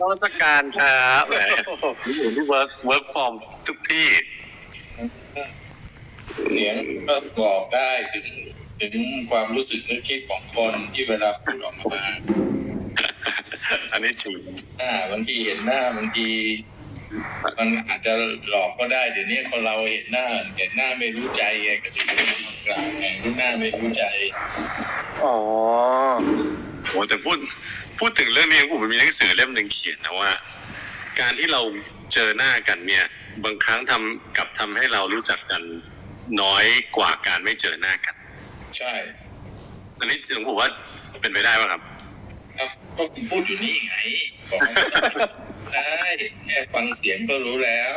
นมัสการครับแหมอยู่ที่ work work from ทุกที่ เสียงก็บอกได้ถึงถึงความรู้สึกนึกคิดของคนที่เวลาพูดออกมา อันนี้จริงหน้าบางทีเห็นหน้าบางทีมันอาจจะหลอกก็ได้เดี๋ยวนี้คนเราเห็นหน้า เห็นหน้าไม่รู้ใจไงก็ถึงกล่าวไงหน้าไม่รู้ใจ อ๋อ โอ้แต่พูดพูดถึงเรื่องนี้ผมมีหนังสือเล่มหนึ่งเขียนนะว่า การที่เราเจอหน้ากันเนี่ย บางครั้งทำกับทำให้เรารู้จักกันน้อยกว่าการไม่เจอหน้ากัน ใช่อันนี้ผมว่าเป็นไปได้ป่ะครับครับก็คุณพูดอยู่นี่ไงบอกได้แค่ฟังเสียงก็รู้แล้ว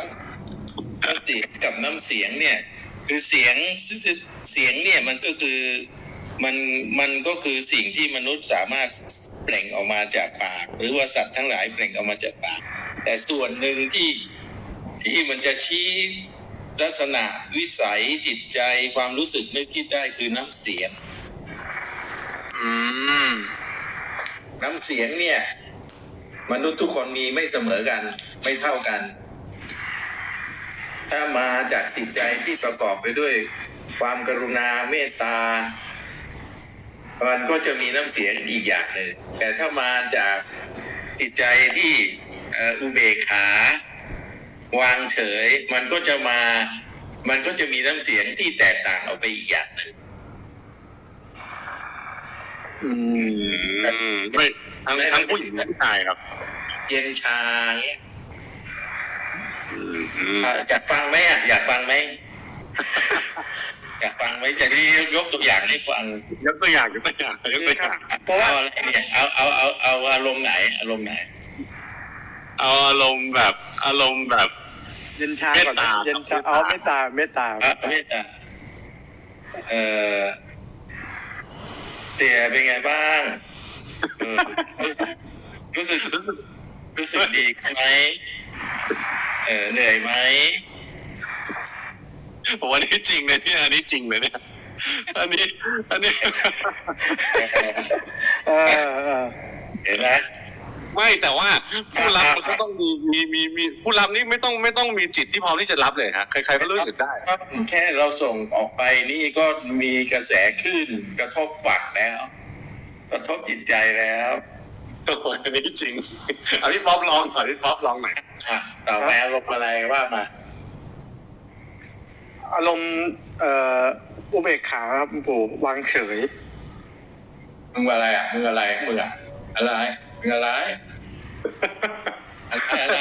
น้ำเสียงกับน้ำเสียงเนี่ย คือเสียงเสียงเนี่ยมันก็คือ มันมันก็คือสิ่งที่มนุษย์สามารถเปล่งออกมาจากปาก หรือว่าสัตว์ทั้งหลายเปล่งออกมาจากปาก แต่ส่วนหนึ่งที่ที่มันจะชี้ลักษณะวิสัยจิตใจความรู้สึกนึกคิดได้คือน้ำเสียง อืม น้ำเสียงเนี่ย มนุษย์ทุกคนมีไม่เสมอกัน ไม่เท่ากัน ถ้ามาจากจิตใจที่ประกอบไปด้วย ความกรุณาเมตตา มันก็จะมีน้ำเสียงอีกอย่างหนึ่งแต่ถ้ามาจากจิตใจที่เอ่ออุเบกขาวางเฉย มันก็จะมา มันก็จะมีน้ำเสียงที่แตกต่างออกไปอีกอย่างหนึ่งอืมอืมไม่ทั้งทั้งผู้หญิงและผู้ชายครับ เย็นชาเงี้ยอืมอืมอะอยากฟังไหมอะอยากฟังไหม อยากฟังไหมจะได้ยกตัวอย่างให้ฟังยกตัวอย่างยกตัวอย่างยกตัวอย่างเพราะว่าอะไรเนี่ยเอาเอาเอาเอาอารมณ์ไหนอารมณ์ไหน เอาอารมณ์แบบอารมณ์แบบ เย็นชาก่อนนะเมตตาเย็นชาเอาเมตตาเมตตาพระเมตตาเออเตี่ยเป็นไงบ้างเออรู้สึกรู้สึกรู้สึกดีไหมเออเหนื่อยไหม ผมว่านี่จริงเลยเนี่ยอันนี้จริงเลยเนี่ย อันนี้ อันนี้เออเออเห็นไหมไม่แต่ว่าผู้รับมันก็ต้องมีมีมีมีผู้รับนี่ไม่ต้องไม่ต้องมีจิตที่พร้อมที่จะรับเลยฮะใครๆก็รู้สึกได้ ครับแค่เราส่งออกไปนี่ก็มีกระแสคลื่นกระทบฝักแล้ว กระทบจิตใจแล้วโอ้โหอันนี้จริงเอาพี่ป๊อปลองหน่อยพี่ป๊อปลองหน่อยอะต่อไปอารมณ์อะไรว่ามา อารมณ์เอ่ออุเบกขาครับคุณปู่วางเฉยมึงอะไรอะมึงอะไรมึงอะอะไรมึงอะไรอะไรอะไร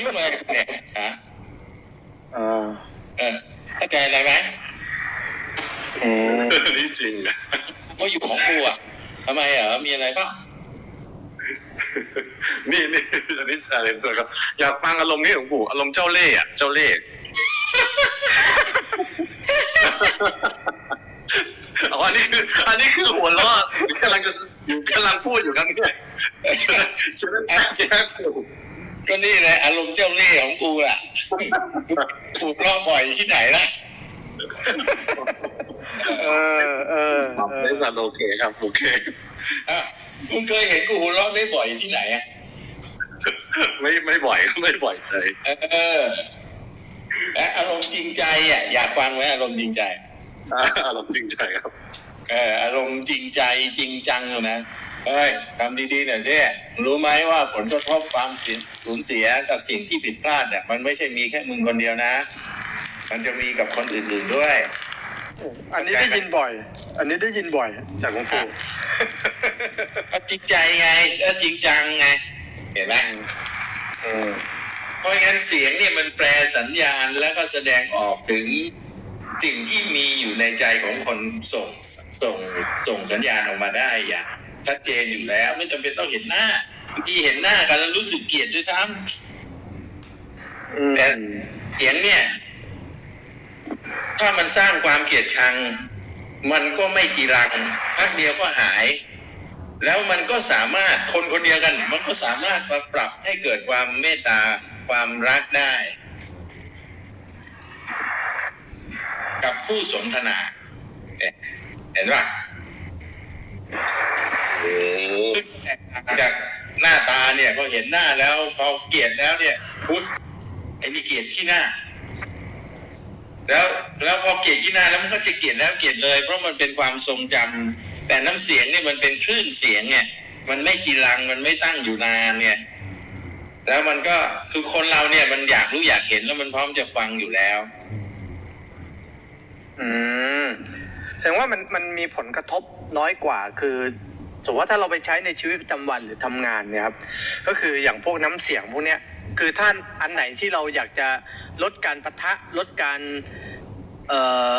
ยุ่งอะไรกับเนี่ยฮะอ่าเออเข้าใจอะไรไหมอืมอันนี้จริงนะก็อยู่ของกูอะทำไมเหรอมีอะไรบ้างนี่นี่อันนี้อะไรตัวครับ อยากฟังอารมณ์นี้ของปู่อารมณ์เจ้าเล่ห์อะเจ้าเล่ห์ อ๋ออันนี้คือ อันนี้คือหัวเราะกำลังจะกำลังพูดอยู่ครับเนี่ยฉันแอบแก้ถูกก็นี่แหละอารมณ์เจ้าเล่ห์ของกูอะถูกล่อบ่อยที่ไหนล่ะเออเออครับเอได้อสันโอเคครับโอเคอะมึงเคยเห็นกูหัวเราะได้บ่อยที่ไหนอะไม่ไม่บ่อยไม่บ่อยเลยเออและ อารมณ์จริงใจอะอยากฟังไหมอารมณ์จริงใจอ่าอารมณ์จริงใจครับเอออารมณ์จริงใจจริงจังอยู่นะเฮ้ยทำดีๆหน่อยสิรู้ไหมว่าผลกระทบความเสียสูญเสียกับสิ่งที่ผิดพลาดเนี่ยมันไม่ใช่มีแค่มึงคนเดียวนะ มันจะมีกับคนอื่นๆด้วย อันนี้ได้ยินบ่อย อันนี้ได้ยินบ่อยจากหลวงปู่ก็จริงใจไงก็จริงจังไง เห็นไหมเออเพ ราะงั้นเสียงเนี่ยมันแปลสัญญาณแล้วก็แสดงออกถึงสิ่งที่มีอยู่ในใจของคนส่งส่งส่งสัญญาณออกมาได้อย่างชัดเจนอยู่แล้ว ไม่จำเป็นต้องเห็นหน้าบางทีเห็นหน้ากันแล้วรู้สึกเกลียดด้วยซ้ำแต่เสียงเนี่ย ถ้ามันสร้างความเกลียดชัง มันก็ไม่จีรังพักเดียวก็หาย แล้วมันก็สามารถคนคนเดียวกัน มันก็สามารถมาปรับให้เกิดความเมตตาความรักได้ กับผู้สนทนาเนี่ยเห็นป่ะซึ่งแตกต่าจากหน้าตาเนี่ยพอเห็นหน้าแล้วพอเกลียดแล้วเนี่ยพุทธไอ้นี่เกลียดที่หน้า แล้วแล้วพอเกลียดที่หน้าแล้วมันก็จะเกลียดแล้วเกลียดเลย เพราะมันเป็นความทรงจำแต่น้ำเสียงเนี่ยมันเป็นคลื่นเสียงเนี่ยมันไม่จีรังมันไม่ตั้งอยู่นานเนี่ย แล้วมันก็คือคนเราเนี่ยมันอยากรู้อยากเห็นแล้วมันพร้อมจะฟังอยู่แล้ว อืมแสดงว่ามันมันมีผลกระทบน้อยกว่า คือสมมติว่าถ้าเราไปใช้ในชีวิตประจำวันหรือทำงานเนี่ยครับ ก็คืออย่างพวกน้ำเสียงพวกเนี้ย คือท่านอันไหนที่เราอยากจะลดการปะทะลดการเอ่อ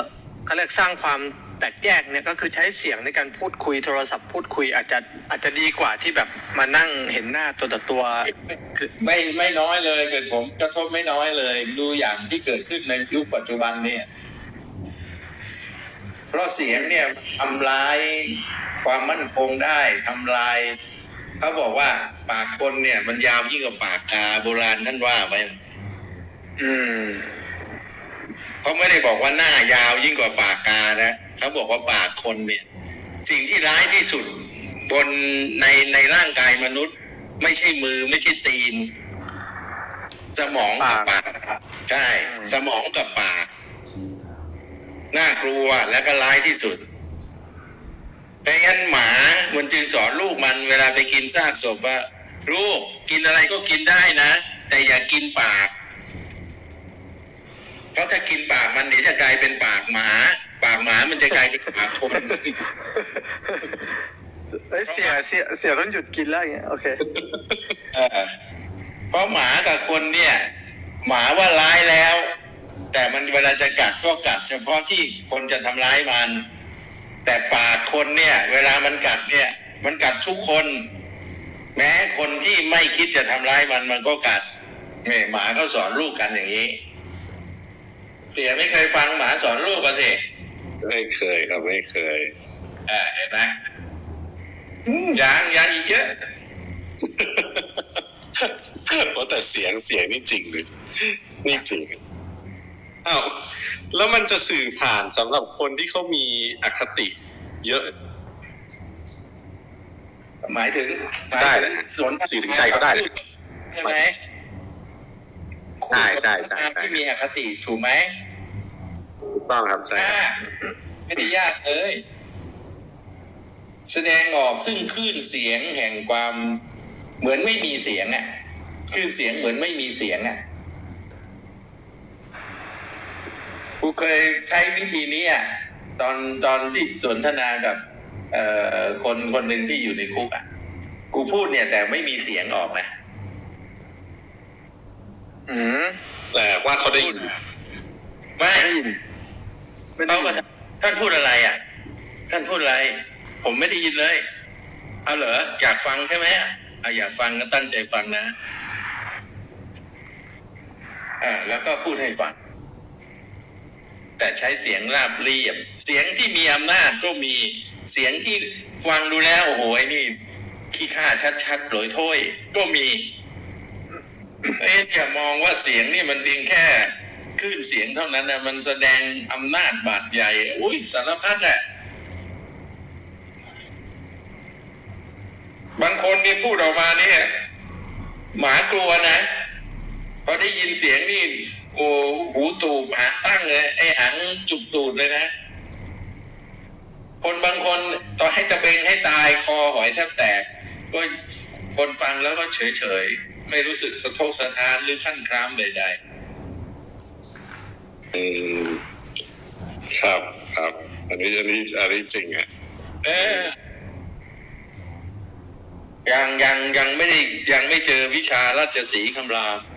เขาเรียกสร้างความแตกแยกเนี่ยก็คือใช้เสียงในการพูดคุยโทรศัพท์พูดคุยอาจจะอาจจะดีกว่าที่แบบมานั่งเห็นหน้าตัวต่อตัว ไม่ไม่น้อยเลยเกิดผมกระทบไม่น้อยเลย ดูอย่างที่เกิดขึ้นในยุคปัจจุบันเนี่ย เพราะเสียงเนี่ยทำลายความมั่นคงได้ทำลาย เขาบอกว่าปากคนเนี่ย มันยาวยิ่งกว่าปากกาโบราณท่านว่าไว้อืมเขาไม่ได้บอกว่าหน้ายาวยิ่งกว่าปากกานะเขาบอกว่าปากคนเนี่ย สิ่งที่ร้ายที่สุด บนในในร่างกายมนุษย์ ไม่ใช่มือไม่ใช่ตีน สมองกับปากใช่ สมองกับปาก น่ากลัวและก็ร้ายที่สุด ดังนั้นหมามันจึงสอนลูกมันเวลาไปกินซากศพว่าลูกกินอะไรก็กินได้นะ แต่อย่ากินปาก เพราะถ้ากินปากมันเดี๋ยวจะกลายเป็นปากหมา ปากหมามันจะกลายเป็นปากคนเอ้ยเสียเสียเสียต้องหยุดกินแล้วอย่างเงี้ยโอเคเออเพราะหมากับคนเนี่ย หมาว่าร้ายแล้ว แต่มันเวลาจะกัดก็กัด เฉพาะที่คนจะทำร้ายมัน แต่ปากคนเนี่ย เวลามันกัดเนี่ย มันกัดทุกคน แม้คนที่ไม่คิดจะทำร้ายมันมันก็กัดเนี่ยหมาเขาสอนลูกกันอย่างนี้เสียไม่เคยฟังหมาสอนลูกก็สิไม่เคยครับไม่เคยเออเห็นไหมอืมยังยังอีกเยอะเพราะแต่เสียงเสียงนี่จริงเลยนี่จริง อ้าวแล้วมันจะสื่อผ่านสำหรับคนที่เขามีอคติเยอะ หมายถึงได้นะฮะสวนสื่อถึงใจเขาได้เลย ใช่ไหมใช่ใช่ใช่ใช่ ที่มีอคติถูกไหมถูกต้องครับใช่ครับอ่าไม่ได้ยากเลย แสดงออกซึ่งคลื่นเสียงแห่งความเหมือนไม่มีเสียงอะคลื่นเสียงเหมือนไม่มีเสียงอะ กูเคยใช้วิธีนี้อะตอนตอนที่สนทนากับเอ่อคนคนหนึ่งที่อยู่ในคุกอะ กูพูดเนี่ย แต่ไม่มีเสียงออกนะอืมแต่ว่าเขาได้ยินไม่ไม่ได้ยินไม่ได้เขาก็ยินท่านพูดอะไรอะ ท่านพูดอะไร ผมไม่ได้ยินเลย เอาเหรออยากฟังใช่ไหมอะอยากฟังก็ตั้งใจฟังนะอ่าแล้วก็พูดให้ฟัง แต่ใช้เสียงราบเรียบ เสียงที่มีอำนาจก็มีเสียงที่ฟังดูแล้วโอ้โหไอ้นี่ขี้ข้าชัดๆโหลอยถ้วยก็มีเอ๊ะอย่ามองว่าเสียงนี่มันเพียงแค่คลื่นเสียงเท่านั้นนะมันแสดงอำนาจบาดใหญ่ อุ้ยสารพัดอะบางคนนี่พูดออกมาเนี่ย หมากลัวนะพอได้ยินเสียงนี่ โอ้หูตูบหางตั้งเลยไอ้หางจุกตูดเลยนะ คนบางคนต่อให้ตะเบงให้ตายคอหอยแทบแตก ก็คนฟังแล้วก็เฉยเฉยๆไม่รู้สึกสะทกสะท้านหรือขั้นครามใดอืมครับครับ อันนี้อันนี้อันนี้จริงอะๆเออยังยังยังไม่ได้ยังไม่เจอวิชาราชสีห์คำรามอา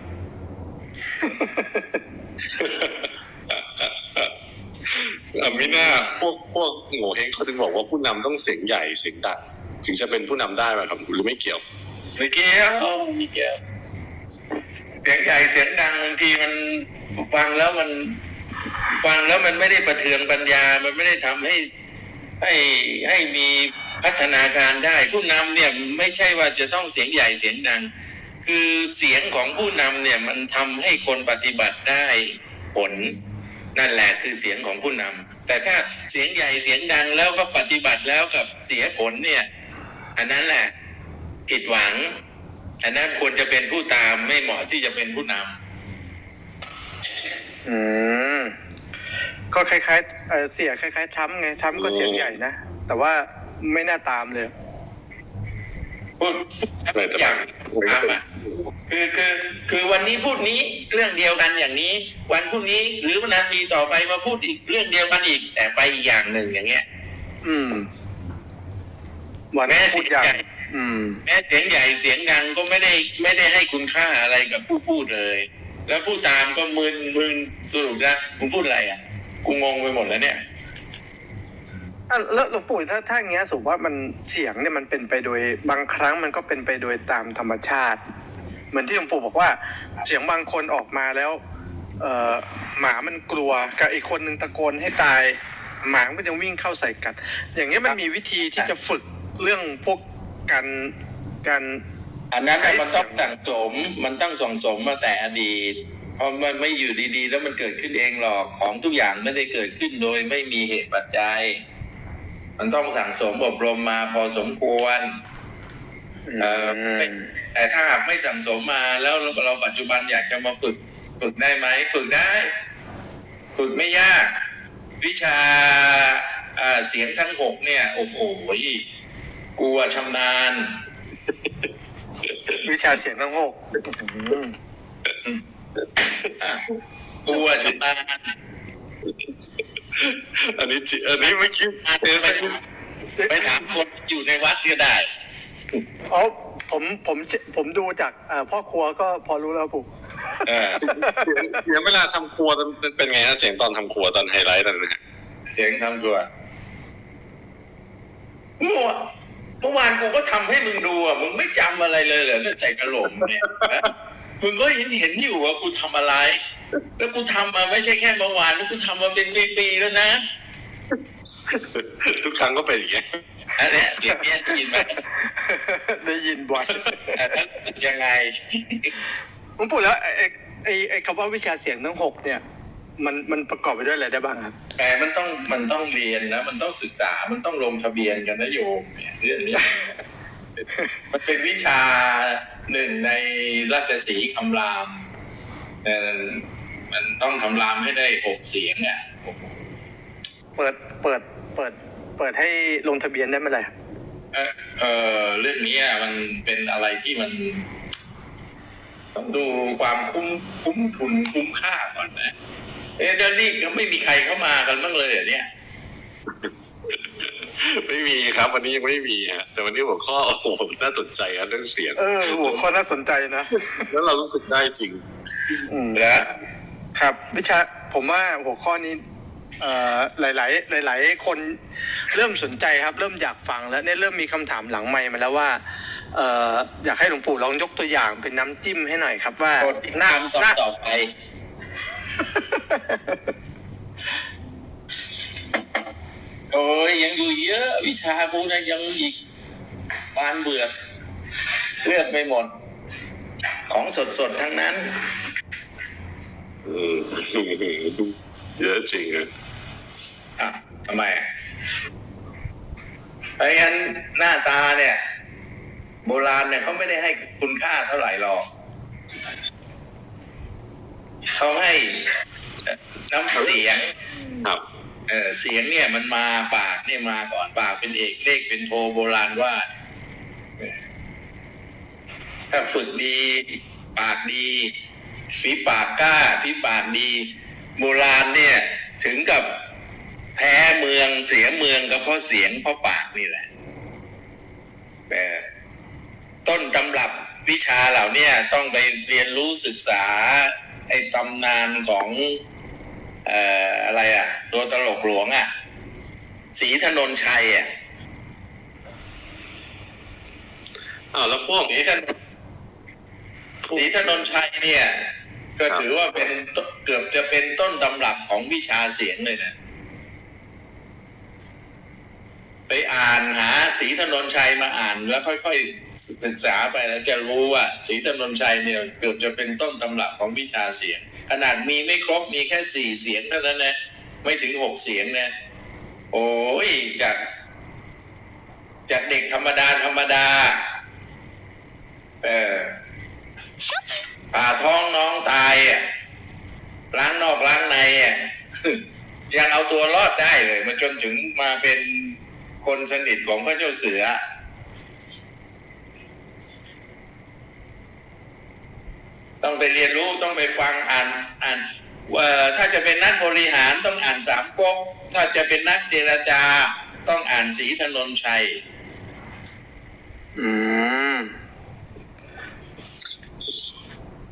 มิน่าพวกพวกโง่เฮงเขาถึงบอกว่าผู้นำต้องเสียงใหญ่เสียงดังถึงจะเป็นผู้นำได้ไหมครับหรือไม่เกี่ยวไม่เกี่ยวไม่เกี่ยวเสียงใหญ่เสียงดังบางทีมันฟังแล้วมันฟังแล้วมันไม่ได้ประเทืองปัญญา มันไม่ได้ทำให้ให้ให้มีพัฒนาการได้ ผู้นำเนี่ยไม่ใช่ว่าจะต้องเสียงใหญ่เสียงดัง คือเสียงของผู้นำเนี่ยมันทำให้คนปฏิบัติได้ผลนั่นแหละคือเสียงของผู้นำแต่ถ้าเสียงใหญ่เสียงดังแล้วก็ปฏิบัติแล้วกับเสียผลเนี่ย อันนั้นแหละผิดหวัง อันนั้นควรจะเป็นผู้ตามไม่เหมาะที่จะเป็นผู้นำอืมก็คล้ายๆเสียคล้ายๆทรัมไงทรัมก็เสียงใหญ่นะแต่ว่าไม่น่าตามเลย พูดไม่แต่อย่างผมตามอะคือคือคือวันนี้พูดนี้เรื่องเดียวกันอย่างนี้ วันพรุ่งนี้หรือวันนาทีต่อไปมาพูดอีกเรื่องเดียวกันอีก แต่ไปอีกอย่างหนึ่งอย่างเงี้ย อืมวันแม้พูดอย่างเสียงใหญ่อืมแม้เสียงใหญ่เสียงดังก็ไม่ได้ไม่ได้ให้คุณค่าอะไรกับผู้พูดเลย แล้วผู้ตามก็มึนมึนสรุปนะคุณพูดอะไรอะกูงงไปหมดแล้วเนี่ยอะ แล้วหลวงปู่ถ้าถ้าอย่างเงี้ยสมมติว่ามันเสียงเนี่ยมันเป็นไปโดยบางครั้งมันก็เป็นไปโดยตามธรรมชาติ เหมือนที่หลวงปู่บอกว่า เสียงบางคนออกมาแล้ว เอ่อหมามันกลัวกับอีกคนหนึ่งตะโกนให้ตาย หมามันก็จะวิ่งเข้าใส่กัด อย่างเงี้ยมันมีวิธีที่จะฝึกเรื่องพวกการการอันนั้นน่ะมันต้องสั่งสมมันต้องส่งสมมาแต่อดีตเพราะมันไม่อยู่ดีๆ แล้วมันเกิดขึ้นเองหรอกของทุกอย่างไม่ได้เกิดขึ้นโดยไม่มีเหตุปัจจัย มันต้องสั่งสมอบรมมาพอสมควรเออไม่แต่ถ้าหากไม่สั่งสมมาแล้วเราเราปัจจุบันอยากจะมาฝึกฝึกได้ไหมฝึกได้ ฝึกไม่ยาก วิชาอ่าเสียงทั้งหกเนี่ยโอ้โหกูอะชำนาญ วิชาเสียงทั้งหกอืมอะกูอะชำนาญ อันนี้จิอันนี้เมื่อกี้ไปถามไปถามคนที่อยู่ในวัดก็ได้อ๋อผมผมผมดูจากเอ่อพ่อครัวก็พอรู้แล้วปู่เออเสียงเวลาทำครัวมันเป็นไงฮะเสียงตอนทำครัวตอนไฮไลท์นั่นนะฮะเสียงทำตัวเมื่อวานเมื่อวานกูก็ทำให้มึงดูอะมึงไม่จำอะไรเลยเหรอเนี่ยใส่กระโหลกเนี่ยฮะ มึงก็เห็นเห็นอยู่ว่ากูทำอะไร แล้วกูทำมาไม่ใช่แค่เมื่อวานแล้วกูทำมาเป็นปีๆแล้วนะ ทุกครั้งก็เป็นอย่างเงี้ยอันเนี้ยเสียงเนี้ยได้ยินไหมได้ยินบ่อยอันนั้นยังไงผมพูดแล้วไอ้ไอ้ไอ้คำว่าวิชาเสียงทั้งหกเนี่ย มันมันประกอบไปด้วยอะไรได้บ้างครับแต่มันต้องมันต้องเรียนนะ มันต้องศึกษามันต้องลงทะเบียนกันนะโยมเนี่ยเรื่องนี้ มันเป็นวิชาหนึ่งในราชสีห์คำรามเอ่อมันต้องคำรามให้ได้หกเสียงเนี่ยเปิดเปิดเปิด เปิดให้ลงทะเบียนได้เมื่อไหร่ครับเอ่อเออเรื่องนี้อะมันเป็นอะไรที่มัน ต้องดูความคุ้มคุ้มทุนคุ้มค่าก่อนนะเอ๊ะเดี๋ยวนี้ก็ไม่มีใครเข้ามากันบ้างเลยเหรอเนี่ย ไม่มีครับ วันนี้ยังไม่มีฮะแต่วันนี้หัวข้อโอ้โหน่าสนใจครับเรื่องเสียงเออหัวข้อน่าสนใจนะแล้วเรารู้สึกได้จริงอืมแล้วครับวิชาผมว่าหัวข้อนี้เอ่อหลาย ๆ หลาย ๆ คนเริ่มสนใจครับ เริ่มอยากฟังแล้วเนี่ยเริ่มมีคำถามหลังไมค์มาแล้วว่าเอ่ออยากให้หลวงปู่ลองยกตัวอย่างเป็นน้ำจิ้มให้หน่อยครับ ว่าโปรดติดหน้าตามตอนหน้าต่อไป โอ้ยยังอยู่เยอะ วิชากูนะยังอีกบานเบื่อเลือกไม่หมด ของสดๆทั้งนั้นอืมเยอะจริงอะอะทำไมอะเพราะงั้นหน้าตาเนี่ย โบราณเนี่ยเขาไม่ได้ให้คุณค่าเท่าไหร่หรอกเขาให้น้ำเสียงครับ เออเสียงเนี่ยมันมาปากเนี่ยมาก่อนปากเป็นเอกเลขเป็นโทโบราณว่า ถ้าฝึกดี ปากดีฝีปากกล้าฝีปากดี โบราณเนี่ย ถึงกับแพ้เมืองเสียเมืองก็เพราะเสียงเพราะปากนี่แหละแต่ต้นตำรับวิชาเหล่านี้ต้องไปเรียนรู้ศึกษาไอ้ตำนานของ เอ่ออะไรอะ ตัวตลกหลวงอะศรีถนนชัยอะอ้าวแล้วพวกศรีถนนศรีถนนชัยเนี่ย ก็ถือว่าเป็นต้นเกือบจะเป็นต้นตำรับของวิชาเสียงเลยนะ ไปอ่านหาศรีถนนชัยมาอ่านแล้วค่อยๆศึกษาไปแล้วจะรู้ว่าศรีถนนชัยเนี่ยเกือบจะเป็นต้นตำรับของวิชาเสียง ขนาดมีไม่ครบมีแค่สี่เสียงเท่านั้นนะไม่ถึงหกเสียงนะโอ้ยจากจากเด็กธรรมดาธรรมดา เออผ่าท้องน้องตายอะล้างนอกล้างในอะยังเอาตัวรอดได้เลย มันจนถึงมาเป็น คนสนิทของพระเจ้าเสือ ต้องไปเรียนรู้ต้องไปฟังอ่านอ่านว่าถ้าจะเป็นนักบริหารต้องอ่านสามก๊กถ้าจะเป็นนักเจรจา ต้องอ่านสีถนนชัย อืม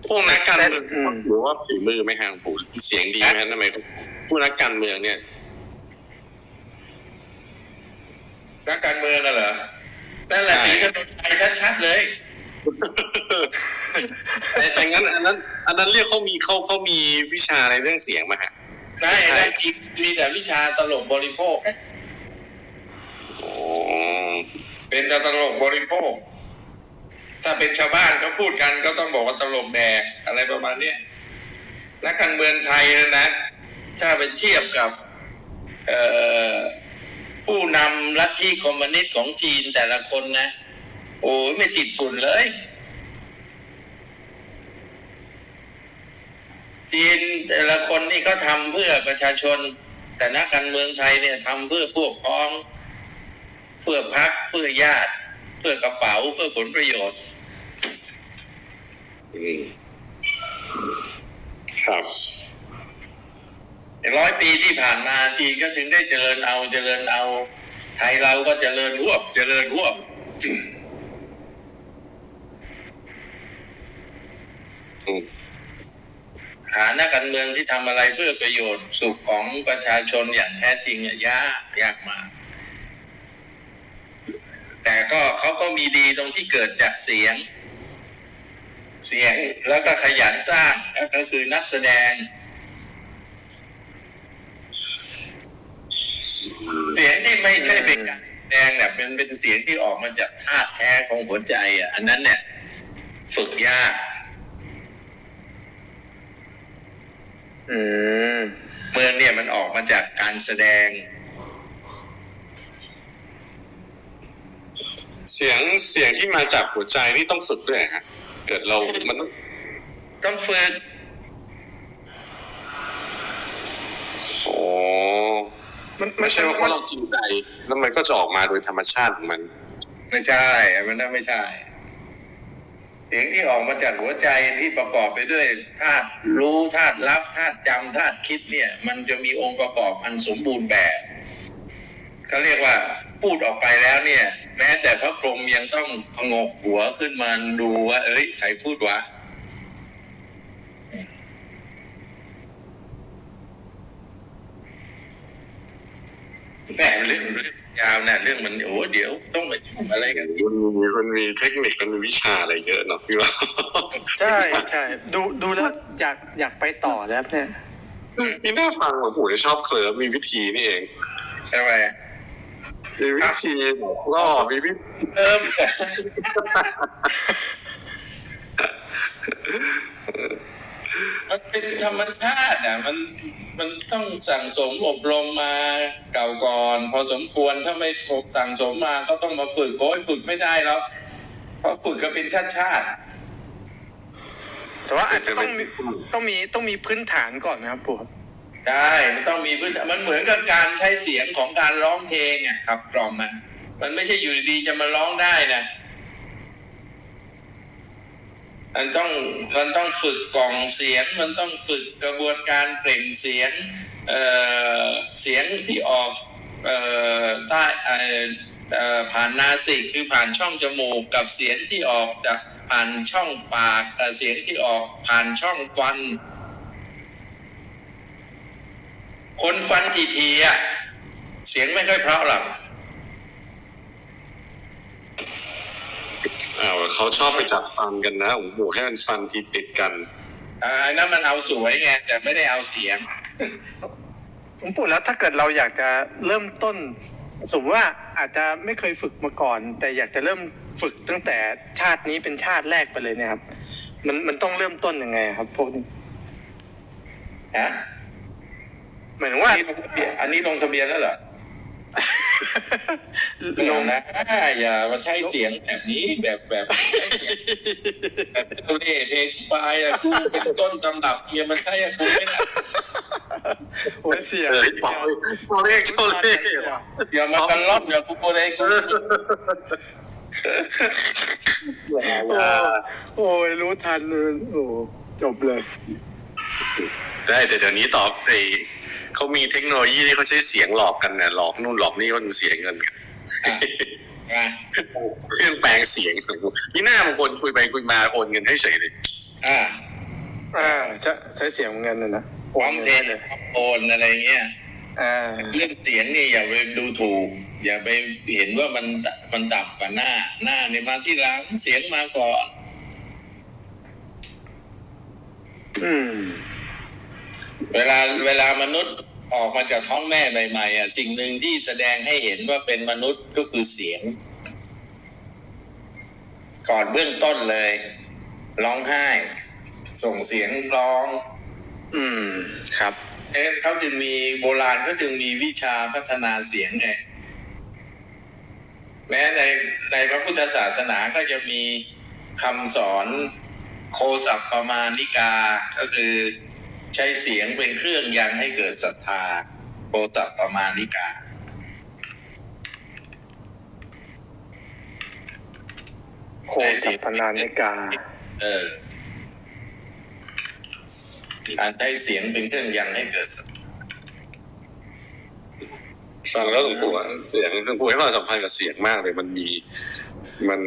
พวกนักการเมืองอืมหรือว่าฝีมือไหมฮะหลวงปู่เสียงดีไหมฮะทำไมผู้นักการเมืองเนี่ย นักการเมืองน่ะเหรอ นั่นแหละใช่สีถนนชัยชัดๆเลยแต่แต่งั้นอันนั้น อันนั้นเรียกเขามีเขาเขามีวิชาในเรื่องเสียงมาฮะนายใช่นายอีกมีแต่วิชาตลกบริโภคโอ้เป็นแต่ตลกบริโภค ถ้าเป็นชาวบ้านเขาพูดกันก็ต้องบอกว่าตลกแดกอะไรประมาณเนี้ยนักการเมืองไทยนะนะถ้าไปเทียบกับ เอ่อ ผู้นำลัทธิคอมมิวนิสต์ของจีนแต่ละคนนะ โอ้ยไม่ติดฝุ่นเลย จีนแต่ละคนนี่เขาทำเพื่อประชาชน แต่นักการเมืองไทยเนี่ยทำเพื่อพวกพ้อง เพื่อพักเพื่อญาติ เพื่อกระเป๋าเพื่อผลประโยชน์ครับ ร้อยปีที่ผ่านมาจีนก็ถึงได้เจริญเอาเจริญเอา ไทยเราก็เจริญรวบ เจริญรวบอืมหนักการเมืองที่ทำอะไรเพื่อประโยชน์สุขของประชาชนอย่างแท้จริงยากยากมากแต่ก็เขาก็มีดีตรงที่เกิดจากเสียง เสียงแล้วก็ขยันสร้างก็คือนักแสดง เสียงที่ไม่ใช่เป็นการแสดงเนี่ยเป็นเป็นเสียงที่ออกมาจากธาตุแท้ของหัวใจอะอันนั้นเนี่ย ฝึกยาก อืมเมืองเนี่ยมันออกมาจากการแสดง เสียงเสียงที่มาจากหัวใจนี่ต้องฝึกด้วยฮะเกิดเรามันต้องต้องฝึกโอ้ มันไม่ใช่ว่าเพราะเราจริงใจแล้วมันก็จะออกมาโดยธรรมชาติของมัน ไม่ใช่มันน่าไม่ใช่ เสียงที่ออกมาจากหัวใจที่ประกอบไปด้วยธาตุรู้ธาตุรับธาตุจำธาตุคิดเนี่ย มันจะมีองค์ประกอบอันสมบูรณ์แบบเขาเรียกว่าพูดออกไปแล้วเนี่ย แม้แต่พระพรหมยังต้องพงกหัวขึ้นมาดูว่า เอ้ยใครพูดวะ แม่เรื่องเรื่องยาวนะเรื่องมันโอ้เดี๋ยวต้องไปทำอะไรกันมันมีมันมีเทคนิคมันมีวิชาอะไรเยอะเนาะพี่ว่าใช่ใช่ดูดูแล้วอยากอยากไปต่อแล้วเนี่ยนี่น่าฟังหลวงปู่ที่ชอบเคลิมมีวิธีนี่เองใช่ไหมมีวิธีล่อมีวิธีเริ่ม มันเป็นธรรมชาติอะมันมันต้องสั่งสมอบรมมาเก่าก่อน พอสมควรถ้าไม่สั่งสมมาก็ต้องมาฝึกโอ้ยฝึกไม่ได้แล้วเพราะฝึกก็เป็นชาติชาติแต่ว่าอาจจะต้องมีต้องมีต้องมีพื้นฐานก่อนนะครับปู่ครับใช่มันต้องมีพื้นฐานมันเหมือนกับการใช้เสียงของการร้องเพลงอะครับกล่อมมันมันไม่ใช่อยู่ดีๆจะมาร้องได้นะ มันต้องมันต้องฝึกกล่องเสียง มันต้องฝึกกระบวนการเปล่งเสียงเอ่อเสียงที่ออกเอ่อใต้เอ่อเออผ่านนาสิกคือผ่านช่องจมูกกับเสียงที่ออกจากผ่านช่องปากเอ่อเสียงที่ออกผ่านช่องฟัน คนฟันทีทีอะเสียงไม่ค่อยเพราะหรอก อ้าวเขาชอบไปจับฟันกันนะโอ้โหให้มันฟันที่ติดกันอ่าอันนั้นมันเอาสวยไงแต่ไม่ได้เอาเสียงหลวงปู่แล้วถ้าเกิดเราอยากจะเริ่มต้น สมมติว่าอาจจะไม่เคยฝึกมาก่อน แต่อยากจะเริ่มฝึกตั้งแต่ชาตินี้เป็นชาติแรกไปเลยเนี่ยครับ มันมันต้องเริ่มต้นยังไงครับ พวกนี้ฮะหมายถึงว่าอันนี้ลงทะเบียนอันนี้ลงทะเบียนแล้วเหรอ ไม่เอานะอย่ามาใช้เสียงแบบนี้แบบแบบแบบเจ้าเล่ห์เททุบายอะกูเป็นต้นตำรับเฮียมันใช่อะกูไม่ได้โอ้ยเสียเออบอกตัวเลขตัวเลขอย่ามากันรอบอย่ากูโกเลยกูโอ้ยรู้ทันเลยโอ้จบเลย ได้แต่เดี๋ยวนี้ตอบไอ เขามีเทคโนโลยีที่เขาใช้เสียงหลอกกันเนี่ยหลอกนู่นหลอกนี่มันเสียเงินกันอะเครื่องแปลงเสียงนี่หน้าบางคนคุยไปคุยมาโอนเงินให้เฉยเลยอะอ่าจะใช้เสียงเหมือนกันนะนะความเท็จเลยความโอนอะไรเงี้ยอ่าเรื่องเสียงนี่อย่าไปดูถูก อย่าไปเห็นว่ามันมันต่ำกว่าหน้า หน้าเนี่ยมาที่หลังเสียงมาก่อน อืม เวลาเวลามนุษย์ออกมาจากท้องแม่ใหม่ๆอะสิ่งหนึ่งที่แสดงให้เห็นว่าเป็นมนุษย์ก็คือเสียง ก่อนเบื้องต้นเลย ร้องไห้ ส่งเสียงร้อง อืมครับเอ๊ะเขาจึงมีโบราณก็จึงมีวิชาพัฒนาเสียงไงแม้ในในพระพุทธศาสนาก็จะมีคำสอนโคสัพปมานิกาก็คือ ใช้เสียงเป็นเครื่องยังให้เกิดศรัทธาโคสัพปมานิกาโคสัพพนานิกา เออการใช้เสียงเป็นเครื่องยังให้เกิดศรัทธาฟังแล้วหลวงปู่อะเสียงหลวงปู่ให้ความสำคัญกับเสียงมากเลย มันมี มัน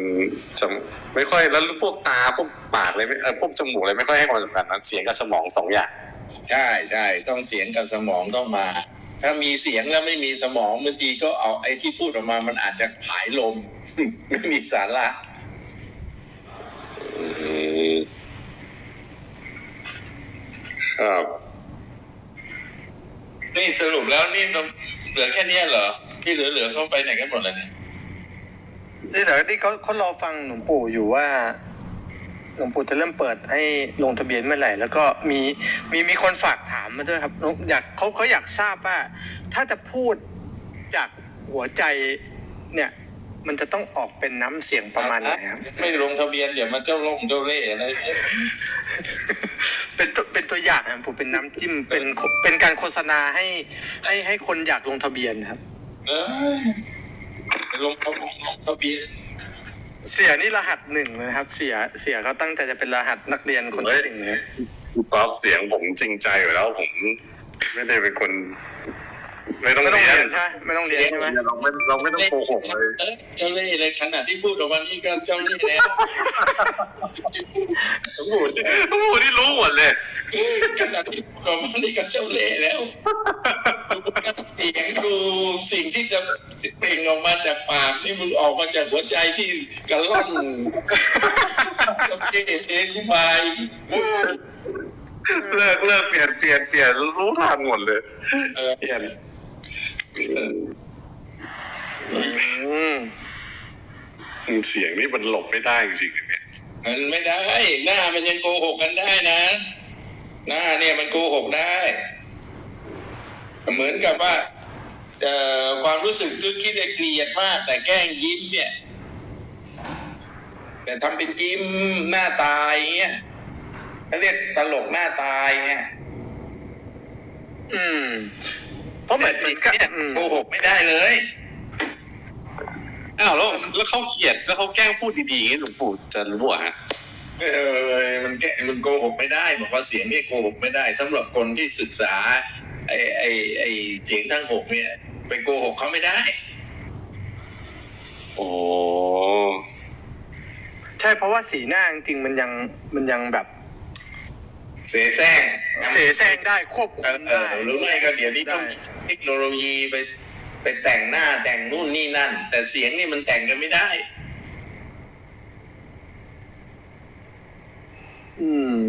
จะไม่ค่อยแล้วพวกตาพวกปากเลยไม่เออพวกจมูกเลยไม่ค่อยให้ความสำคัญนะเสียงกับสมองสองอย่าง ใช่ใช่ต้องเสียงกับสมองต้องมา ถ้ามีเสียงแล้วไม่มีสมองบางทีก็เอาไอ้ที่พูดออกมามันอาจจะผายลม ไม่มีสาระอืมครับนี่สรุปแล้วนี่เราเหลือแค่เนี้ยเหรอ ที่เหลือๆเข้าไปไหนกันหมดเลยเนี่ยนี่เดี๋ยวที่เขาเขารอฟังหลวงปู่อยู่ว่า หลวงปู่จะเริ่มเปิดให้ลงทะเบียนเมื่อไหร่ แล้วก็มีมีมีคนฝากถามมาด้วยครับอยากเขาเขาอยากทราบว่า ถ้าจะพูดจากหัวใจเนี่ย มันจะต้องออกเป็นน้ำเสียงประมาณไหนครับไม่ลงทะเบียนเดี๋ยวมาเจ้าล่มเจ้าเล่ห์อะไรเนี่ยเป็นตัวเป็นตัวอย่างครับผมเป็นน้ำจิ้มเป็นเป็นการโฆษณาให้ให้ให้คนอยากลงทะเบียนครับ เอ้ยไปลงทะลงทะเบียน เสียนี่รหัสหนึ่งนะครับ เสียเสียเขาตั้งใจจะเป็นรหัสนักเรียนคนที่หนึ่งเลยตอบเสียงผมจริงใจอยู่แล้วผมไม่ได้เป็นคน ไม่ต้องไม่ต้องเรียเรียนนใช่ไหมไม่ต้องเรียนใช่ไหมเราไม่เราไม่ต้องโกหกเลยเอ้ยเจ้าเล่ห์เลยขนาดที่พูดออกมานี่ก็เจ้าเล่ห์แล้วหลวงปู่นี่หลวงปู่นี่รู้หมดเลย ขนาดที่พูดออกมานี่ก็เจ้าเล่ห์แล้วดูน้ำเสียงดูสิ่งที่จะเปล่งออกมาจากปากนี่มึงออกมาจากหัวใจที่กระล่อนกับเทเททุบายเลิกเลิกเปลี่ยนเปลี่ยนเปลี่ยนรู้ทางหมดเลย เออ เปลี่ยนอืม เสียงนี่มันหลบไม่ได้จริงๆเนี่ย มันไม่ได้ หน้ามันยังโกหกกันได้นะ หน้าเนี่ยมันโกหกได้ เหมือนกับว่าเอ่อความรู้สึกที่คิดเกลียดมาก แต่แกล้งยิ้มเนี่ย แต่ทำเป็นยิ้มหน้าตายเงี้ยเขาเรียกตลกหน้าตายเงี้ยอืม เพราะเหมือนแต่สิ่งก็เนี่ยอืม โกหกไม่ได้เลย อ้าวแล้วแล้วเขาเกลียดแล้วเขาแกล้งพูดดีๆอย่างนี้หลวงปู่จะรู้อะฮะเออมันแกมันโกหกไม่ได้ บอกว่าเสียงนี่โกหกไม่ได้สำหรับคนที่ศึกษา ไอ้ไอ้ไอ้เสียงทั้งหกเนี่ย ไปโกหกเขาไม่ได้ โอ้ใช่เพราะว่าสีหน้าจริงๆมันยังมันยังแบบ เสแสร้งเสแสร้งได้ควบเอคุมอเอได้ อหรือไม่ก็เดี๋ยวนี้ต้องมีเทคโนโลยีไปไปแต่งหน้าแต่งนู่นนี่นั่น แต่เสียงนี่มันแต่งกันไม่ได้ อืม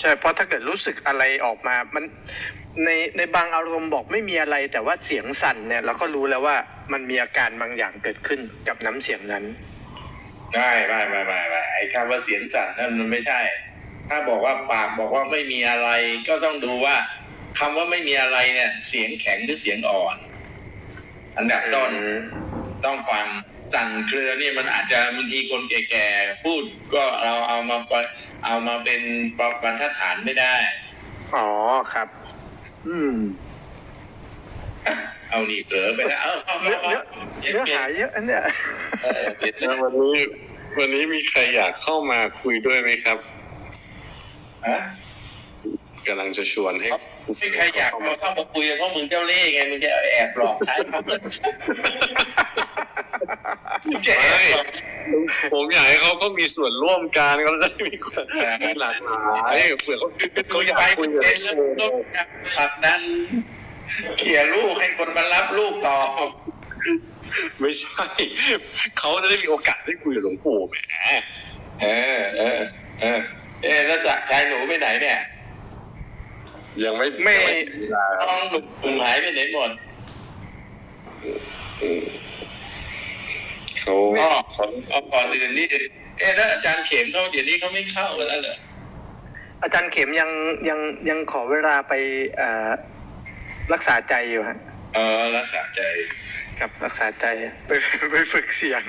ใช่เพราะถ้าเกิดรู้สึกอะไรออกมา มันในในบางอารมณ์บอกไม่มีอะไร แต่ว่าเสียงสั่นเนี่ยเราก็รู้แล้วว่ามันมีอาการบางอย่างเกิดขึ้นกับน้ำเสียงนั้น ได้ไม่ไม่ไม่ไม่ไอ้คำว่าเสียงสั่นนั่นมันไม่ใช่ ถ้าบอกว่าปากบอกว่าไม่มีอะไร ก็ต้องดูว่าคำว่าไม่มีอะไรเนี่ย เสียงแข็งหรือเสียงอ่อน อันดับต้นต้องฟังสั่นเครือเนี่ยมันอาจจะบางทีคนแก่ๆพูดก็เราเอามาปะเอามาเป็นบรรทัดฐานไม่ได้ อ๋อครับ อืมเอานี่เผลอไปแล้วเอาเอาเนื้อเอาเนื้อเอาเนื้อหาเยอะอันเนี้ยเออเปลี่ยนแล้ววันนี้วันนี้มีใครอยากเข้ามาคุยด้วยไหมครับ ฮะกำลังจะชวนให้ไม่ใครอยากมาเข้ามาคุยกับพวกมึงเจ้าเล่ห์ไงมึงจะแอบหลอกใช้เขาเลยมึงจะแอบหลอกผมอยากให้เขาก็มีส่วนร่วมกันเขาจะได้มีคนมีหลากหลายเผื่อเขาเขาเขาอยากไปคุยคุยกับเรื่องต้นผลักดันเขี่ยลูกให้คนมารับลูกต่อไม่ใช่ เขาจะได้มีโอกาสได้คุยกับหลวงปู่แหมเออเออเออ เออแล้วสะชายหนูไปไหนเนี่ย ยังไม่ไม่ยังถึงเวลาน้องหนุ่มหนุ่มหายไปไหนหมดอืมเขาอ๋อเขาเอาก่อนอื่นนี่เอ๊ะแล้วอาจารย์เข็มเขาเดี๋ยวนี้เขาไม่เข้ากันแล้วเหรออาจารย์เข็มยังยังยังขอเวลาไปเอ่อรักษาใจอยู่ฮะเออรักษาใจกับรักษาใจไปไปฝึกเสียง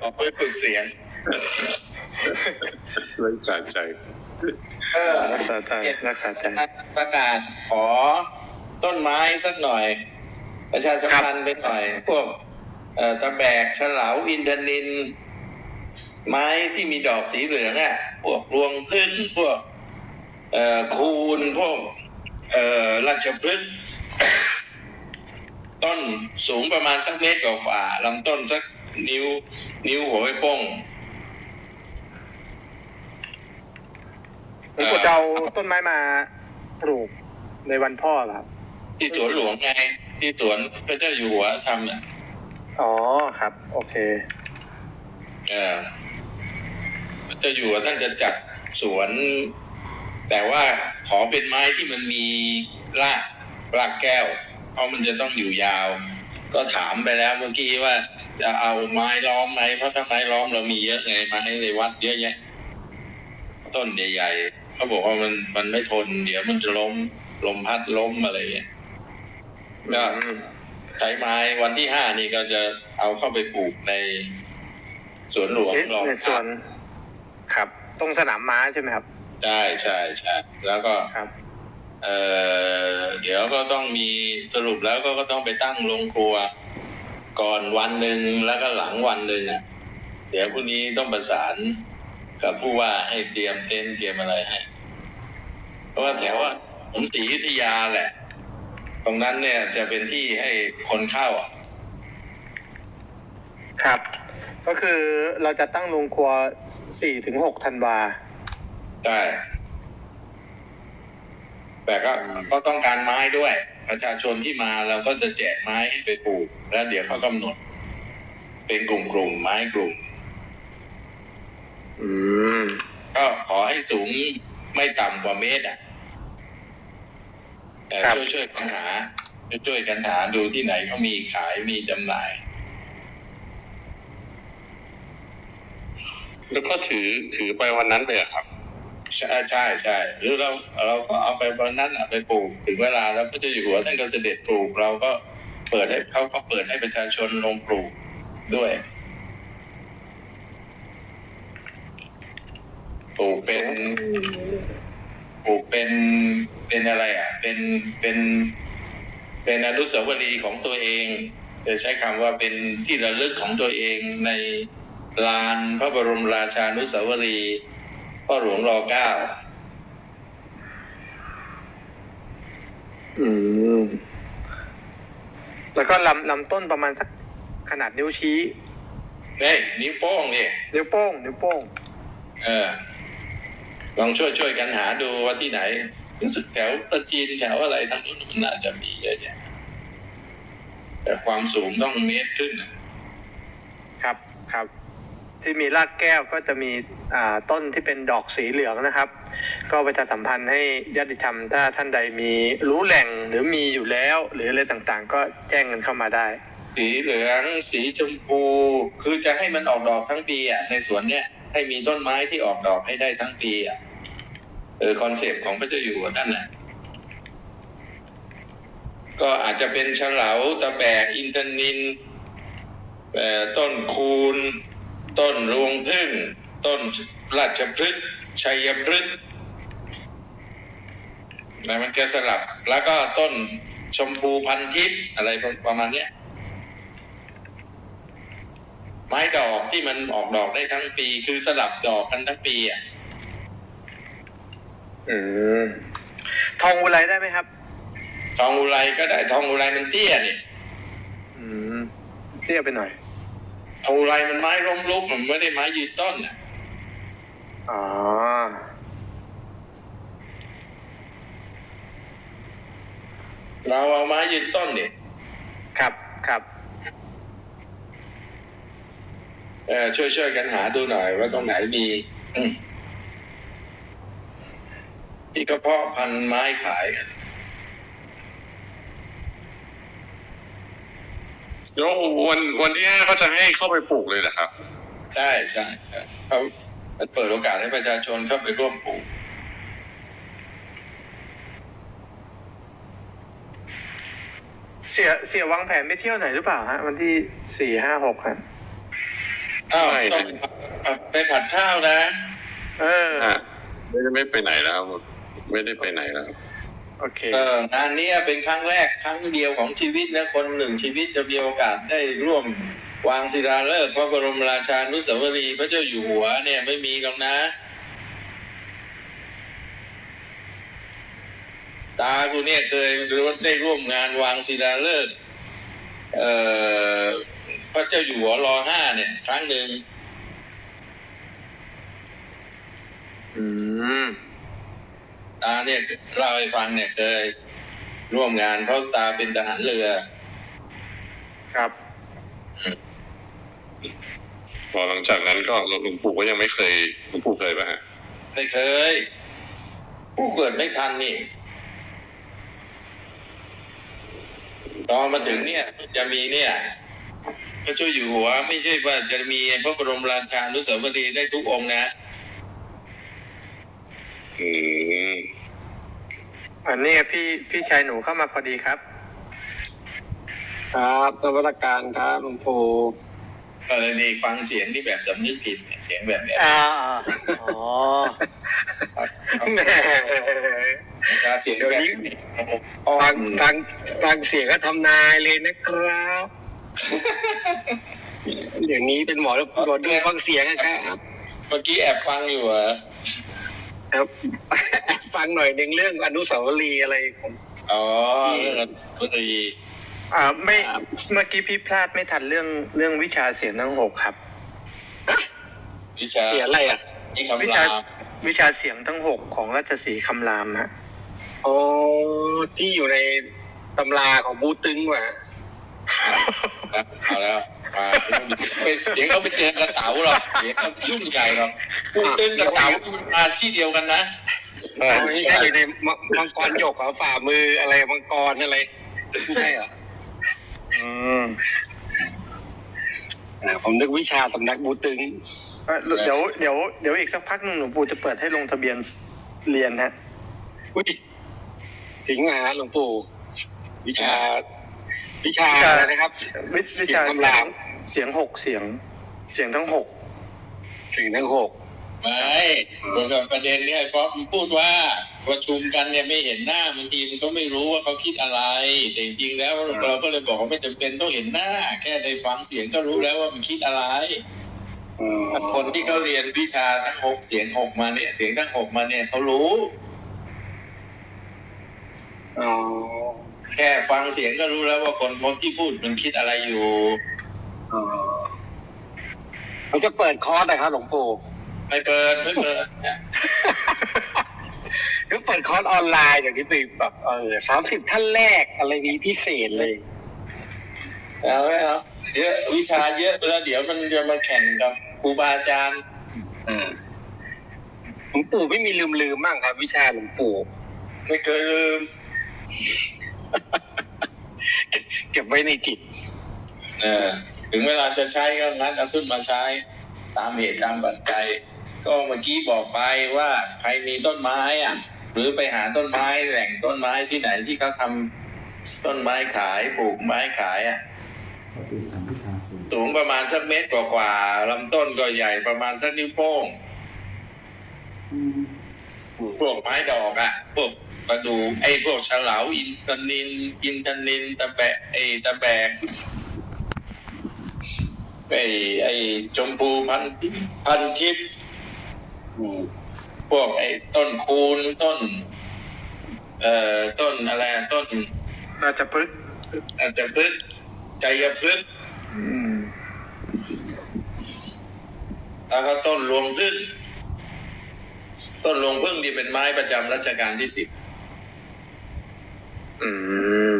เอาไปฝึกเสียงเรื่องจ่าใจเออรักษาใจรักษาใจประกาศขอต้นไม้สักหน่อย ประชาสัมพันธ์ไปหน่อย พวกเอ่อตะแบกฉลาวอินทนิน ไม้ที่มีดอกสีเหลืองอะ พวกรวงพึ่งพวกเอ่อคูนพวกเอ่อราชพฤกษ์ต้นสูงประมาณสักเมตรกว่าลำต้นสักนิ้ว นิ้วหัวไม่โป้ง ผมก็จะเอาต้นไม้มาปลูกในวันพ่อเหรอครับ ที่สวนหลวงไงที่สวนพระเจ้าอยู่หัวทำอะอ๋อครับ โอเคเออพระเจ้าอยู่หัวท่านจะจัดสวน แต่ว่าขอเป็นไม้ที่มันมีรากรากแก้ว เพราะมันจะต้องอยู่ยาว ก็ถามไปแล้วเมื่อกี้ว่า จะเอาไม้ล้อมไหมเพราะถ้าไม้ล้อมเรามีเยอะไงไม้ในวัดเยอะแยะต้นใหญ่ๆ เขาบอกว่ามันมันไม่ทน เดี๋ยวมันจะล้มลมพัดล้มอะไรอย่างเงี้ยก็ใช้ไม้วันที่ห้านี่ก็จะเอาเข้าไปปลูกในสวนหลวงเอ๊ะรองในส่วนครับ ตรงสนามม้าใช่ไหมครับใช่ใช่ใช่แล้วก็ครับเออเดี๋ยวก็ต้องมีสรุปแล้วก็ก็ต้องไปตั้งโรงครัว ก่อนวันหนึ่งแล้วก็หลังวันหนึ่งอะเดี๋ยวพรุ่งนี้ต้องประสานกับผู้ว่าให้เตรียมเต็นท์เตรียมอะไรให้เพ ราะว่าแถวว่าผมศรีอยุธยาแหละ ตรงนั้นเนี่ยจะเป็นที่ให้คนเข้าอะครับ ก็คือเราจะตั้งโรงครัวสี่ถึงหกธันวาใช่แต่ก็ก็ต้องการไม้ด้วย ประชาชนที่มาเราก็จะแจกไม้ให้ไปปลูก แล้วเดี๋ยวเขากำหนด เป็นกลุ่มกลุ่มๆไม้กลุ่ม อืม ก็ขอให้สูงไม่ต่ำกว่าเมตรอะ แต่ครับช่วยช่วยๆกันหาช่วยๆกันหาดูที่ไหนเขามีขายมีจำหน่าย แล้วก็ถือถือไปวันนั้นเลยเหรอครับ ใช่ใช่ใช่หรือเราเราก็เอาไปวันนั้นอะไปปลูกถึงเวลาแล้วพระเจ้าอยู่หัวท่านก็เสด็จปลูกเราก็เปิดให้เขาก็เปิดให้ประชาชนลงปลูกด้วยปลูกเป็นปลูกเป็น เป็นอะไรอะ เป็นเป็นเป็นอนุสาวรีย์ของตัวเองจะใช้คำว่าเป็นที่ระลึกของตัวเองในลานพระบรมราชานุสาวรีย์พ่อหลวงรอเก้าอืมแล้วก็ลำลำต้นประมาณสักขนาดนิ้วชี้เฮ้ยนิ้วโป้งเนี่ยนิ้วโป้ง นิ้วโป้ง เออ ลองช่วยช่วยกันหาดูว่าที่ไหน รู้สึกแถวประจีนแถวอะไรทางนู้นมันน่าจะมีเยอะแยะแต่ความสูงต้องเมตรขึ้นน่ะครับครับ ที่มีรากแก้วก็จะมีอ่าต้นที่เป็นดอกสีเหลืองนะครับ ก็ประชาสัมพันธ์ให้ญาติธรรมถ้าท่านใดมีรู้แหล่งหรือมีอยู่แล้ว หรืออะไรต่างๆ ก็แจ้งกันเข้ามาได้ สีเหลืองสีชมพู คือจะให้มันออกดอกทั้งปีอะในสวนเนี้ยให้มีต้นไม้ที่ออกดอกให้ได้ทั้งปีอะเออ คอนเซปต์ของพระเจ้าอยู่หัวท่านแหละก็อาจจะเป็นเสลาตะแบกอินทนิลเอ่ต้นคูณต้นรวงผึ้ง ต้นราชพฤกษ์ชัยพฤกษ์นะมันจะสลับ แล้วก็ต้นชมพูพันทิพย์อะไรประมาณเนี้ยไม้ดอกที่มันออกดอกได้ทั้งปี คือสลับดอกกันทั้งปีอะ อืมทองอุไรได้ไหมครับ ทองอุไรก็ได้ทองอุไรมันเตี้ยนี่อืมเตี้ยไปหน่อยทองอุไรมันไม้ร่มลุกมันไม่ได้ไม้ยืนต้นอะอ๋อเราเอาไม้ยืนต้นเนี่ยครับครับเออช่วยช่วยกันหาดูหน่อยว่าตรงไหนมี อืม ที่กระเพาะพันธุ์ไม้ขายกันแล้ววันวันที่ห้าเขาจะให้เข้าไปปลูกเลยเหรอครับ ใช่ใช่ใช่เขาเปิดโอกาสให้ประชาชนเข้าไปร่วมปลูกเสียเสียวางแผนไปเที่ยวไหนหรือเปล่าฮะวันที่สี่ห้าหกฮะอ้าวไม่ต้องไปผัดข้าวนะ เออ อะไม่ได้ไม่ไปไหนแล้วครับ ไม่ได้ไปไหนแล้วโอเคเอองานนี้เป็นครั้งแรกครั้งเดียวของชีวิตนะคนหนึ่งชีวิตจะมีโอกาสได้ร่วมวางศิลาฤกษ์พระบรมราชานุสาวรีย์พระเจ้าอยู่หัวเนี่ยไม่มีหรอกนะ ตากูเนี่ยเคยได้ร่วมงานวางศิลาฤกษ์เอ่อพระเจ้าอยู่หัวรอห้าเนี่ยครั้งหนึ่งอืม ตาเนี่ยเล่าให้ฟังเนี่ยเคยร่วมงานเพราะตาเป็นทหารเรือ ครับพอหลังจากนั้นก็หลวงปู่ก็ยังไม่เคยหลวงปู่เคยป่ะฮะไม่เคย ผู้เกิดไม่ทันนี่ตอนมาถึงเนี่ย จะมีเนี่ยพระเจ้าอยู่หัวไม่ใช่ว่าจะมีพระบรมราชานุสาวรีย์ได้ทุกองค์นะ อืมอันนี้พี่พี่ชายหนูเข้ามาพอดีครับ ครับนวัตการครับหลวงปู่กรณีฟังเสียงที่แบบสำนึกผิดเนี่ยเสียงแบบเนี้ยอ่าอ๋อแหมเสียงแบบนี้อ้อฟังมฟังฟังเสียงก็ทำนายเลยนะครับเดี๋ยวนี้เป็นหมอแล้วหมอดูฟังเสียงนะครับ เมื่อกี้แอบฟังอยู่เหรอ ครับ ฟังหน่อยหนึ่งเรื่องอนุสาวรีย์อะไรของอ๋อเรื่องอนุสาวรีย์อ่าไม่ครับเมื่อกี้พี่พลาดไม่ทันเรื่องเรื่องวิชาเสียงทั้งหกครับ วิชาเสียงอะไรอะที่วิคำชารามวิชาเสียงทั้งหกของราชสีห์คำรามฮะอ๋อที่อยู่ในตำราของบูตึงว่ะ เอาแล้วมาเดี๋ยวเขาไปเจอกระเต๋าหรอกเดี๋ยวเขายุ่งใหญ่หรอกพูดตึงกระเต๋ามาที่เดียวกันนะไม่ใช่อยู่ในมมังกรหยกเหรอฝ่ามืออะไรมังกรอะไรไม่ใช่เหรออืมอ่าผมนึกวิชาสำนักบูตึงเอ่อเดี๋ยวเดี๋ยวเดี๋ยวอีกสักพักหนึ่งหลวงปู่จะเปิดให้ลงทะเบียนเรียนฮะอุ้ยถึงมาฮะหลวงปู่วิชา วิชาวิชาอะไรนะครับ วิวิชาเสียงเสีคำรายมงเสียงหกเสียง เสียงทั้งหกถึงทั้งหกไม่ประเด็นเนี่ยป๊อปมันพูดว่าประชุมกันเนี่ยไม่เห็นหน้าบางทีมันก็ไม่รู้ว่าเขาคิดอะไร แต่จริงๆแล้วเราก็เลยบอกว่าไม่จำเป็นต้องเห็นหน้า แค่ได้ฟังเสียงก็รู้แล้วว่ามันคิดอะไรคนที่เขาเรียนวิชาทั้งหกเสียงหกมาเนี่ย เสียงทั้งหกมาเนี่ยเขารู้อ๋อ แค่ฟังเสียงก็รู้แล้วว่าคนคนที่พูดมันคิดอะไรอยู่อ๋อมันจะเปิดคอร์สนะครับหลวงปู่ไม่เปิดไม่เปิดหรือเปิดคอร์สออนไลน์อย่างที่ไปแบบเออสามสิบท่านแรกอะไรนี้พิเศษเลยเอาไหมครับเยอะวิชาเยอะแล้วเดี๋ยวมันจะมาแข่งกับครูบาอาจารย์อ่าหลวงปู่ไม่มีลืมลืมๆบ้างครับ วิชาหลวงปู่ ไม่เคยลืม เก็บไว้ในจิต เออ ถึงเวลาจะใช้ก็งัดเอาขึ้นมาใช้ ตามเหตุตามปัจจัยก็เมื่อกี้บอกไปว่าใครมีต้นไม้อะ หรือไปหาต้นไม้แหล่งต้นไม้ที่ไหนที่เขาทำต้นไม้ขายปลูกไม้ขายอะปฏิสัมพิทาสูงสูงประมาณสักเมตรกว่าๆลำต้นก็ใหญ่ประมาณสักนิ้วโป้งอืมพวกไม้ดอกอะพวก ประดูไอ้พวกฉลาอินทนิน อินทนินตะแบะไอ้ตะแบกไอ้ไอ้ชมพูพันทิพพันทิพย์พวกไอ้ต้นคูนต้น เอ่อต้นอะไรต้นน่าจะพึกษ์อาจจะพฤกษ์ใจยพฤกษ์อืมแล้วก็ต้นรวงพึ่งต้นรวงพึ่งที่เป็นไม้ประจำรัชกาลที่สิบ อืม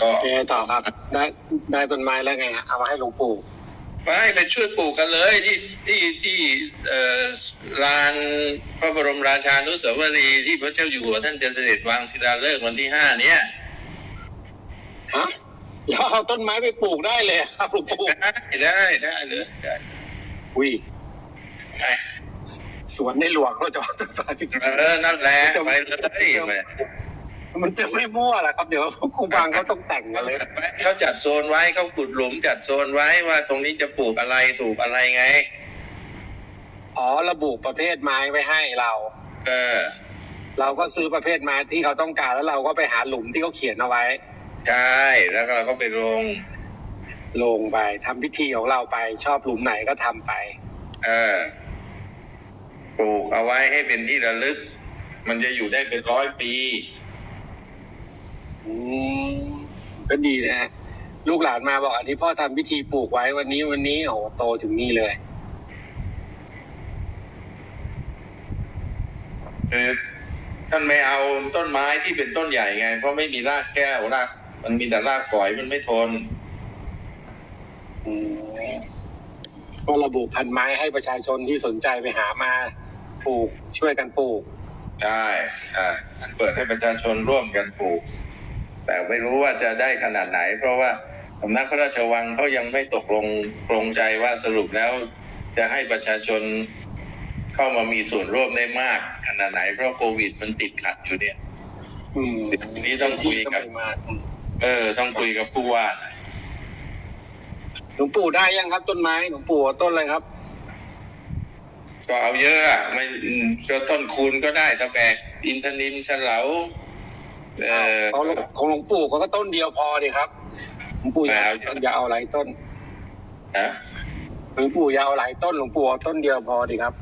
ก็ยังไงต่อครับ ได้ได้ต้นไม้แล้วไงฮะเอามาให้หลวงปู่ไปไปช่วยปลูกกันเลยที่ที่ที่เอ่อลานพระบรมราชานุสาวรีย์ที่พระเจ้าอยู่หัวท่านจะเสด็จวางศิลาฤกษ์วันที่ห้าเนี้ยฮะแล้วเอาต้นไม้ไปปลูกได้เลยครับหลวงปู่ได้ได้ได้เลยได้อุ้ยได้ สวนในหลวงเราจะเอาต้นไม้ไปปลูกเออนั่นแหละไปเลยไปมันจะไม่มั่วแหละครับเดี๋ยวครูบางเขาต้องแต่งกันเลยเขาจัดโซนไว้เขาขุดหลุมจัดโซนไว้ว่าตรงนี้จะปลูกอะไรถูกอะไรไงอ๋อระบุประเภทไม้ไว้ให้เรา เออ เราก็ซื้อประเภทไม้ที่เขาต้องการแล้วเราก็ไปหาหลุมที่เขาเขียนเอาไว้ ใช่แล้วก็เราก็ไปลง ลงไปทำพิธีของเราไปชอบหลุมไหนก็ทำไป เออ ปลูกเอาไว้ให้เป็นที่ระลึก มันจะอยู่ได้เป็นร้อยปีอืมก็ดีนะฮะลูกหลานมาบอกอันนี้พ่อทำพิธีปลูกไว้วันนี้วันนี้โอ้โหโตถึงนี่เลยคือท่านไม่เอาต้นไม้ที่เป็นต้นใหญ่ไง เพราะไม่มีรากแก้วรากมันมีแต่รากฝอยมันไม่ทนอืมก็ระบุพันไม้ให้ประชาชนที่สนใจไปหามา ปลูก ช่วยกันปลูกได้อ่าท่านเปิดให้ประชาชนร่วมกันปลูก แต่ไม่รู้ว่าจะได้ขนาดไหน เพราะว่าสำนักพระราชวังเขายังไม่ตกลงปรงใจว่าสรุปแล้ว จะให้ประชาชนเข้ามามีส่วนร่วมได้มากขนาดไหน เพราะโควิดมันติดขัดอยู่เนี่ยอืมทีนี้ต้องคุยกับไม่มาอืมเออ ต้องคุยกับผู้ว่าหลวงปู่ได้ยังครับ ต้นไม้หลวงปู่เอาต้นอะไรครับ ก็เอาเยอะอะไม่อืมก็ต้นคูณก็ได้ตะแบกอินทนินฉลาเออเขาของหลวงปู่เขาก็ต้นเดียวพอดีครับหลวงปู่อย่าไม่เอาอย่าเอาหลายต้นฮะหลวงปู่อย่าเอาหลายต้นหลวงปู่เอาต้นเดียวพอดีครับ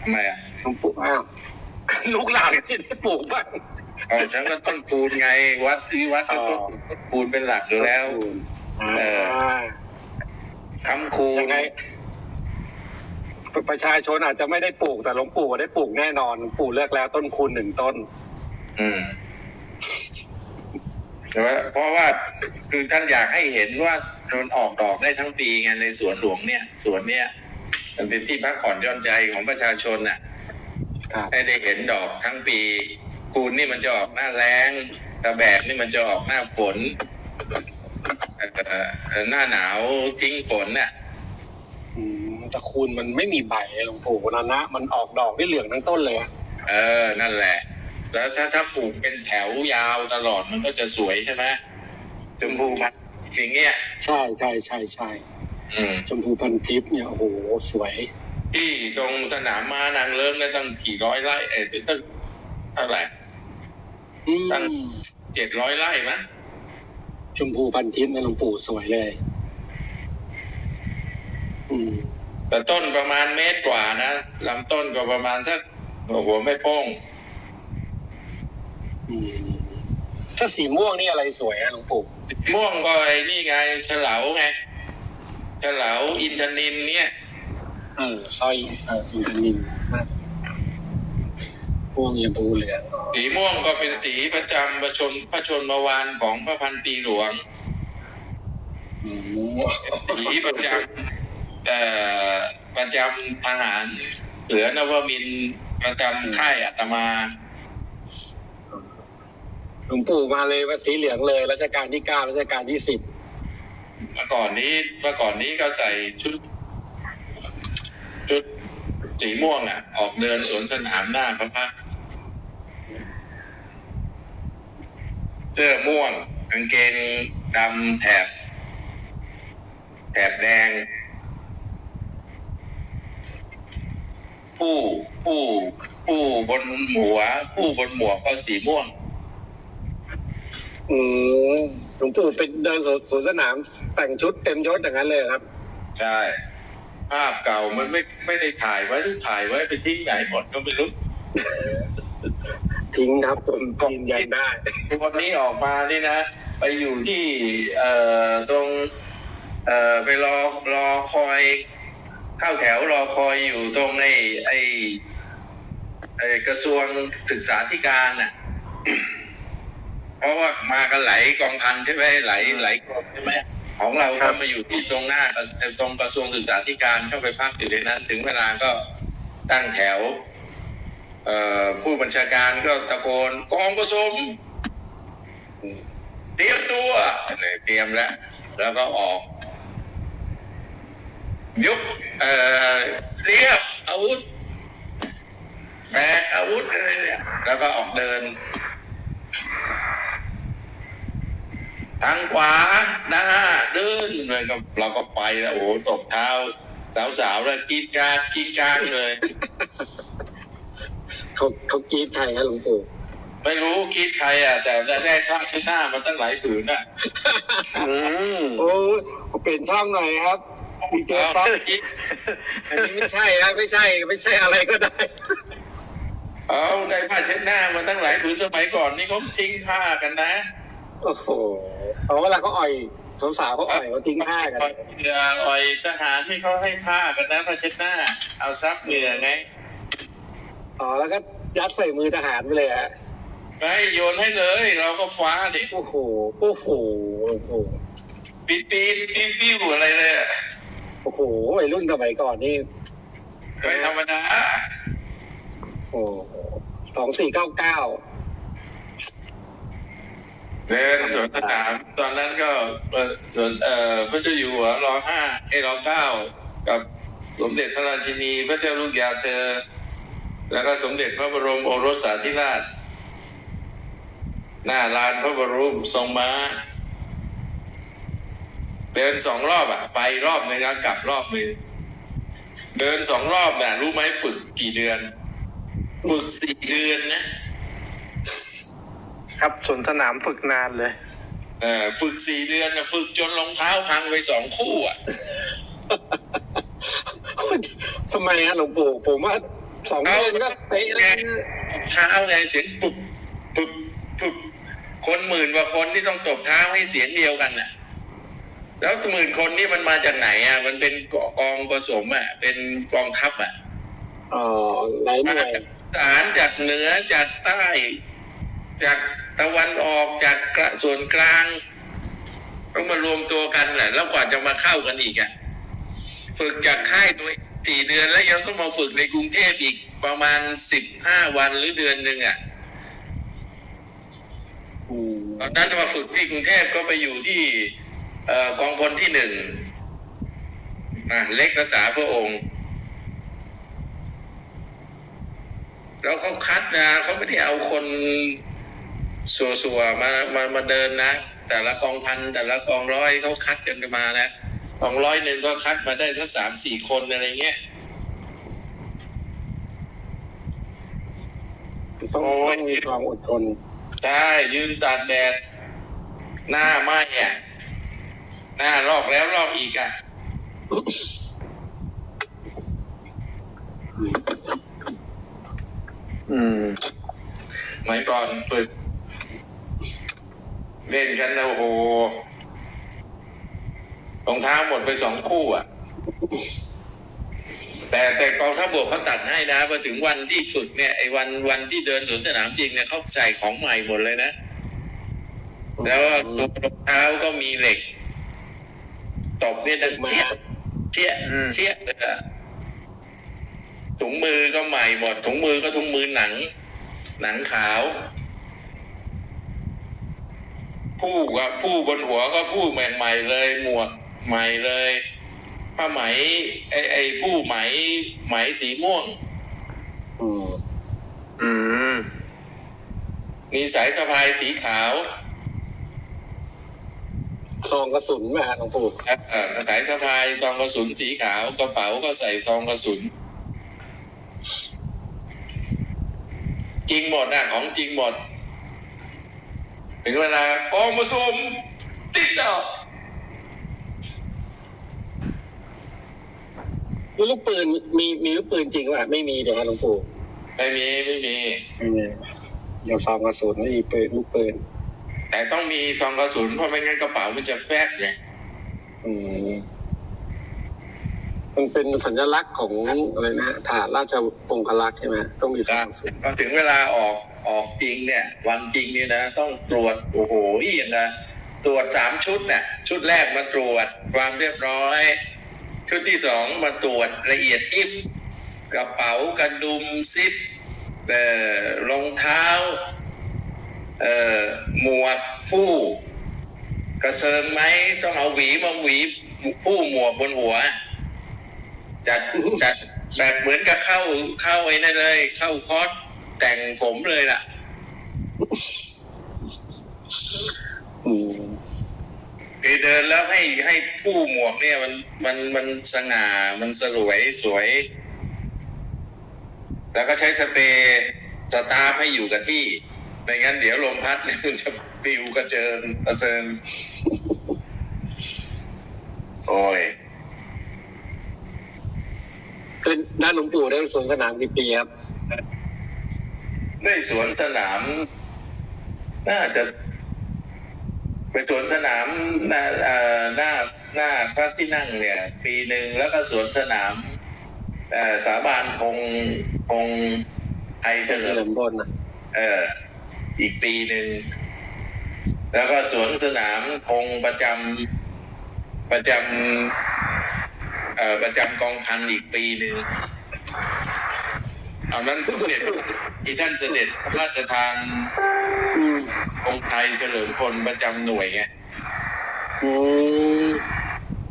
ทำไมอะหลวงปู่อ้าวลูกหลานก็จะได้ปลูกบ้างเอาฉันก็ต้นคูณไง วัดที่วัดก็ต้นอ๋อคูณเป็นหลักอยู่แล้ว เอออ่าคำคูณยังไง ประชาชนอาจจะไม่ได้ปลูกแต่หลวงปู่ก็ได้ปลูกแน่นอนหลวงปู่เลือกแล้วต้นคูณหนึ่งต้น อืมแต่ว่าเพราะว่าคือท่านอยากให้เห็นว่ามันออกดอกได้ทั้งปีไงในสวนหลวงเนี่ยสวนเนี่ย มันเป็นที่พักผ่อนหย่อนใจของประชาชนน่ะครับให้ได้เห็นดอกทั้งปีคูณนี่มันจะออกหน้าแล้งตะแบกนี่มันจะออกหน้าฝนเอ่อหน้าหนาวทิ้งฝนน่ะ อืมแต่คูณมันไม่มีใบหลวงปู่นะนะมันออกดอกได้เหลืองทั้งต้นเลยอะเออ นั่นแหละ แล้วถ้าถ้าปลูกเป็นแถวยาวตลอดมันก็จะสวยใช่ไหมชมพูพันธุ์อย่างเงี้ย ใช่ใช่ใช่ใช่อืมชมพูพันทิพย์เนี่ยโอ้โหสวย ที่ตรงสนามม้านางเลิ้มเนี่ยตั้งกี่ร้อยไร่เอ้ยเป็นตั้งเท่าไหร่อืมตั้งเจ็ดร้อยไร่มั้ยชมพูพันทิพย์เนี่ยหลวงปู่สวยเลย อืม แต่ต้นประมาณเมตรกว่านะลำต้นก็ประมาณสักหัวไม่โป้งอืมถ้าสีม่วงนี่อะไรสวยอะหลวงปู่ม่วงก็ไอ้นี่ไงเฉลาไงเฉลาอินทนินเนี่ยเออสร้อยเอออินทนินม่วงยมพูเหลืองสีม่วงก็เป็นสีประจำประชนพระชนมวานของพระพันปีหลวงอืมสีประจำเอ่อ ประจำทหารเสือนวมินประจำค่ายอาตมาหลวงปู่มาเลยว่าสีเหลืองเลยรัชกาลที่เก้ารัชกาลที่สิบเมื่อก่อนนี้เมื่อก่อนนี้ก็ใส่ชุด ชุดสีม่วงอะ ออกเดินสวนสนามหน้าพระพักเสื้อม่วงกางเกงดำแถบ แถบแดง ผู้ผู้ผู้บนหัว ผู้บนหมวกก็สีม่วงอืมหลวงปู่ไปเดินสวนสวนสนามแต่งชุดเต็มยศอย่างนั้นเลยครับ ใช่ ภาพเก่ามันไม่ไม่ได้ถ่ายไว้หรือถ่ายไว้ไปทิ้งไหนหมดก็ไม่รู้ทิ้งครับผมยืนยันได้วันนี้ออกมานี่นะ ไปอยู่ที่ เอ่อตรง เอ่อไปรอรอคอย เข้าแถวรอคอยอยู่ตรงไอ้ไอ้ไอ้กระทรวงศึกษาธิการน่ะ เพราะว่ามากันหลายกองพันใช่ไหมหลายหลายกรมใช่ไหมของเราก็มาอยู่ที่ตรงหน้าตรงกระทรวงศึกษาธิการเข้าไปพักอยู่ในนั้น ถึงเวลาก็ตั้งแถวเอ่อผู้บัญชาการก็ตะโกนกองผสมเตรียมตัวเนี่ยเตรียมแล้ว แล้วก็ออก ยกเอ่อเรียบอาวุธแบกอาวุธอะไรเนี่ยแล้วก็ออกเดิน ทางขวาหน้าเดินเลยก็เราก็ไปแล้วโอ้โหตบเท้า สาวๆแล้วกรีดกรารกรีดกรารเลยเขาเขากรีดใครครับหลวงปู่ ไม่รู้คิดใครอะ แต่ได้ได้ผ้าเช็ดหน้ามันตั้งหลายผืนอะ อืม โอ้เปลี่ยนช่องหน่อยครับ ดีเจป๊อปอันนี้ไม่ใช่ครับไม่ใช่ไม่ใช่อะไรก็ได้ เอาได้ผ้าเช็ดหน้ามาตั้งหลายผืนสมัยก่อนนี่เขาทิ้งผ้ากันนะโอ้โหเอาเวลาเขาอ่อยสาวๆเขาอ่อยเขาทิ้งผ้ากันเหงื่ออ่อยทหารที่เขาให้ผ้ากันนะผ้าเช็ดหน้า เอาซับเหงื่อไงอ๋อแล้วก็ยัดใส่มือทหารไปเลยฮะไปโยนให้เลย เราก็ฟ้าดิโอ้โหโอ้โหโอ้โหปีนปีนปีนปิ้วอะไรเลยอะ โอ้โหวัยรุ่นสมัยก่อนนี่ไม่ธรรมดาโอ้สองสี่เก้าเก้าเดินสวนสนามตอนนั้นก็เอ่อสวนเอ่อพระเจ้าอยู่หัวรอห้าไอ้รอเก้ากับสมเด็จพระราชินี พระเจ้าลูกยาเธอ แล้วก็สมเด็จพระบรมโอรสสาธิราช หน้าลานพระบรมทรงม้า เดินสองรอบอะไปรอบหนึ่งแล้วกลับรอบหนึ่งเดินสองรอบน่ะ รู้ไหมฝึกกี่เดือน ฝึกสี่เดือนนะ ครับสวนสนามฝึกนานเลยเออฝึกสี่เดือนนะฝึกจนรองเท้าพังไปสองคู่อะทำไมฮะหลวงปู่ผมว่าสองเดือนก็เป๊ะแล้วนะเท้าไงเสียงปุบปุบปุบคนหมื่นกว่าคนที่ต้องตบเท้าให้เสียงเดียวกันน่ะ แล้วหมื่นคนนี่มันมาจากไหนอะ มันเป็นกองผสมอะ เป็นกองทัพอะอ๋อหลายหมาน่วยจากสารจากเหนือจากใต้ จากตะวันออกจากกระส่วนกลาง ต้องมารวมตัวกันแหละ แล้วกว่าจะมาเข้ากันอีกอะ ฝึกจากค่ายตัวสี่เดือนแล้วยังต้องมาฝึกในกรุงเทพอีกประมาณสิบห้าวันหรือเดือนหนึ่งอะอืมตอนนั้นมาฝึกที่กรุงเทพก็ไปอยู่ที่เอ่อกองพลที่หนึ่งอะเล็กภาษาพระองค์ แล้วเขาคัดนะเขาไม่ได้เอาคนสัวๆมามามาเดินนะ แต่ละกองพันแต่ละกองร้อยเขาคัดกันมานะกองร้อยหนึ่งก็คัดมาได้ทั้งสามสี่คนอะไรเงี้ยต้องต้องมีความอดทน ใช่ ยืนตากแดด หน้าไหม้อะ หน้าลอกแล้วลอกอีกอะอืมสมัยก่อนฝึกเล่นกันนะโอ้โหรองเท้าหมดไปสองคู่อะ แต่แต่กองทัพบกเขาตัดให้นะพอถึงวันที่ฝึกเนี่ยไอ้วันวันที่เดินสวนสนามจริงเนี่ยเขาใส่ของใหม่หมดเลยนะ แล้วก็ตัวรองเท้าก็มีเหล็ก ตบเนี่ยดังเชี่ยเชี่ยอืมเชี่ยเลยอะถุงมือก็ใหม่หมดถุงมือก็ถุงมือหนัง หนังขาว ผู้ก็ผู้บนหัวก็ผู้ใหม่ๆเลยหมวกใหม่เลยผ้าไหมไอ้ไอ้ผู้ไหมไหมสีม่วงอืมอืมมีสายสะพายสีขาว ซองกระสุนมาหลวงปู่เอ่อสายสะพายซองกระสุนสีขาวกระเป๋าก็ใส่ซองกระสุน จริงหมดนะของจริงหมด ถึงเวลาออกมาซุ่มจิตอะมีลูกปืนมีมีลูกปืนจริงป่ะไม่มีเดี๋ยวหลวงปู่ไม่มีไม่มีไม่มีเดี๋ยวซองกระสุนไม่มีปืนลูกปืน แต่ต้องมีซองกระสุนเพราะไม่งั้นกระเป๋ามันจะแฟบไงอืมมันเป็นสัญลักษณ์ของอะไรนะฐานราชองครักษ์ใช่ไหมต้องมีซองกระสุนพอถึงเวลาออกออกจริงเนี่ย วันจริงเนี่ยนะต้องตรวจโอ้โหอีกนะตรวจสามชุดเนี่ยชุดแรกมาตรวจความเรียบร้อย ชุดที่สองมาตรวจละเอียดยิบกระเป๋ากระดุมซิปเอ่อรองเท้าเอ่อ หมวกผู้กระเซิงไหมต้องเอาหวีมาหวีผู้หมวกบนหัว จัดจัดแบบเหมือนกับเข้าเข้าไอ้นั่นเลย เข้าคอร์สแต่งผมเลยล่ะคือเดินแล้วให้ให้ผู้หมวกเนี่ย มันมันมันสง่ามันสลวยสวย แล้วก็ใช้สเปรย์สตาร์ให้อยู่กับที่ ไม่งั้นเดี๋ยวลมพัดเนี่ยมันจะปลิวกระเจิงกระเซิงโอ้ยเป็นด้านหลวงปู่ได้สวนสนามกี่ปีครับได้สวนสนาม น่าจะไปสวนสนามหน้าเอ่อหน้าหน้าพระที่นั่งเนี่ย ปีหนึ่งแล้วก็สวนสนามเอ่อสาบานคงคงไทยเฉเฉลิลิมมพลนะเอ่อ อีกปีหนึ่ง แล้วก็สวนสนามคงประจำประจำเอ่อประจำกองพันอีกปีหนึ่งเอานั้นสมเด็จที่ท่านเสด็จพระราชทานองค์ไทยเฉลิมพลประจำหน่วยไง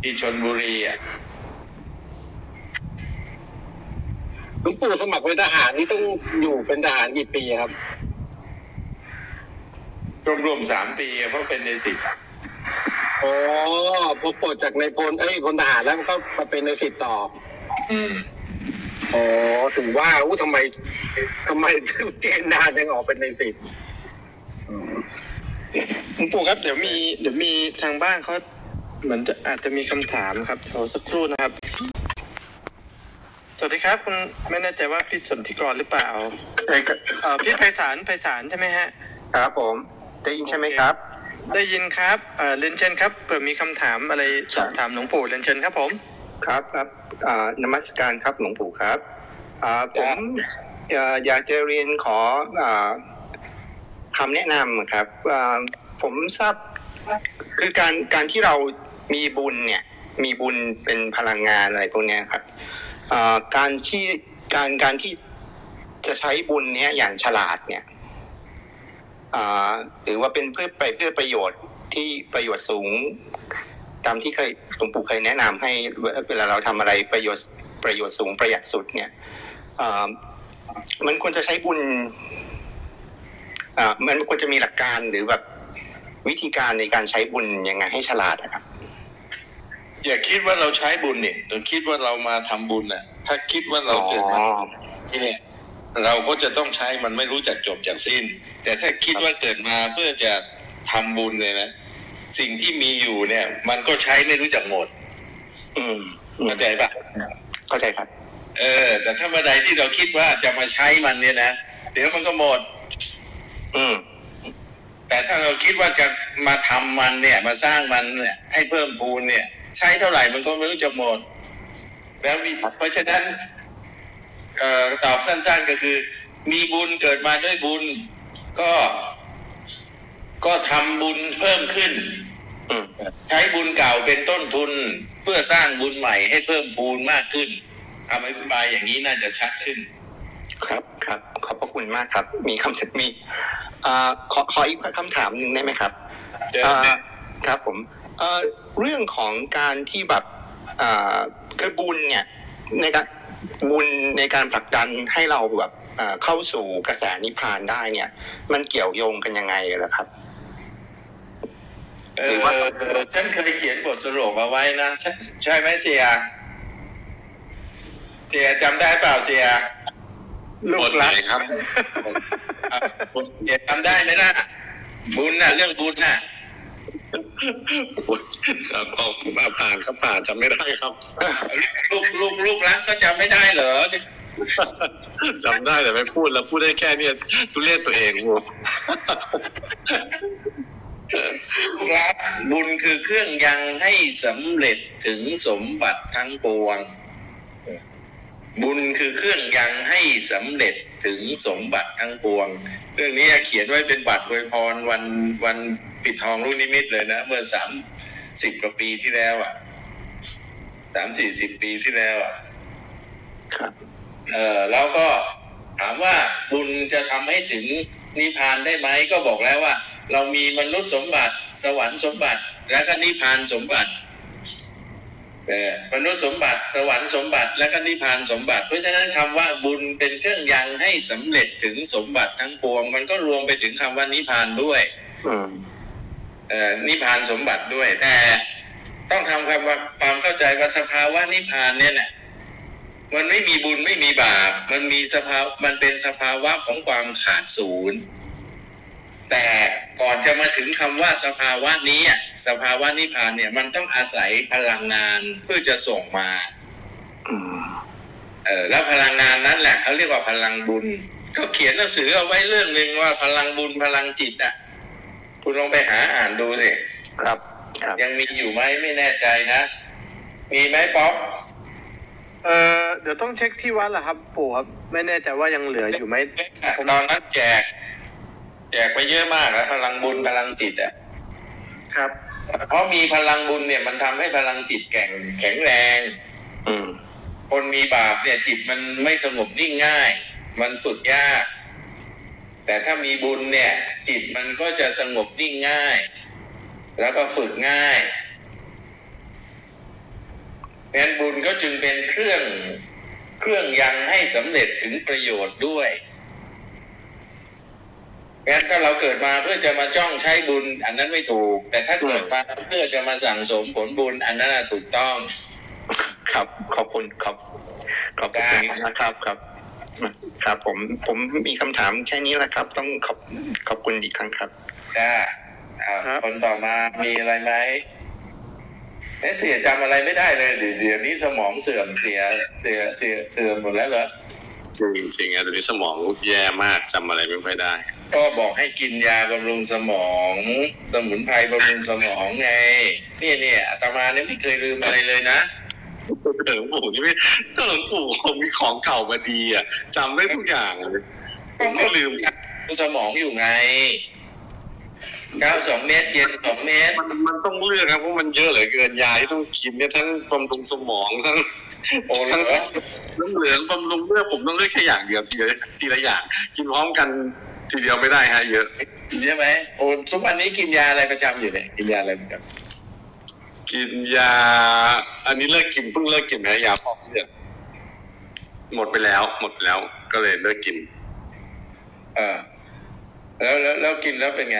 ที่ชนบุรีอะหลวงปู่สมัครเป็นทหารนี่ต้องอยู่เป็นทหารกี่ปีครับ รวมๆสามปีอะเพราะเป็นในสิบอ๋อพอปลดจากในายพลเอ้ยพลทหารแล้วก็มาเป็นในสิบต่ออืมอ๋อถึงว่าอู้ทำไมทำไมเจนนานยังออกเป็นในสิบหลวงปู่ครับเดี๋ยวมีเดี๋ยวมีทางบ้านเขาเหมือนจะอาจจะมีคำถามครับเดี๋ยวสักครู่นะครับ สวัสดีครับคุณไม่แน่ใจว่าพี่สนธิกรหรือเปล่าเอ่อพี่ไพศาลไพศาลใช่ไหมฮะ ครับผม ได้ยินใช่ไหมครับ ได้ยินครับเอ่อเรียนเชิญครับเผื่อมีคำถามอะไรสอบถามหลวงปู่เรียนเชิญครับผมครับครับอ่านมัสการครับหลวงปู่ครับอ่าผมเอ่ออยากจะเรียนขออ่าคำแนะนำครับอ่าผมทราบคือการการที่เรามีบุญเนี่ย มีบุญเป็นพลังงานอะไรพวกเนี้ยครับอ่าการที่การการที่จะใช้บุญเนี้ยอย่างฉลาดเนี่ย อ่าหรือว่าเป็นเพื่อไปเพื่อประโยชน์ที่ประโยชน์สูง ตามที่เคยหลวงปู่เคยแนะนำให้เวลาเราทำอะไรประโยชน์ประโยชน์สูงประหยัดสุดเนี่ยอ่ามันควรจะใช้บุญอ่ามันควรจะมีหลักการหรือแบบวิธีการในการใช้บุญยังไงให้ฉลาดนะครับ อย่าคิดว่าเราใช้บุญเนี่ยเราคิดว่าเรามาทำบุญน่ะ ถ้าคิดว่าเราเกิดมาที่เนี่ย เราก็จะต้องใช้มันไม่รู้จักจบจากสิ้น แต่ถ้าคิดว่าเกิดมาเพื่อจะทำบุญเนี่ยนะ สิ่งที่มีอยู่เนี่ย มันก็ใช้ไม่รู้จักหมด อืมเข้าใจปะเข้าใจครับ เออ แต่ถ้าเมื่อใดที่เราคิดว่าจะมาใช้มันเนี่ยนะเดี๋ยวมันก็หมด อืมแต่ถ้าเราคิดว่าจะมาทำมันเนี่ย มาสร้างมันเนี่ยให้เพิ่มพูนเนี่ย ใช้เท่าไหร่มันก็ไม่รู้จะหมด แล้วมีเพราะฉะนั้นเอ่อ ตอบสั้น ๆ ก็คือ มีบุญเกิดมาด้วยบุญ ก็ก็ทำบุญเพิ่มขึ้นอืมใช้บุญเก่าเป็นต้นทุนเพื่อสร้างบุญใหม่ให้เพิ่มพูนมากขึ้นคำอธิบายอย่างนี้น่าจะชัดขึ้น ครับครับขอบพระคุณมากครับ มีคำถามมีอ่าขอขออีกคำถามหนึ่งได้ไหมครับเชิญอ่าครับผมเอ่อเรื่องของการที่แบบอ่าคือบุญเนี่ยในการ บุญในการผลักดันให้เราแบบอ่าเข้าสู่กระแสนิพพานได้เนี่ย มันเกี่ยวโยงกันยังไงเหรอครับเออฉันเคยเขียนบทสรุปเอาไว้นะใช่ใช่ไหมเสียเสียจำได้เปล่าเสียลูบกทไหนรักครับอะเสียจำได้ไหมนะบุญน่ะเรื่องบุญน่ะ ครับออกมาผ่านครับผ่านจำไม่ได้ครับลูกลูกลูกรักก็จำไม่ได้เหรอจำได้แต่ไม่พูดแล้วพูดได้แค่เนี่ยตุเรศตัวเองกูลูกรักบุญคือเครื่องยังให้สำเร็จถึงสมบัติทั้งปวง บุญคือเครื่องยังให้สำเร็จถึงสมบัติทั้งปวง เรื่องนี้เขียนไว้เป็นบัตรอวยพรวันวันปิดทองรุ่นนิมิตเลยนะ เมื่อสามสิบกว่าปีที่แล้วอะสามสี่สิบปีที่แล้วอะครับ เออแล้วก็ถามว่าบุญจะทำให้ถึงนิพพานได้ไหมก็บอกแล้วว่า เรามีมนุษย์สมบัติ สวรรค์สมบัติ แล้วก็นิพพานสมบัติเออ มนุษย์สมบัติสวรรค์สมบัติแล้วก็นิพพานสมบัติ เพราะฉะนั้นคำว่าบุญเป็นเครื่องยังให้สำเร็จถึงสมบัติทั้งปวง มันก็รวมไปถึงคำว่านิพพานด้วยอืมเอ่อนิพพานสมบัติด้วย แต่ต้องทำความว่าความเข้าใจว่าสภาวะนิพพานเนี่ยนะมันไม่มีบุญไม่มีบาป มันมีสภาวมันเป็นสภาวะของความขาดศูนย์ แต่ก่อนจะมาถึงคำว่าสภาวะนี้อะสภาวะนิพพานเนี่ย มันต้องอาศัยพลังงานเพื่อจะส่งมาอืมเออแล้วพลังงานนั้นแหละเขาเรียกว่าพลังบุญ ก็เขียนหนังสือเอาไว้เรื่องหนึ่งว่าพลังบุญพลังจิตอะ คุณลองไปหาอ่านดูสิครับครับ ยังมีอยู่ไหมไม่แน่ใจนะ มีไหมป๊อปเออเดี๋ยวต้องเช็คที่วัดแหละครับปู่ครับไม่แน่ใจว่ายังเหลืออยู่ไหมตอนนั้นแจก แจกไปเยอะมากแล้วพลังบุญพลังจิตอะครับ เพราะมีพลังบุญเนี่ยมันทำให้พลังจิตแข็งแข็งแรง อืม คนมีบาปเนี่ย จิตมันไม่สงบนิ่งง่าย มันฝึกยาก แต่ถ้ามีบุญเนี่ย จิตมันก็จะสงบนิ่งง่าย แล้วก็ฝึกง่ายเพราะฉะนั้นบุญก็จึงเป็นเครื่องเครื่องยังให้สำเร็จถึงประโยชน์ด้วย เพราะฉะนั้นถ้าเราเกิดมาเพื่อจะมาจ้องใช้บุญ อันนั้นไม่ถูก แต่ถ้าเกิดมาเพื่อจะมาสั่งสมผลบุญ อันนั้นน่ะถูกต้อง ครับขอบคุณครับขอบคุณนะครับครับครับผมผมมีคำถามแค่นี้แหละครับ ต้องขอบขอบคุณอีกครั้งครับจ้าอ่าครับคนต่อมามีอะไรไหมเอ๊ะเสียจำอะไรไม่ได้เลยเดี๋ยวเดี๋ยวนี้สมองเสื่อมเสียเสียเสียเสื่อมหมดแล้วเหรอ จริงๆอะตอนนี้สมองแย่มากจำอะไรไม่ค่อยได้ ก็บอกให้กินยาบำรุงสมอง สมุนไพรบำรุงสมองไงเนี่ยเนี่ยอาตมาเนี่ยไม่เคยลืมอะไรเลยนะเออหลวงปู่นี่ไม่เจ้าหลวงปู่ผมมีของเก่ามาดีอะจำได้ทุกอย่างเลยผมไม่ลืมสมองอยู่ไง เก้าสองเม็ดเย็นสองเม็ดมันมันต้องเลือกครับเพราะมันเยอะเหลือเกินยาที่ต้องกินเนี่ยทั้งบำรุงสมองทั้งโอ้เหรทั้งอน้ำเหลืองบำรุงเลือดผมต้องเลือกแค่อย่างเดียวทีละทีละอย่างกินพร้อมกันทีเดียวไม่ได้ฮะเยอะใช่ไหมโอ้ทุกวันนี้กินยาอะไรประจำอยู่เนี่ยกินยาอะไรประจกินยา อันนี้เลิกกินเพิ่งเลิกกินนะยาฟอกเลือดหมดไปแล้ว หมดไปแล้วก็เลยเลิกกินำเออแล้วแล้วแล้วกินแล้วเป็นไง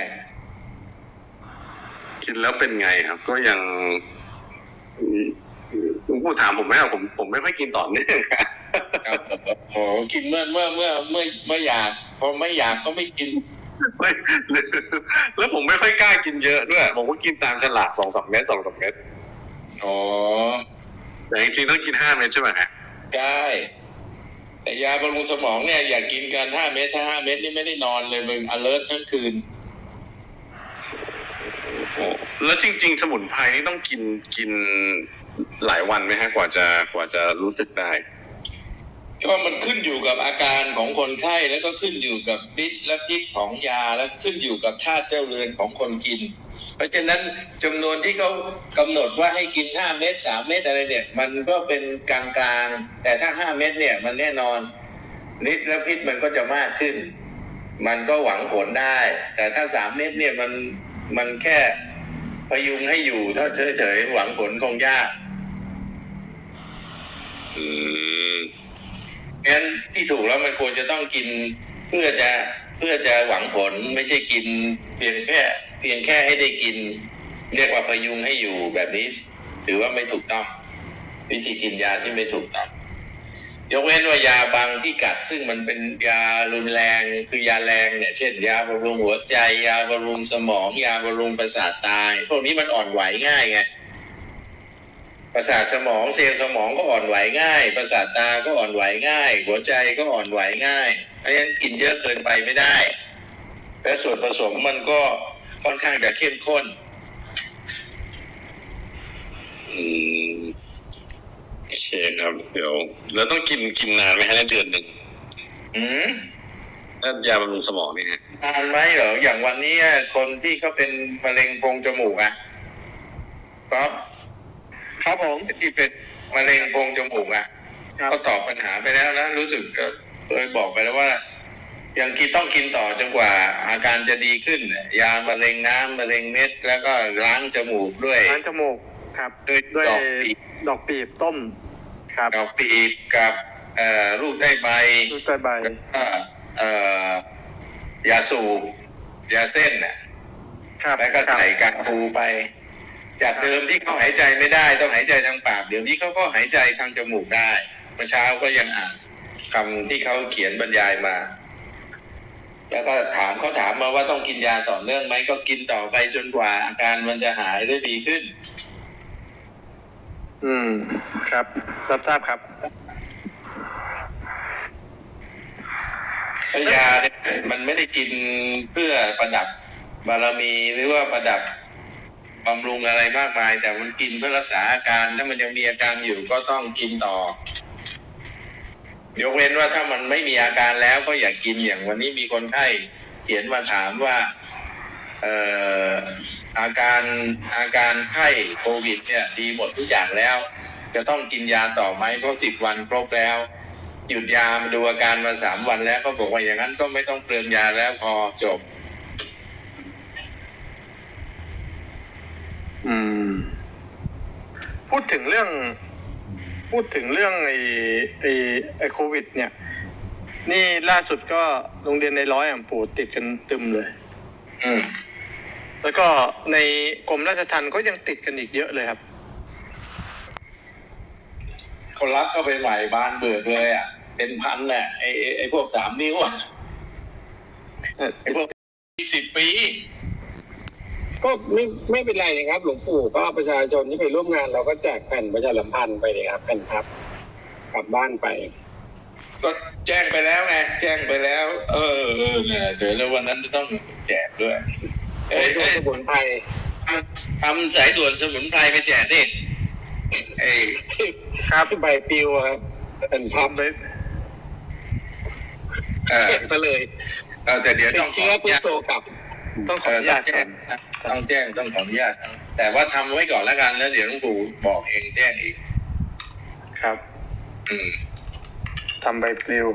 กินแล้วเป็นไงครับ ก็ยังคุณผู้ถามผมไหมอะผมผมไม่ค่อยกินต่อเนื่องอะครับโอ้กินเมื่อเมื่อเมื่อเมื่อเมื่ออยากพอไม่อยากก็ไม่กินไม่แล้วผมไม่ค่อยกล้ากินเยอะด้วยผมก็กินตามฉลากสองสามเม็ดสองสามเม็ดอ๋อแต่จริงๆต้องกินห้าเม็ดใช่ไหมฮะใช่แต่ยาบำรุงสมองเนี่ย อย่ากินกันห้าเม็ดถ้าห้าเม็ดนี่ไม่ได้นอนเลยมึง alert ทั้งคืนโอ้ แล้วจริง ๆ สมุนไพรนี่ต้องกินกินหลายวันไหมฮะกว่าจะกว่าจะรู้สึกได้ ก็มันขึ้นอยู่กับอาการของคนไข้แล้วก็ขึ้นอยู่กับฤทธิ์และพิษของยาแล้วขึ้นอยู่กับธาตุเจ้าเรือนของคนกิน เพราะฉะนั้นจำนวนที่เขากำหนดว่าให้กินห้าเม็ดสามเม็ดอะไรเนี่ย มันก็เป็นกลางๆแต่ถ้าห้าเม็ดเนี่ยมันแน่นอนฤทธิ์และพิษมันก็จะมากขึ้น มันก็หวังผลได้ แต่ถ้าสามเม็ดเนี่ยมัน มันแค่พยุงให้อยู่ถ้าเฉยๆหวังผลคงยากอืมงั้นที่ถูกแล้วมันควรจะต้องกินเพื่อจะเพื่อจะหวังผลไม่ใช่กิน เพียงแค่ เพียงแค่ให้ได้กิน เรียกว่าพยุงให้อยู่แบบนี้ ถือว่าไม่ถูกต้อง วิธีกินยาที่ไม่ถูกต้อง ยกเว้นว่ายาบางที่กัดซึ่งมันเป็นยารุนแรงคือยาแรงเนี่ยเช่น ยาบำรุงหัวใจ ยาบำรุงสมอง ยาบำรุงประสาทตาย พวกนี้มันอ่อนไหวง่ายไงประสาทสมองเซลล์สมองก็อ่อนไหวง่าย ประสาทตาก็อ่อนไหวง่าย หัวใจก็อ่อนไหวง่ายเพราะฉะนั้นกินเยอะเกินไปไม่ได้และส่วนผสมมันก็ค่อนข้างจะเข้มข้น อืม โอเคครับ เดี๋ยว แล้วต้องกินกินนานไหมฮะในเดือนหนึ่งอืมถ้ายาบำรุงสมองนี่ฮะนานไหมเหรออย่างวันนี้คนที่เขาเป็นมะเร็งโพรงจมูกอะก็ครับผมที่เป็นมะเร็งโพรงจมูกอะครับ ก็ตอบปัญหาไปแล้วนะรู้สึกก็เคยบอกไปแล้วว่า ยังกินต้องกินต่อจนกว่าอาการจะดีขึ้น ยามะเร็งน้ำมะเร็งเม็ดแล้วก็ล้างจมูกด้วยร้านจมูก ครับด้วยด้วยดอกปีบดอกปีบต้มครับดอกปีบกับเอ่อลูกได้ใบลูกใต้ใบแล้วก็เอ่อยาสูบยาเส้นน่ะครับแล้วก็ครับใส่กากปูไป จากเดิมที่เขาหายใจไม่ได้ต้องหายใจทางปากเดี๋ยวนี้เขาก็หายใจทางจมูกได้เมื่อเช้าก็ยังอ่านคำที่เขาเขียนบรรยายมา แล้วก็ถามเขาถามมาว่าต้องกินยาต่อเนื่องไหมก็กินต่อไปจนกว่าอาการมันจะหายได้ดีขึ้น อืม ครับ รับทราบครับยาเนี่ยมันไม่ได้กินเพื่อประดับบารมีหรือว่าประดับบำรุงอะไรมากมาย แต่มันกินเพื่อรักษาอาการ ถ้ามันยังมีอาการอยู่ก็ต้องกินต่อยกเว้นว่าถ้ามันไม่มีอาการแล้วก็อย่ากินอย่างวันนี้มีคนไข้เขียนมาถามว่า อ่ออาการอาการไข้โควิด เนี่ย ดีหมดทุกอย่างแล้ว จะต้องกินยาต่อไหมเพราะสิบวันครบแล้ว หยุดยามาดูอาการมาสามวันแล้วก็บอกว่าอย่างนั้นก็ไม่ต้องเปลืองยาแล้วพอจบ อืม พูดถึงเรื่อง พูดถึงเรื่องไอ้ไอ้ไอ้โควิด เนี่ย นี่ล่าสุดก็โรงเรียนในร้อยอะปู่ติดกันตึมเลย อืม แล้วก็ในกรมราชทัณฑ์ก็ยังติดกันอีกเยอะเลยครับเขารับเข้าไปใหม่บานเบิดเลยอะ เป็นพันน่ะไอ้ไอ้ไอ้พวกสามนิ้วอะไอ้พวกสิบปี ก็ไม่ไม่เป็นไรนะครับ หลวงปู่ก็ประชาชนที่ไปร่วมงาน เราก็แจกแผ่นประชาสัมพันธ์ไปเลยครับแผ่นพับ กลับบ้านไป ก็แจ้งไปแล้วไงแจ้งไปแล้ว เออเออเนี่ยเดี๋ยวแล้ววันนั้นจะต้องแจกด้วย เอ้ใช้ยตัวเอ้ยสมุนไพรทำสายด่วนสมุนไพรไปแจกดิไอ้ครับใบปลิวครับแผ่นพับทำไปเออแจกซะเลยเออแต่เดี๋ยวติต้ดองขอเชื้ออนุปุ๊บญาตโตกลับ ต้องขอเอออนุญาตต้องแจ้ก่องนนะต้องแจ้งต้องขออนุญาตแต่ว่าทำไว้ก่อนแล้วกันแล้วเดี๋ยวหลวงปู่บอกเองแจ้งอีก ครับอืม ทำใบปลิว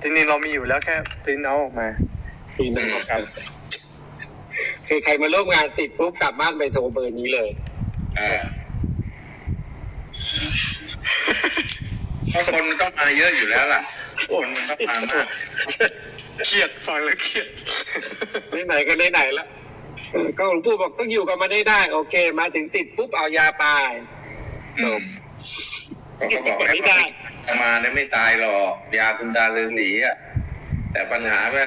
ทีนี้เรามีอยู่แล้วแค่ปริ้นเอาออกมา ปีหนึงครับ คือใครมาร่วมงานติดปุ๊บกลับบ้านไปโทรเบอร์นี้เลยอ่าเพราะคนมันต้องมาเยอะอยู่แล้วล่ะคนมันต้องมามากเครียดฟังแล้วเครียดไหนๆก็ไหนๆแล้วเออก็หลวงปู่บอกต้องอยู่กับมันได้ได้ โอเค มาถึงติดปุ๊บเอายาไปอืมเขาก็บอกแล้วไม่ได้ว่ามาเนี่ยไม่ตายหรอกยาคุณตาฤาษีอะแต่ปัญหาว่า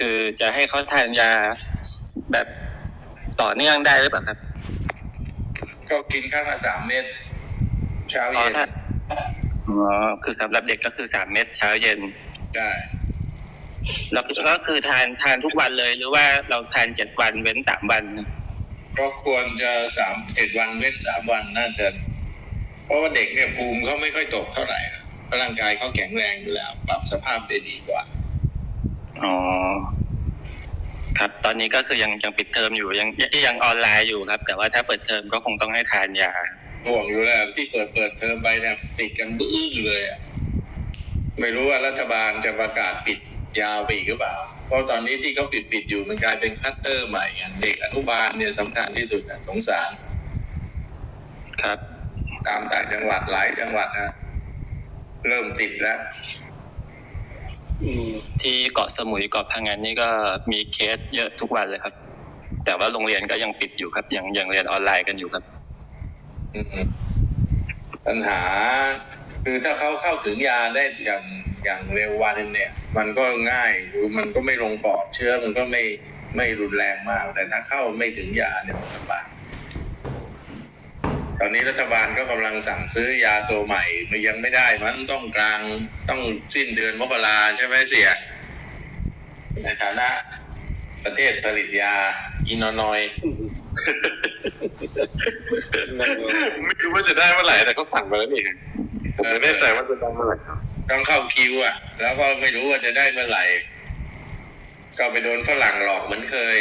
คือจะให้เขาทานยาแบบต่อเนื่องได้หรือเปล่าครับ ก็กินข้าวมาสามเม็ดเช้าอ๋อเย็นถ้าอ๋อคือสำหรับเด็กก็คือสามเม็ดเช้าเย็น ได้ แล้วก็คือทานทานทุกวันเลย หรือว่าเราทานเจ็ดวันเว้นสามวันก็ควรจะสามเจ็ดวันเว้นสามวันน่าจะ เพราะว่าเด็กเนี่ยภูมิเขาไม่ค่อยตกเท่าไหร่นะเพราะร่างกายเขาแข็งแรงอยู่แล้ว ปรับสภาพได้ดีกว่า อ๋อครับตอนนี้ก็คือยังยังปิดเทอมอยู่ยังยังออนไลน์อยู่ครับ แต่ว่าถ้าเปิดเทอมก็คงต้องให้ทานยาห่วงอยู่แล้วที่เปิดเปิดเทอมไปเนี่ยติดกันบื้อเลยอะไม่รู้ว่ารัฐบาลจะประกาศปิดยาวไปอีกหรือเปล่า เพราะตอนนี้ที่เขาปิดปิดอยู่มันกลายเป็นคลัสเตอร์ใหม่ไงเด็กอนุบาลเนี่ยสำคัญที่สุดอะสงสาร ครับ ตามต่างจังหวัดหลายจังหวัดนะเริ่มติดแล้วอืม ที่เกาะสมุยเกาะพังงานนี่ก็มีเคสเยอะทุกวันเลยครับ แต่ว่าโรงเรียนก็ยังปิดอยู่ครับ ยังยังเรียนออนไลน์กันอยู่ครับปัญหา คือถ้าเขาเข้าถึงยาได้อย่างอย่างเร็ววันเนี่ย มันก็ง่ายหรือมันก็ไม่ลงปอดเชื้อมันก็ไม่ไม่รุนแรงมาก แต่ถ้าเข้าไม่ถึงยาเนี่ยมันลำบาก ตอนนี้รัฐบาลก็กำลังสั่งซื้อยาตัวใหม่ มันยังไม่ได้ มันต้องกลางต้องสิ้นเดือนมกราใช่ไหมเสีย ในฐานะ ประเทศผลิตยาอินโนนอยไม่รู้ว่าจะได้เมื่อไหร่แต่เขาสั่งมาแล้วนี่ผมไม่แน่ใจว่าจะได้เมื่อไหร่ต้องเข้าคิวอะ แล้วก็ไม่รู้ว่าจะได้เมื่อไหร่ ก็ไปโดนฝรั่งหลอกเหมือนเคย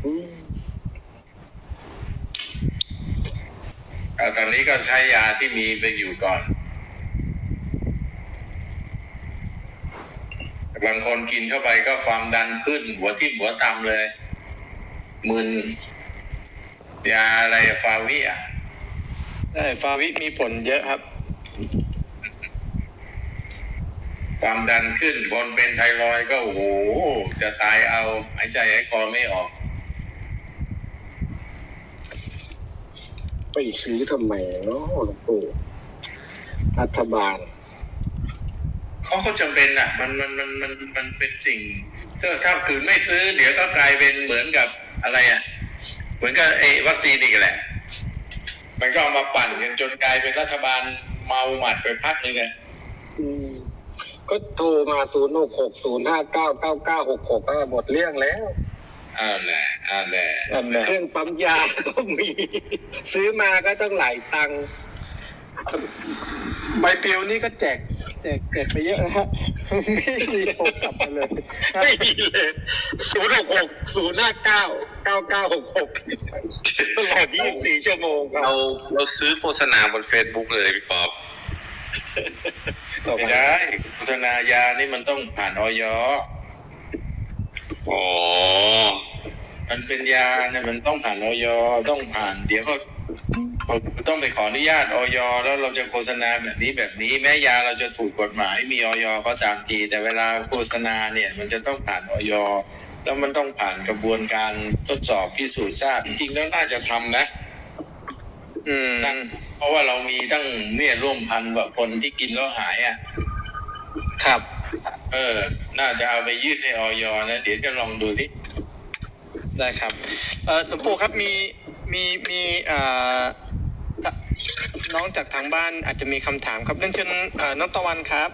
เอา ตอนนี้ก็ใช้ยาที่มีไปอยู่ก่อน บางคนกินเข้าไปก็ความดันขึ้น หัวที่หัวตำเลย มึนยาอะไรฟาวิอะใช่ฟาวิมีผลเยอะครับ ความดันขึ้นคนเป็นไทรอยด์ก็โอ้โห จะตายเอาหายใจหายคอไม่ออก ไปซื้อทำไมเนาะหลวงปู่รัฐบาลเขาก็จำเป็นอะ มันมันมันมันมันเป็นสิ่งถ้าถ้าคืนไม่ซื้อ เดี๋ยวก็กลายเป็นเหมือนกับอะไรอะ เหมือนกับไอ้วัคซีนอีกแหละ มันก็เอามาปั่นกันจนกลายเป็นรัฐบาลเมาหมัดไปพักหนึงไงอืมก็โทรมาศูนย์หกหกศูนย์ห้าเก้าเก้าเก้าหกหกหมดเรื่องแล้ว อ่าแหละอ่าแหละนั่นแหละเครื่องปั๊มยาก็มี ซื้อมาก็ต้องหลายตังค์ใบปลิวนี่ก็แจกแจกแจกไปเยอะนะฮะไม่มีโทรกลับมาเลยไม่มีเลยศูนย์หกหกศูนย์ห้าเก้าเก้าเก้าหกหกตลอดยี่สิบสี่ชั่วโมงครัเราบเราซื้อโฆษณาบนเฟซบุ๊กเลยพี่ป๊อปไม่ได้โฆษณายานี่มันต้องผ่านออย อ๋อ มันเป็นยาเนี่ยมันต้องผ่านออยต้องผ่านเดี๋ยวก็ต้องไปขออนุญาตออยแล้วเราจะโฆษณาแบบนี้แบบนี้แม้ยาเราจะถูกกฎหมายมีออยก็ตามทีแต่เวลาโฆษณาเนี่ย มันจะต้องผ่านออยแล้วมันต้องผ่านกระบวนการทดสอบพิสูจน์ทราบจริงๆแล้วน่าจะทำนะ อืมนะเพราะว่าเรามีตั้งเนี่ยร่วมพันกว่าคนที่กินแล้วหายอะ ครับ เออ น่าจะเอาไปยื่นให้ออยนะ เดี๋ยวจะลองดูดิได้ครับ เออหลวงปู่ครับมีมีมีเอ่อตะน้องจากทางบ้านอาจจะมีคำถามครับเรื่องเชิญเอ่อน้องตะวันครับ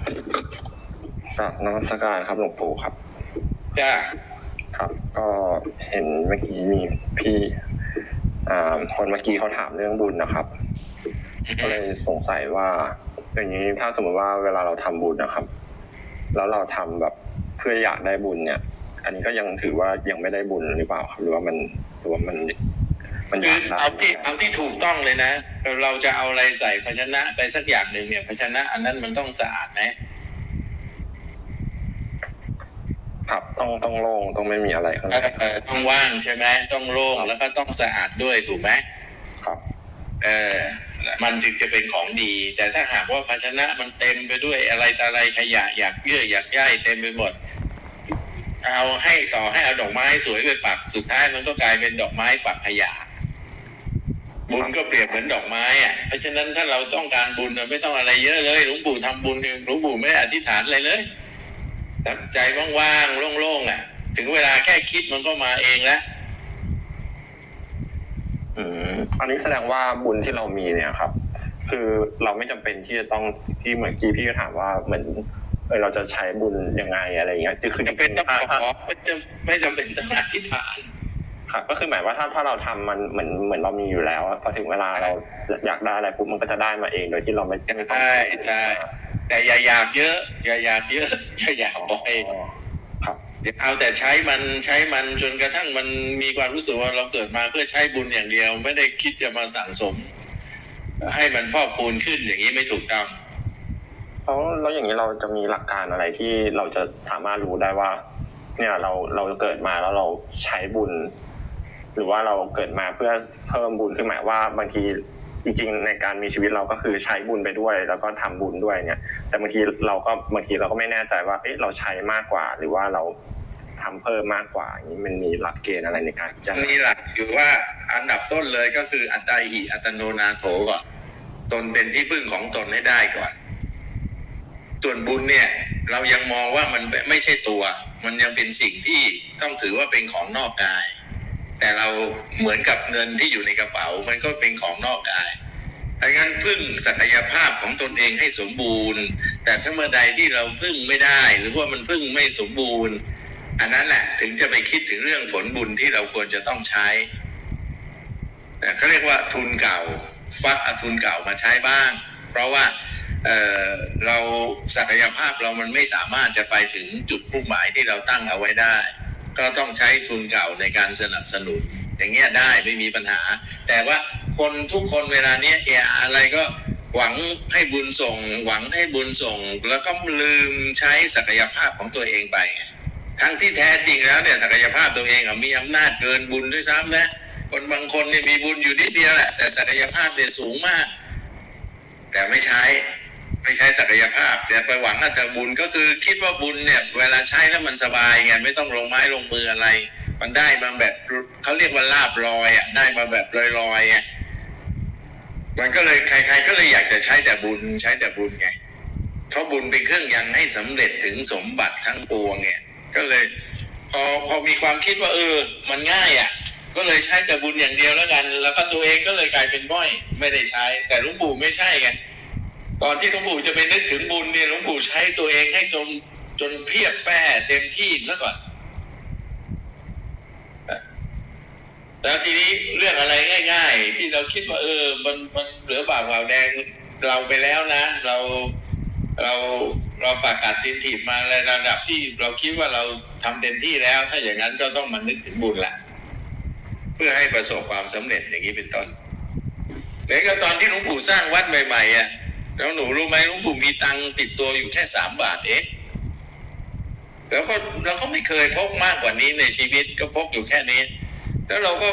ครับนมัสการครับหลวงปู่ครับ จ้าครับ ก็เห็นเมื่อกี้มีพี่อ่าคนเมื่อกี้เขาถามเรื่องบุญนะครับ ก็เลยสงสัยว่าอย่างนี้ถ้าสมมติว่าเวลาเราทำบุญนะครับ แล้วเราทำแบบเพื่ออยากได้บุญเนี่ย อันนี้ก็ยังถือว่ายังไม่ได้บุญหรือเปล่าครับหรือว่ามันหรือว่ามันมันอคืยาอกได้เอาที่เอาที่ถูกต้องเลยนะ เราจะเอาอะไรใส่ภาชนะไปสักอย่างหนึ่งเนี่ยภาชนะ อันนั้นมันต้องสะอาดนะครับต้องต้องโล่งต้องไม่มีอะไรข้างเอในอเออต้องว่างใช่ไหมต้องโล่งแล้วก็ต้องสะอาดด้วยถูกไหมครับ เออ มันจึงจะเป็นของดี แต่ถ้าหากว่าภาชนะมันเต็มไปด้วยอะไรต่อะไรขยะอยากเยื่ออยากย่ายเต็มไปหมด เอาให้ต่อให้เอาดอกไม้สวยไปปักสุดท้ายมันก็กลายเป็นดอกไม้ปักขยะบุญก็เปรียบเหมือนดอกไม้อะ เพราะฉะนั้นถ้าเราต้องการบุญเราไม่ต้องอะไรเยอะเลย หลวงปู่ทำบุญเองหลวงปู่ไม่ได้อธิษฐานอะไรเลยแต่ใจว่างๆโล่งๆอะ ถึงเวลาแค่คิดมันก็มาเองแล้ว อืมอันนี้แสดงว่าบุญที่เรามีเนี่ยครับ คือเราไม่จำเป็นที่จะต้องที่เหมือนกี้พี่ก็ถามว่าเหมือนเออเราจะใช้บุญยังไงอะไรอย่างเงี้ยคือคือจจำเป็นริต้องงๆถ้าขอถ้าไม่จำไม่จำเป็นต้องอธิษฐานครับก็คือหมายว่าถ้าถ้าเราทำมันเหมือนเหมือนเรามีอยู่แล้วอะพอถึงเวลาเราอยากได้อะไรปุ๊บมันก็จะได้มาเองโดยที่เราไม่ไม่ต้องใช่ใช่แต่อย่าอยากเยอะ อย่าอยากเยอะอย่าอยากบ่อยอ๋อครับอย่า เอาแต่ใช้มันใช้มันจนกระทั่งมันมีความรู้สึกว่าเราเกิดมาเพื่อใช้บุญอย่างเดียว ไม่ได้คิดจะมาสั่งสม ให้มันพอกพูนขึ้นอย่างนี้ไม่ถูกต้องแล้วแล้วอย่างนี้เราจะมีหลักการอะไรที่เราจะสามารถรู้ได้ว่า เนี่ยเราเราเกิดมาแล้วเราใช้บุญ หรือว่าเราเกิดมาเพื่อเพิ่มบุญขึ้นหมายว่าบางที จริงๆ ในการมีชีวิตเราก็คือใช้บุญไปด้วย แล้วก็ทำบุญด้วยเนี่ย แต่บางทีเราก็บางทีเราก็ไม่แน่ใจว่าเอ๊ะเราใช้มากกว่า หรือว่าเราทำเพิ่มมากกว่าอย่างนี้มันมีหลักเกณฑ์อะไรในการจารณานี่หลักอยู่ว่าอันดับต้นเลยก็คืออัตตาหิอัตโนนาโถก่อนตนเป็นที่พึ่งของตนให้ได้ก่อน ส่วนบุญเนี่ย เรายังมองว่ามันไม่ใช่ตัว มันยังเป็นสิ่งที่ต้องถือว่าเป็นของนอกกาย แต่เราเหมือนกับเงินที่อยู่ในกระเป๋า มันก็เป็นของนอกกายดังนั้นพึ่งศักยภาพของตนเองให้สมบูรณ์ แต่ถ้าเมื่อใดที่เราพึ่งไม่ได้ หรือว่ามันพึ่งไม่สมบูรณ์ อันนั้นแหละถึงจะไปคิดถึงเรื่องผลบุญที่เราควรจะต้องใช้แต่เขาเรียกว่าทุนเก่าฟักอทุนเก่ามาใช้บ้าง เพราะว่าเเราศักยภาพเรามันไม่สามารถจะไปถึงจุดมุ่งหมายที่เราตั้งเอาไว้ได้ ก็ต้องใช้ทุนเก่าในการสนับสนุน อย่างเงี้ยได้ไม่มีปัญหา แต่ว่าคนทุกคนเวลาเนี้ยเอะอะไรก็หวังให้บุญส่ง หวังให้บุญส่ง แล้วก็ลืมใช้ศักยภาพของตัวเองไป ทั้งที่แท้จริงแล้วเนี่ยศักยภาพตัวเองอะมีอำนาจเกินบุญด้วยซ้ำนะคนบางคนเนี่ยมีบุญอยู่นิดเดียวแหละแต่ศักยภาพเนี่ยสูงมาก แต่ไม่ใช้ ไม่ใช้ศักยภาพแต่ไปหวังอัตบุญก็คือคิดว่าบุญเนี่ยเวลาใช้แล้วมันสบายไงไม่ต้องลงไม้ลงมืออะไร มันได้มาแบบเขาเรียกว่าลาบลอยอะได้มาแบบลอยๆไงมันก็เลยใคร ๆ ก็เลยอยากจะใช้แต่บุญใช้แต่บุญไงเพราะบุญเป็นเครื่องยังให้สำเร็จถึงสมบัติทั้งปวงเนี่ย ก็เลย พอพอมีความคิดว่า เออ มันง่ายอะก็เลยใช้แต่บุญอย่างเดียวแล้วกัน แล้วก็ตัวเองก็เลยกลายเป็นบ้อย ไม่ได้ใช้ แต่ลวงปู่ไม่ใช่ไง ตอนที่หลวงปู่จะไปนึกถึงบุญเนี่ยหลวงปู่ใช้ตัวเองให้จนจนเพียบแป้เต็มที่แล้วก่อนแล้วทีนี้เรื่องอะไรง่าย ๆ ที่เราคิดว่า เออ มันมันเหลือบากวาวแดงเราไปแล้วนะ เราเราเราประกาศตินถีบมาในระดับที่เราคิดว่าเราทำเต็มที่แล้ว ถ้าอย่างนั้นก็ต้องมานึกถึงบุญละเพื่อให้ประสบความสำเร็จอย่างนี้เป็นต้นแล้วก็ตอนที่หลวงปู่สร้างวัดใหม่ๆอะ แล้วหนูรู้ไหมหลวงปู่มีตังค์ติดตัวอยู่แค่สามบาทเองแล้วก็เราก็ไม่เคยพกมากกว่านี้ในชีวิตก็พกอยู่แค่นี้ แล้วเราก็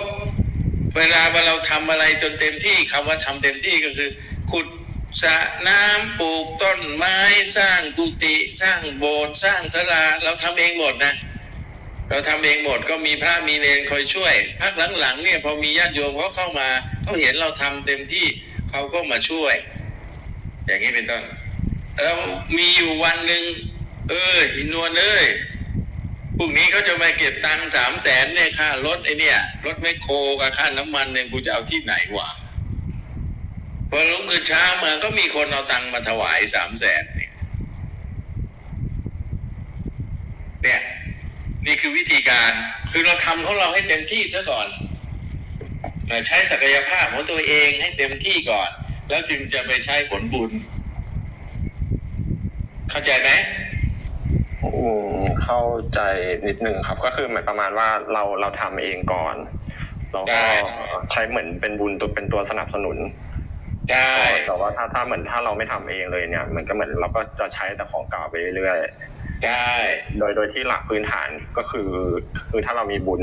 เวลาเราทำอะไรจนเต็มที่คำว่าทำเต็มที่ก็คือ ขุดสระน้ำปลูกต้นไม้สร้างกุฏิสร้างโบสถ์สร้างศาลาเราทำเองหมดนะ เราทำเองหมดก็มีพระมีเนรคอยช่วยพักหลังๆเนี่ยพอมีญาติโยมเขาเข้ามาเขาเห็นเราทำเต็มที่เขาก็มาช่วย อย่างนี้เป็นต้นแล้วมีอยู่วันหนึ่งเออหินวลเอ้ยพรุ่งนี้เขาจะมาเก็บตังค์สามแสนเนี่ยค่ารถไอเนี่ยรถแมคโครกับค่าน้ำมันเนี่ยกูจะเอาที่ไหนวะพอลุกตื่นเช้ามาก็มีคนเอาตังค์มาถวายสามแสนเนี่ยเนี่ยนี่คือวิธีการคือเราทำของเราให้เต็มที่ซะก่อนใช้ศักยภาพของตัวเองให้เต็มที่ก่อน แล้วจึงจะไปใช้ผลบุญ เข้าใจไหมอืมเข้าใจนิดนึงครับ ก็คือหมายประมาณว่าเราเราทำเองก่อนแล้วก็ใช่ใช้เหมือนเป็นบุญตัวเป็นตัวสนับสนุนใช่แต่ว่าถ้าถ้าเหมือนถ้าเราไม่ทำเองเลยเนี่ยเหมือนก็เหมือนเราก็จะใช้แต่ของเก่าไปเรื่อยใช่ๆโดยโดยที่หลักพื้นฐานก็คือ คือถ้าเรามีบุญ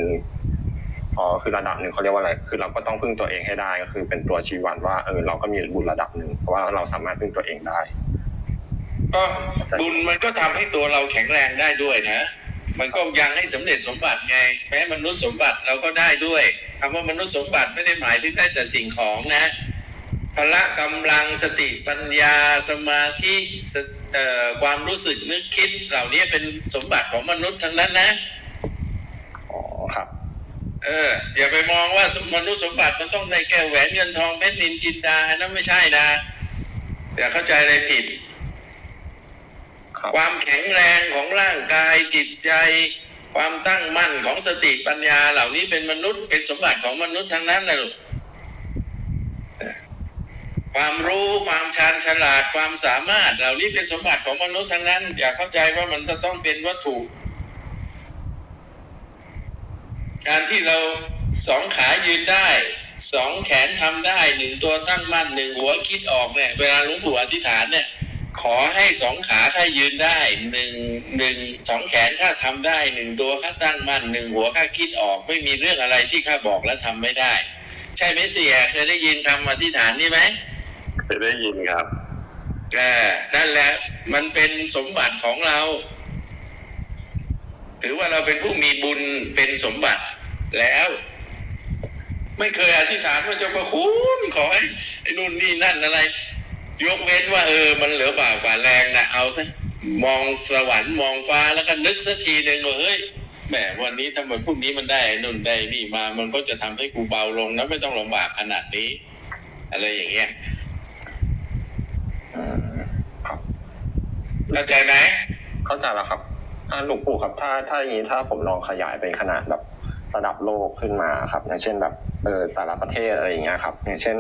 อ๋อคือระดับหนึ่งเขาเรียกว่าอะไร คือเราก็ต้องพึ่งตัวเองให้ได้ก็คือเป็นตัวชี้วัดว่าเออเราก็มีบุญระดับหนึ่งเพราะว่าเราสามารถพึ่งตัวเองได้ ก็บุญมันก็ทำให้ตัวเราแข็งแรงได้ด้วยนะ มันก็ยังให้สำเร็จสมบัติไงแม้มนุษย์สมบัติเราก็ได้ด้วยคำว่ามนุษย์สมบัติไม่ได้หมายถึงได้แต่สิ่งของนะพละกำลังสติปัญญาสมาธิเอ่อความรู้สึกนึกคิดเหล่านี้เป็นสมบัติของมนุษย์ทั้งนั้นนะ เอออย่าไปมองว่ามนุษย์สมบัติมันต้องได้แก้วแหวนเงินทองเพชรนินจินดาอันนั้นไม่ใช่นะอย่าเข้าใจอะไรผิดครับความแข็งแรงของร่างกายจิตใจ ความตั้งมั่นของสติปัญญา เหล่านี้เป็นมนุษย์เป็นสมบัติของมนุษย์ทั้งนั้นนะลูกความรู้ความชาญฉลาดความสามารถ เหล่านี้เป็นสมบัติของมนุษย์ทั้งนั้น อย่าเข้าใจว่ามันจะต้องเป็นวัตถุ การที่เราสองขายืนได้สองแขนทำได้หนึ่งตัวตั้งมั่นหนึ่งหัวคิดออกเนี่ย เวลาหลวงปู่อธิษฐานเนี่ย ขอให้สองขาถ้ายืนได้หนึ่งหนึ่งสองแขนข้าทำได้หนึ่งตัวข้าตั้งมั่นหนึ่งหัวข้าคิดออกไม่มีเรื่องอะไรที่ข้าบอกแล้วทำไม่ได้ ใช่ไหมเสียเคยได้ยินคำอธิษฐานนี้ไหมเคยได้ยินครับเออนั่นแหละมันเป็นสมบัติของเรา ถือว่าเราเป็นผู้มีบุญเป็นสมบัติแล้ว ไม่เคยอธิษฐานว่าเจะมาคุณขอให้ไอ้นู่นนี่นั่นอะไร ยกเว้นว่า เออ มันเหลือบากกว่าแรงนะเอาซะมองสวรรค์มองฟ้าแล้วก็นึกสักทีหนึ่งว่าเฮ้ยแหมวันนี้ทำไมพรุ่งนี้มันได้ไอ้นู่นได้นี่มา มันก็จะทำให้กูเบาลงนะไม่ต้องลำบากขนาดนี้ อะไรอย่างเงี้ยอืมครับเข้าใจไหมเข้าใจแล้วครับ อ่าหลวงปู่ครับถ้าถ้าอย่างนี้ถ้าผมลองขยายเป็นขนาดแบบระดับโลกขึ้นมาครับ อย่างเช่นแบบเออแต่ละประเทศอะไรอย่างเงี้ยครับ อย่างเช่น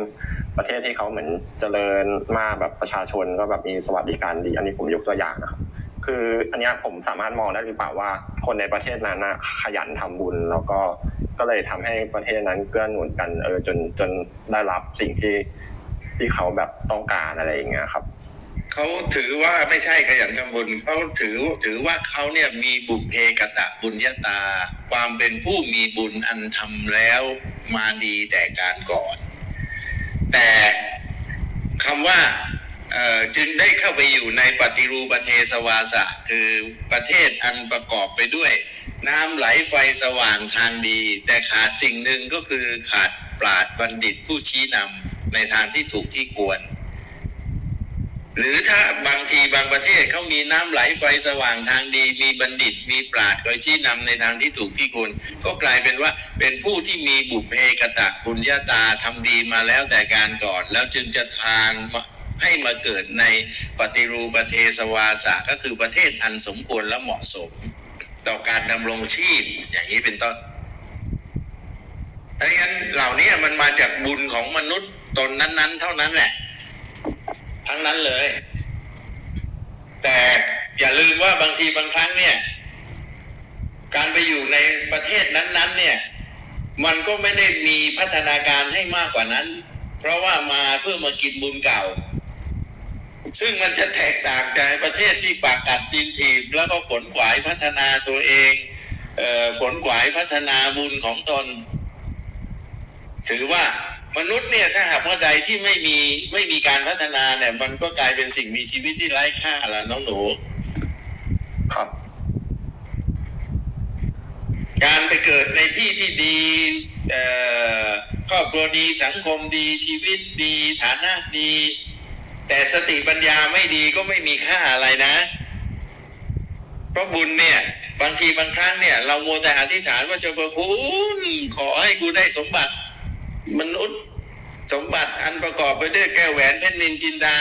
ประเทศที่เขาเหมือนเจริญมากแบบประชาชนก็แบบมีสวัสดิการดี อันนี้ผมยกตัวอย่างนะครับ คืออันนี้ผมสามารถมองได้หรือเปล่าว่าคนในประเทศนั้นนะขยันทำบุญ แล้วก็ก็เลยทำให้ประเทศนั้นเกื้อหนุนกันเออจนจนได้รับสิ่งที่ที่เขาแบบต้องการอะไรอย่างเงี้ยครับ เขาถือว่าไม่ใช่ขยันทำบุญเขาถือถือว่าเขาเนี่ยมีบุพเพกตะบุญญาตา ความเป็นผู้มีบุญอันทำแล้วมาดีแต่การก่อน แต่คำว่าจึงได้เข้าไปอยู่ในปฏิรูประเทสวาสะ คือประเทศอันประกอบไปด้วย น้ำไหลไฟสว่างทางดี แต่ขาดสิ่งหนึ่งก็คือขาดปราดบัณฑิตผู้ชี้นำในทางที่ถูกที่ควร หรือถ้าบางทีบางประเทศเขามีน้ำไหลไฟสว่างทางดี มีบัณฑิต มีปราดคอยชี้นำในทางที่ถูกที่ควรก็กลายเป็นว่าเป็นผู้ที่มีบุพเพกตะบุญญาตาทำดีมาแล้วแต่การก่อน แล้วจึงจะทานให้มาเกิดในปฏิรูประเทสวาสะก็คือประเทศอันสมควรและเหมาะสม ต่อการดำรงชีพอย่างนี้เป็นต้นดังนั้นเหล่านี้มันมาจากบุญของมนุษย์ตนนั้น ๆ เท่านั้นแหละ ทั้งนั้นเลย แต่อย่าลืมว่าบางทีบางครั้งเนี่ย การไปอยู่ในประเทศนั้น ๆ เนี่ย มันก็ไม่ได้มีพัฒนาการให้มากกว่านั้น เพราะว่ามาเพื่อมากินบุญเก่า ซึ่งมันจะแตกต่างจากประเทศที่ปากกัดตีนถีบแล้วก็ขนขวายพัฒนาตัวเองเอ่อขนขวายพัฒนาบุญของตนถือว่า มนุษย์เนี่ยถ้าหากว่าใดที่ไม่มีไม่มีการพัฒนาเนี่ย มันก็กลายเป็นสิ่งมีชีวิตที่ไร้ค่าแล้วน้องหนู ครับ การไปเกิดในที่ที่ดีเอ่อครอบครัวดีสังคมดีชีวิตดีฐานะดี แต่สติปัญญาไม่ดีก็ไม่มีค่าอะไรนะเพราะบุญเนี่ย บางทีบางครั้งเนี่ย เราโมวแต่อธิษฐานว่าเจ้าพระคุณขอให้กูได้สมบัติ มนุษย์สมบัติอันประกอบไปด้วยแก้วแหวนเพชรนินจินดา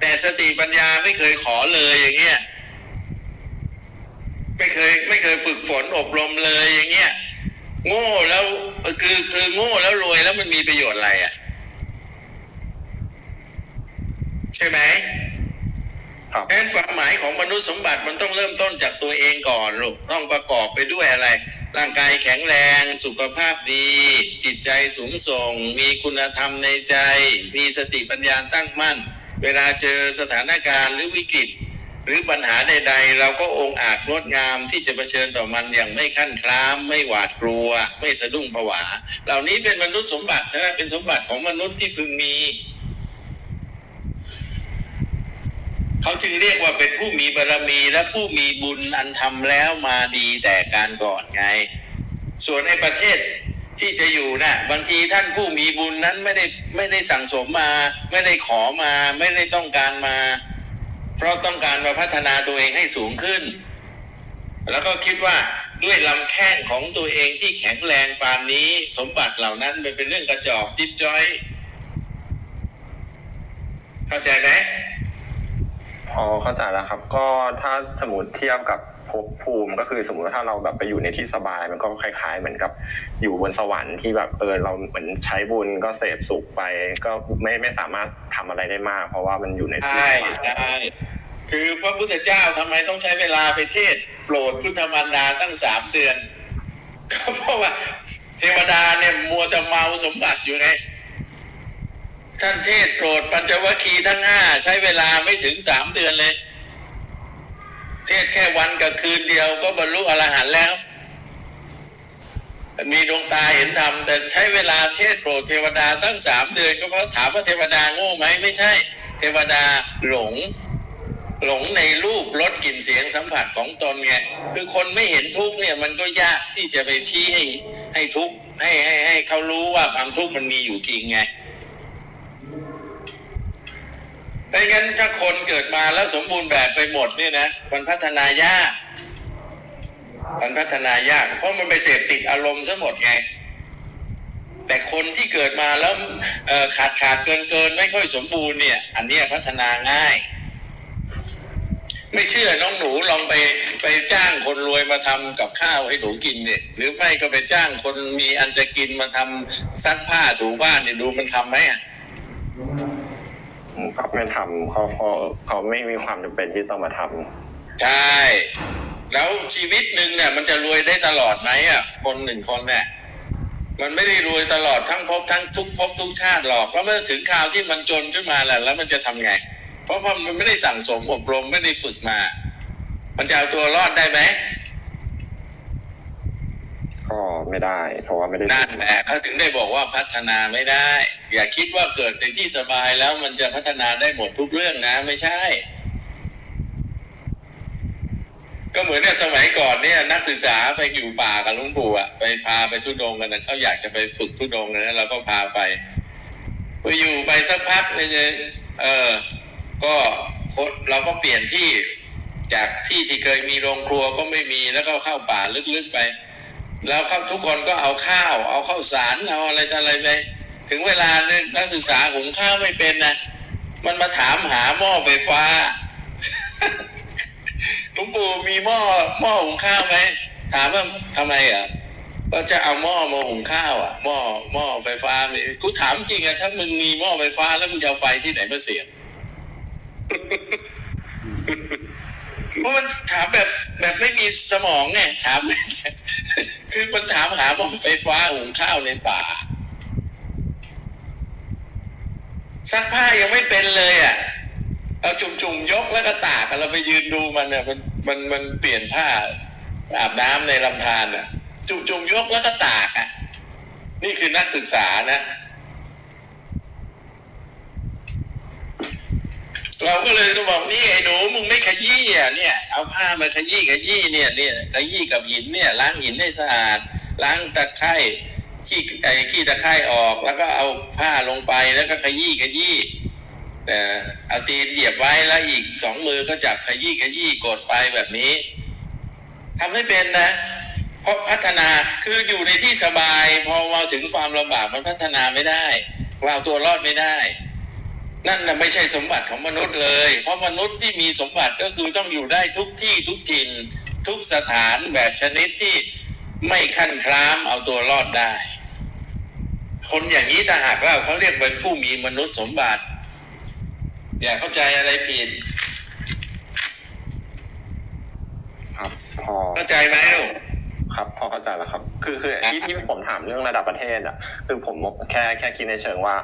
แต่สติปัญญาไม่เคยขอเลยอย่างเงี้ยไม่เคยไม่เคยฝึกฝนอบรมเลยอย่างเงี้ยโง่แล้วคือคือโง่แล้วรวยแล้วมันมีประโยชน์อะไรอะ ใช่ไหมครับเพราะฉะนั้นความหมายของมนุษย์สมบัติมันต้องเริ่มต้นจากตัวเองก่อนลูกต้องประกอบไปด้วยอะไร ร่างกายแข็งแรงสุขภาพดี จิตใจสูงส่ง มีคุณธรรมในใจ มีสติปัญญาตั้งมั่น เวลาเจอสถานการณ์หรือวิกฤต หรือปัญหาใด ๆ เราก็องอาจงดงามที่จะเผชิญต่อมันอย่างไม่ขั้นคลาม ไม่หวาดกลัว ไม่สะดุ้งผวา เหล่านี้เป็นมนุษย์สมบัตินะเป็นสมบัติของมนุษย์ที่พึงมี เขาจึงเรียกว่าเป็นผู้มีบารมีและผู้มีบุญอันทำแล้วมาดีแต่การก่อนไง ส่วนในประเทศที่จะอยู่นะบางทีท่านผู้มีบุญนั้นไม่ได้ไม่ได้สั่งสมมา ไม่ได้ขอมาไม่ได้ต้องการมา เพราะต้องการมาพัฒนาตัวเองให้สูงขึ้น แล้วก็คิดว่าด้วยลำแข้งของตัวเองที่แข็งแรงปานนี้ สมบัติเหล่านั้นมันเป็นเรื่องกระจอกจิ๊บจ้อย เข้าใจไหม พอเข้าใจแล้วครับ ก็ถ้าสมมติเทียบกับภพภูมิก็คือสมมติว่าถ้าเราแบบไปอยู่ในที่สบาย มันก็คล้ายๆ เหมือนกับอยู่บนสวรรค์ที่แบบเออเราเหมือนใช้บุญก็เสพสุขไป ก็ไม่ไม่สามารถทำอะไรได้มาก เพราะว่ามันอยู่ในที่ใช่สบายใช่คือพระพุทธเจ้าทำไมต้องใช้เวลาไปเทศโปรดพุทธมารดาตั้งสามเดือนก็เพราะว่าเทวดาเนี่ยมัวแต่เมาสมบัติอยู่ไง ท่านเทศโปรดปัญจวัคคีย์ทั้งห้าใช้เวลาไม่ถึงสามเดือนเลย เทศแค่วันกับคืนเดียวก็บรรลุอรหันต์แล้ว มีดวงตาเห็นธรรมแต่ใช้เวลาเทศโปรดเทวดาตั้งสามเดือน ก็เพราะถามว่าเทวดาโง่ไหมไม่ใช่ เทวดาหลง หลงในรูปรสกลิ่นเสียงสัมผัสของตนไงคือคนไม่เห็นทุกข์เนี่ยมันก็ยากที่จะไปชี้ให้ให้ทุกข์ให้ให้ให้เขารู้ว่าความทุกข์มันมีอยู่จริงไง ไม่งั้นถ้าคนเกิดมาแล้วสมบูรณ์แบบไปหมดเนี่ยนะมันพัฒนายากมันพัฒนายาก เพราะมันไปเสพติดอารมณ์ซะหมดไง แต่คนที่เกิดมาแล้วขาดขาดเกินเกินไม่ค่อยสมบูรณ์เนี่ย อันนี้พัฒนาง่าย ไม่เชื่อน้องหนูลองไปไปจ้างคนรวยมาทำกับข้าวให้หนูกินเนี่ย หรือไม่ก็ไปจ้างคนมีอันจะกินมาทำซักผ้าถูบ้านเนี่ยดูมันทำไหมอะ เขาไม่ทำเขาเขาเขาไม่มีความจำเป็นที่ต้องมาทำใช่ แล้วชีวิตหนึ่งเนี่ย มันจะรวยได้ตลอดไหมอะคนหนึ่งคนเนี่ยมันไม่ได้รวยตลอดทั้งภพทั้งทุกภพทุกชาติหรอกแล้วเมื่อถึงคราวที่มันจนขึ้นมาแหละแล้วมันจะทำไง เพราะมันไม่ได้สั่งสมอบรมไม่ได้ฝึกมา มันจะเอาตัวรอดได้ไหม ก็ไม่ได้ เพราะว่าไม่ได้นั่นแหละเขาถึงได้บอกว่าพัฒนาไม่ได้ อย่าคิดว่าเกิดในที่สบายแล้วมันจะพัฒนาได้หมดทุกเรื่องนะ ไม่ใช่ ก็เหมือนเนี่ยสมัยก่อนเนี่ย นักศึกษาไปอยู่ป่ากับลุงปู่อะไปพาไปทุดงกันนะเขาอยากจะไปฝึกทุดงนะเราก็พาไปไปอยู่ไปสักพักเนี่ยเออ ก็คนเราก็เปลี่ยนที่จากที่ที่เคยมีโรงครัวก็ไม่มีแล้วก็เข้าป่าลึกๆไป แล้วเขาทุกคนก็เอาข้าว เอาข้าวสารเอาอะไรต่ออะไรไปถึงเวลาเนี่ยนักศึกษาหุงข้าวไม่เป็นนะมันมาถามหาหม้อไฟฟ้าลวงปู่มีหม้อหม้อหุงข้าวไหมถามว่าทำไมอะก็จะเอาหม้อมาหุงข้าวอะหม้อหม้อไฟฟ้ามีกูถามจริงอะถ้ามึงมีหม้อไฟฟ้าแล้วมึงจะเอาไฟที่ไหนมาเสียบ ราะมันถามแบบแบบไม่มีสมองไงถามคือมันถามหาหม้อไฟฟ้าหุงข้าวในป่าซักผ้ายังไม่เป็นเลยอะเอาจุ่มๆยกแล้วก็ตากเราไปยืนดูมันอะมันมันมันเปลี่ยนผ้าอาบน้ำในลำธารอะ จุ่มๆยกแล้วก็ตากอะ นี่คือนักศึกษานะ เราก็เลยบอกนี่ไอ้หนูมึงไม่ขยี้อะเนี่ย เอาผ้ามาขยี้ขยี้เนี่ยเนี่ยขยี้กับหินเนี่ยล้างหินให้สะอาด ล้างตะไคร่ขี้ไอ้ขี้ตะไคร่ออก แล้วก็เอาผ้าลงไปแล้วก็ขยี้ขยี้แต่เอาตีนเหยียบไว้แล้วอีกสองมือก็จับขยี้ขยี้กดไปแบบนี้ทำให้เป็นนะเพราะพัฒนาคืออยู่ในที่สบาย พอมาถึงความลำบากมันพัฒนาไม่ได้เราตัวรอดไม่ได้ นั่นน่ะไม่ใช่สมบัติของมนุษย์เลย เพราะมนุษย์ที่มีสมบัติก็คือต้องอยู่ได้ทุกที่ทุกถิ่นทุกสถานแบบชนิดที่ไม่ขั้นคล้ามเอาตัวรอดได้ คนอย่างนี้ถ้าหากว่าเขาเรียกเป็นผู้มีมนุษย์สมบัติ อย่าเข้าใจอะไรผิดครับพอเข้าใจไหมลูกครับพอเข้าใจแล้วครับ คือคือที่ที่ผมถามเรื่องระดับประเทศอะ คือผมแค่แค่คิดในเชิงว่า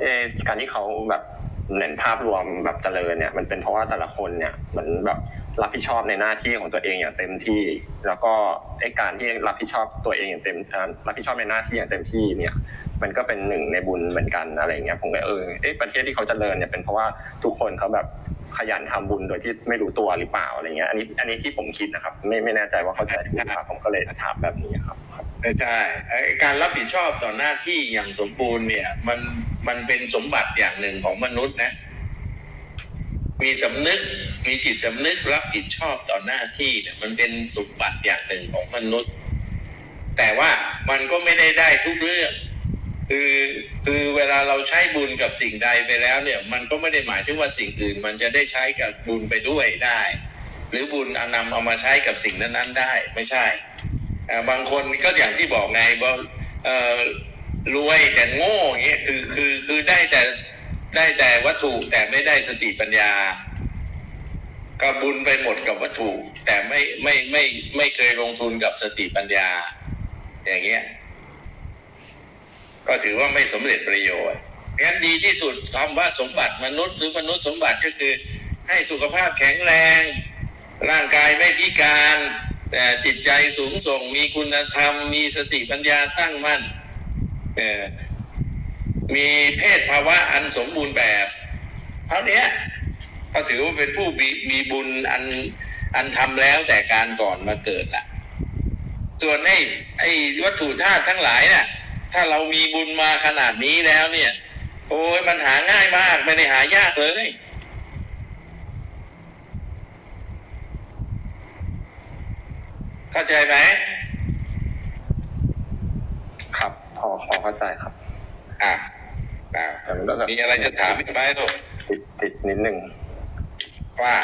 เอการที่เขาแบบ เน้นภาพรวมแบบเจริญเนี่ย มันเป็นเพราะว่าแต่ละคนเนี่ยเหมือนแบบรับผิดชอบในหน้าที่ของตัวเองอย่างเต็มที่ แล้วก็ไอ้การที่รับผิดชอบตัวเองอย่างเต็มรับผิดชอบในหน้าที่อย่างเต็มที่เนี่ย มันก็เป็นหนึ่งในบุญเหมือนกันอะไรเงี้ยผมก็เออเอ๊ะประเทศที่เขาเจริญเนี่ยเป็นเพราะว่าทุกคนเขาแบบขยันทำบุญโดยที่ไม่รู้ตัวหรือเปล่าอะไรเงี้ยอันนี้อันนี้ที่ผมคิดนะครับ ไม่ไม่แน่ใจว่าเข้าใจถูกหรือเปล่าผมก็เลยถามแบบนี้ครับ ใช่การรับผิดชอบต่อหน้าที่อย่างสมบูรณ์เนี่ย มันมันเป็นสมบัติอย่างหนึ่งของมนุษย์นะ มีสำนึกมีจิตสำนึกรับผิดชอบต่อหน้าที่เนี่ยมันเป็นสมบัติอย่างหนึ่งของมนุษย์ แต่ว่ามันก็ไม่ได้ได้ทุกเรื่อง คือคือเวลาเราใช้บุญกับสิ่งใดไปแล้วเนี่ย มันก็ไม่ได้หมายถึงว่าสิ่งอื่น มันจะได้ใช้กับบุญไปด้วยได้ หรือบุญเอานำเอามาใช้กับสิ่งนั้นๆได้ ไม่ใช่ บางคนก็อย่างที่บอกไงว่าเอ่อรวยแต่โง่อย่างเงี้ยคือคือคือได้แต่ได้แต่วัตถุแต่ไม่ได้สติปัญญาก็บุญไปหมดกับวัตถุ แต่ไม่ไม่ไม่ไม่เคยลงทุนกับสติปัญญา อย่างเงี้ย ก็ถือว่าไม่สำเร็จประโยชน์งั้นดีที่สุดคำว่าสมบัติมนุษย์หรือมนุษย์สมบัติก็คือ ให้สุขภาพแข็งแรง ร่างกายไม่พิการ แต่จิตใจสูงส่งมีคุณธรรม มีสติปัญญาตั้งมั่นมีเพศภาวะอันสมบูรณ์แบบเท่านี้ก็ถือว่าเป็นผู้มีมีบุญอันอันทำแล้วแต่การก่อนมาเกิดละส่วนไอ้ไอ้วัตถุธาตุทั้งหลายเนี่ยถ้าเรามีบุญมาขนาดนี้แล้วเนี่ย โอ้ยมันหาง่ายมากไม่ได้หายากเลย เข้าใจไหมครับ พอพอเข้าใจครับ อะอะแต่มันก็แบบมีอะไรจะถามอีกไหมลูกติดติดนิดนึงว่า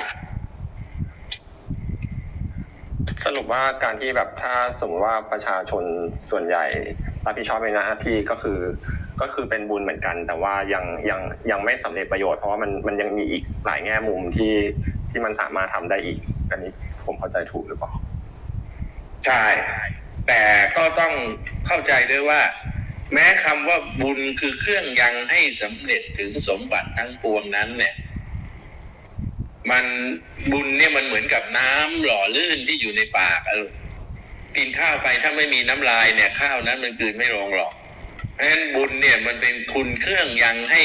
สรุปว่าการที่แบบถ้าสมมติว่าประชาชนส่วนใหญ่รับผิดชอบในหน้าที่ก็คือ ก็คือเป็นบุญเหมือนกัน แต่ว่ายังยังยังไม่สำเร็จประโยชน์เพราะว่ามันมันยังมีอีกหลายแง่มุมที่ที่มันสามารถทำได้อีก อันนี้ผมเข้าใจถูกหรือเปล่า ใช่แต่ก็ต้องเข้าใจด้วยว่า แม้คำว่าบุญคือเครื่องยังให้สำเร็จถึงสมบัติทั้งปวงนั้น เนี่ย มันบุญเนี่ยมันเหมือนกับน้ำหล่อลื่นที่อยู่ในปากอะลูกกินข้าวไปถ้าไม่มีน้ำลายเนี่ย ข้าวนั้นมันกลืนไม่ลงหรอกเพราะฉะนั้นบุญเนี่ยมันเป็นคุณเครื่องยังให้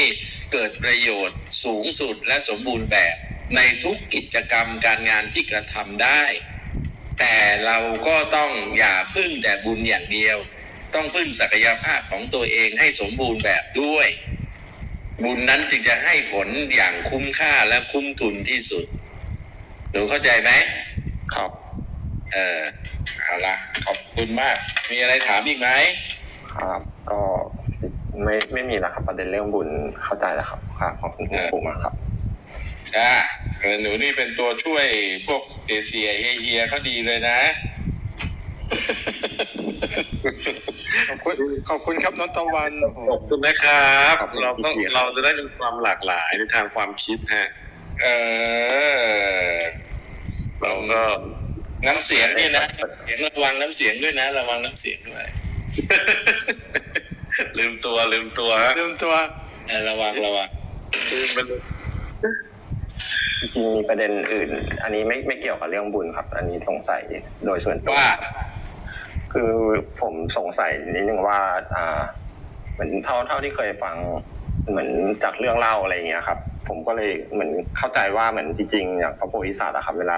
เกิดประโยชน์สูงสุดและสมบูรณ์แบบในทุกกิจกรรมการงานที่กระทำได้ แต่เราก็ต้องอย่าพึ่งแต่บุญอย่างเดียว ต้องพึ่งศักยภาพของตัวเองให้สมบูรณ์แบบด้วย บุญนั้นจึงจะให้ผลอย่างคุ้มค่าและคุ้มทุนที่สุดหนูเข้าใจไหมครับเออเอาละขอบคุณมาก มีอะไรถามอีกไหมครับ ก็ไม่ไม่มีแล้วครับ ประเด็นเรื่องบุญเข้าใจแล้วครับครับขอบคุณคุณปู่มากครับจ้า เออหนูนี่เป็นตัวช่วยพวกเสียเสียเฮียเฮียเขาดีเลยนะ ขอบคุณขอบคุณครับน้องตะวันโอ้โหขอบคุณนะครับขอบคุณเราต้องพี่เกียรติเราจะได้มีความหลากหลายในทางความคิดฮะ เออ เราก็น้ำเสียงนี่นะเสียงระวังน้ำเสียงด้วยนะ ระวังน้ำเสียงด้วย ลืมตัวลืมตัวฮะลืมตัวเออระวังระวังลืมมัน จริงๆมีประเด็นอื่น อันนี้ไม่ไม่เกี่ยวกับเรื่องบุญครับ อันนี้สงสัยโดยส่วนตัวว่า คือผมสงสัยนิดนึงว่า อ่า เหมือนเท่าเท่าที่เคยฟังเหมือนจากเรื่องเล่าอะไรอย่างเงี้ยครับ ผมก็เลยเหมือนเข้าใจว่าเหมือนจริงๆอย่างพระโพธิสัตว์อะครับ เวลา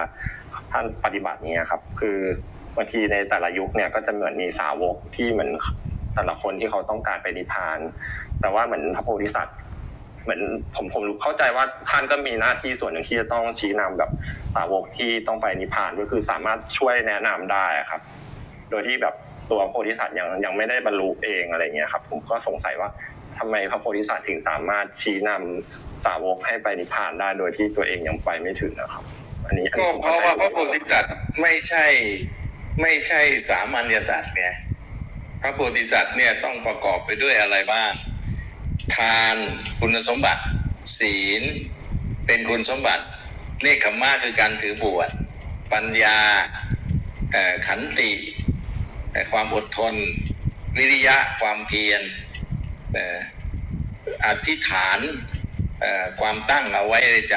ท่านปฏิบัติเนี้ยครับ คือบางทีในแต่ละยุคเนี่ยก็จะเหมือนมีสาวกที่เหมือนแต่ละคนที่เขาต้องการไปนิพพาน แต่ว่าเหมือนพระโพธิสัตว์ เหมือนผมผมเข้าใจว่าท่านก็มีหน้าที่ส่วนหนึ่งที่จะต้องชี้นำแบบสาวกที่ต้องไปนิพพานก็คือสามารถช่วยแนะนำได้อะครับ โดยที่แบบตัวโพธิสัตว์ยังยังไม่ได้บรรลุเองอะไรเงี้ยครับ ผมก็สงสัยว่าทำไมพระโพธิสัตว์ถึงสามารถชี้นำสาวกให้ไปนิพพานได้โดยที่ตัวเองยังไปไม่ถึงนะครับ อันนี้อันก็นี้ผมเพราะว่าพระโพเข้ใจธิสัตว์ไม่ใช่ไม่ใช่สามัญญสัตว์ไงพระโพธิสัตว์เนี่ยต้องประกอบไปด้วยอะไรบ้าง ทานคุณสมบัติ ศีล เป็นคุณสมบัติเนคขมมะคือการถือบวชปัญญาขันติความอดทน วิริยะความเพียรอธิษฐานความตั้งเอาไว้ในใจ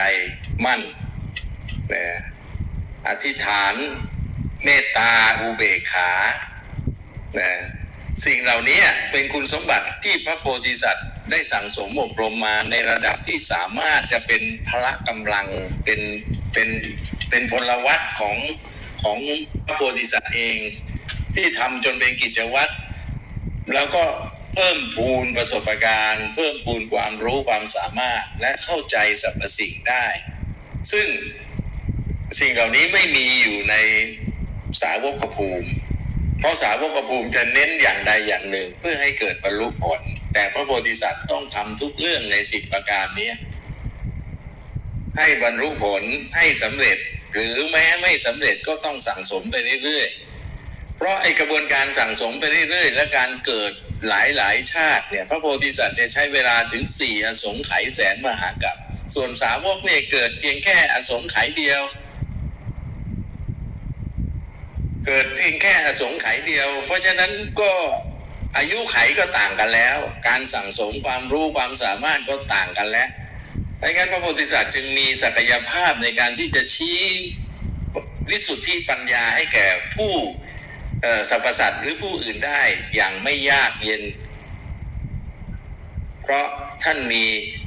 มั่นอธิษฐานเมตตาอุเบกขา สิ่งเหล่านี้เป็นคุณสมบัติที่พระโพธิสัตว์ ได้สั่งสมอบรมมาในระดับที่สามารถจะเป็นพละกำลังเป็นเป็นเป็นพลวัตของของพระโพธิสัตว์เอง ที่ทำจนเป็นกิจวัตรแล้วก็เพิ่มพูนประสบการณ์ เพิ่มพูนความรู้ความสามารถและเข้าใจสรรพสิ่งได้ ซึ่งสิ่งเหล่านี้ไม่มีอยู่ในสาวกภูมิ เพราะสาวกภูมิจะเน้นอย่างใดอย่างหนึ่ง เพื่อให้เกิดบรรลุผล แต่พระโพธิสัตว์ต้องทำทุกเรื่องในสิบประการนี้ให้บรรลุผลให้สำเร็จ หรือแม้ไม่สำเร็จก็ต้องสั่งสมไปเรื่อยๆ เพราะไอกระบวนการสั่งสมไปเรื่อยๆ และการเกิดหลายๆ ชาติเนี่ยพระโพธิสัตว์จะใช้เวลาถึงสี่อสงไขยแสนมหากัปส่วนสาวกเนี่ยเกิดเพียงแค่อสงไขยเดียว เกิดเพียงแค่อสงไขยเดียว เพราะฉะนั้นก็ อายุไขก็ต่างกันแล้ว การสั่งสมความรู้ความสามารถก็ต่างกันแล้วดังนั้นพระโพธิสัตว์จึงมีศักยภาพในการที่จะชี้วิสุทธิปัญญาให้แก่ผู้สรรพสัตว์หรือผู้อื่นได้อย่างไม่ยากเย็น เพราะท่านมี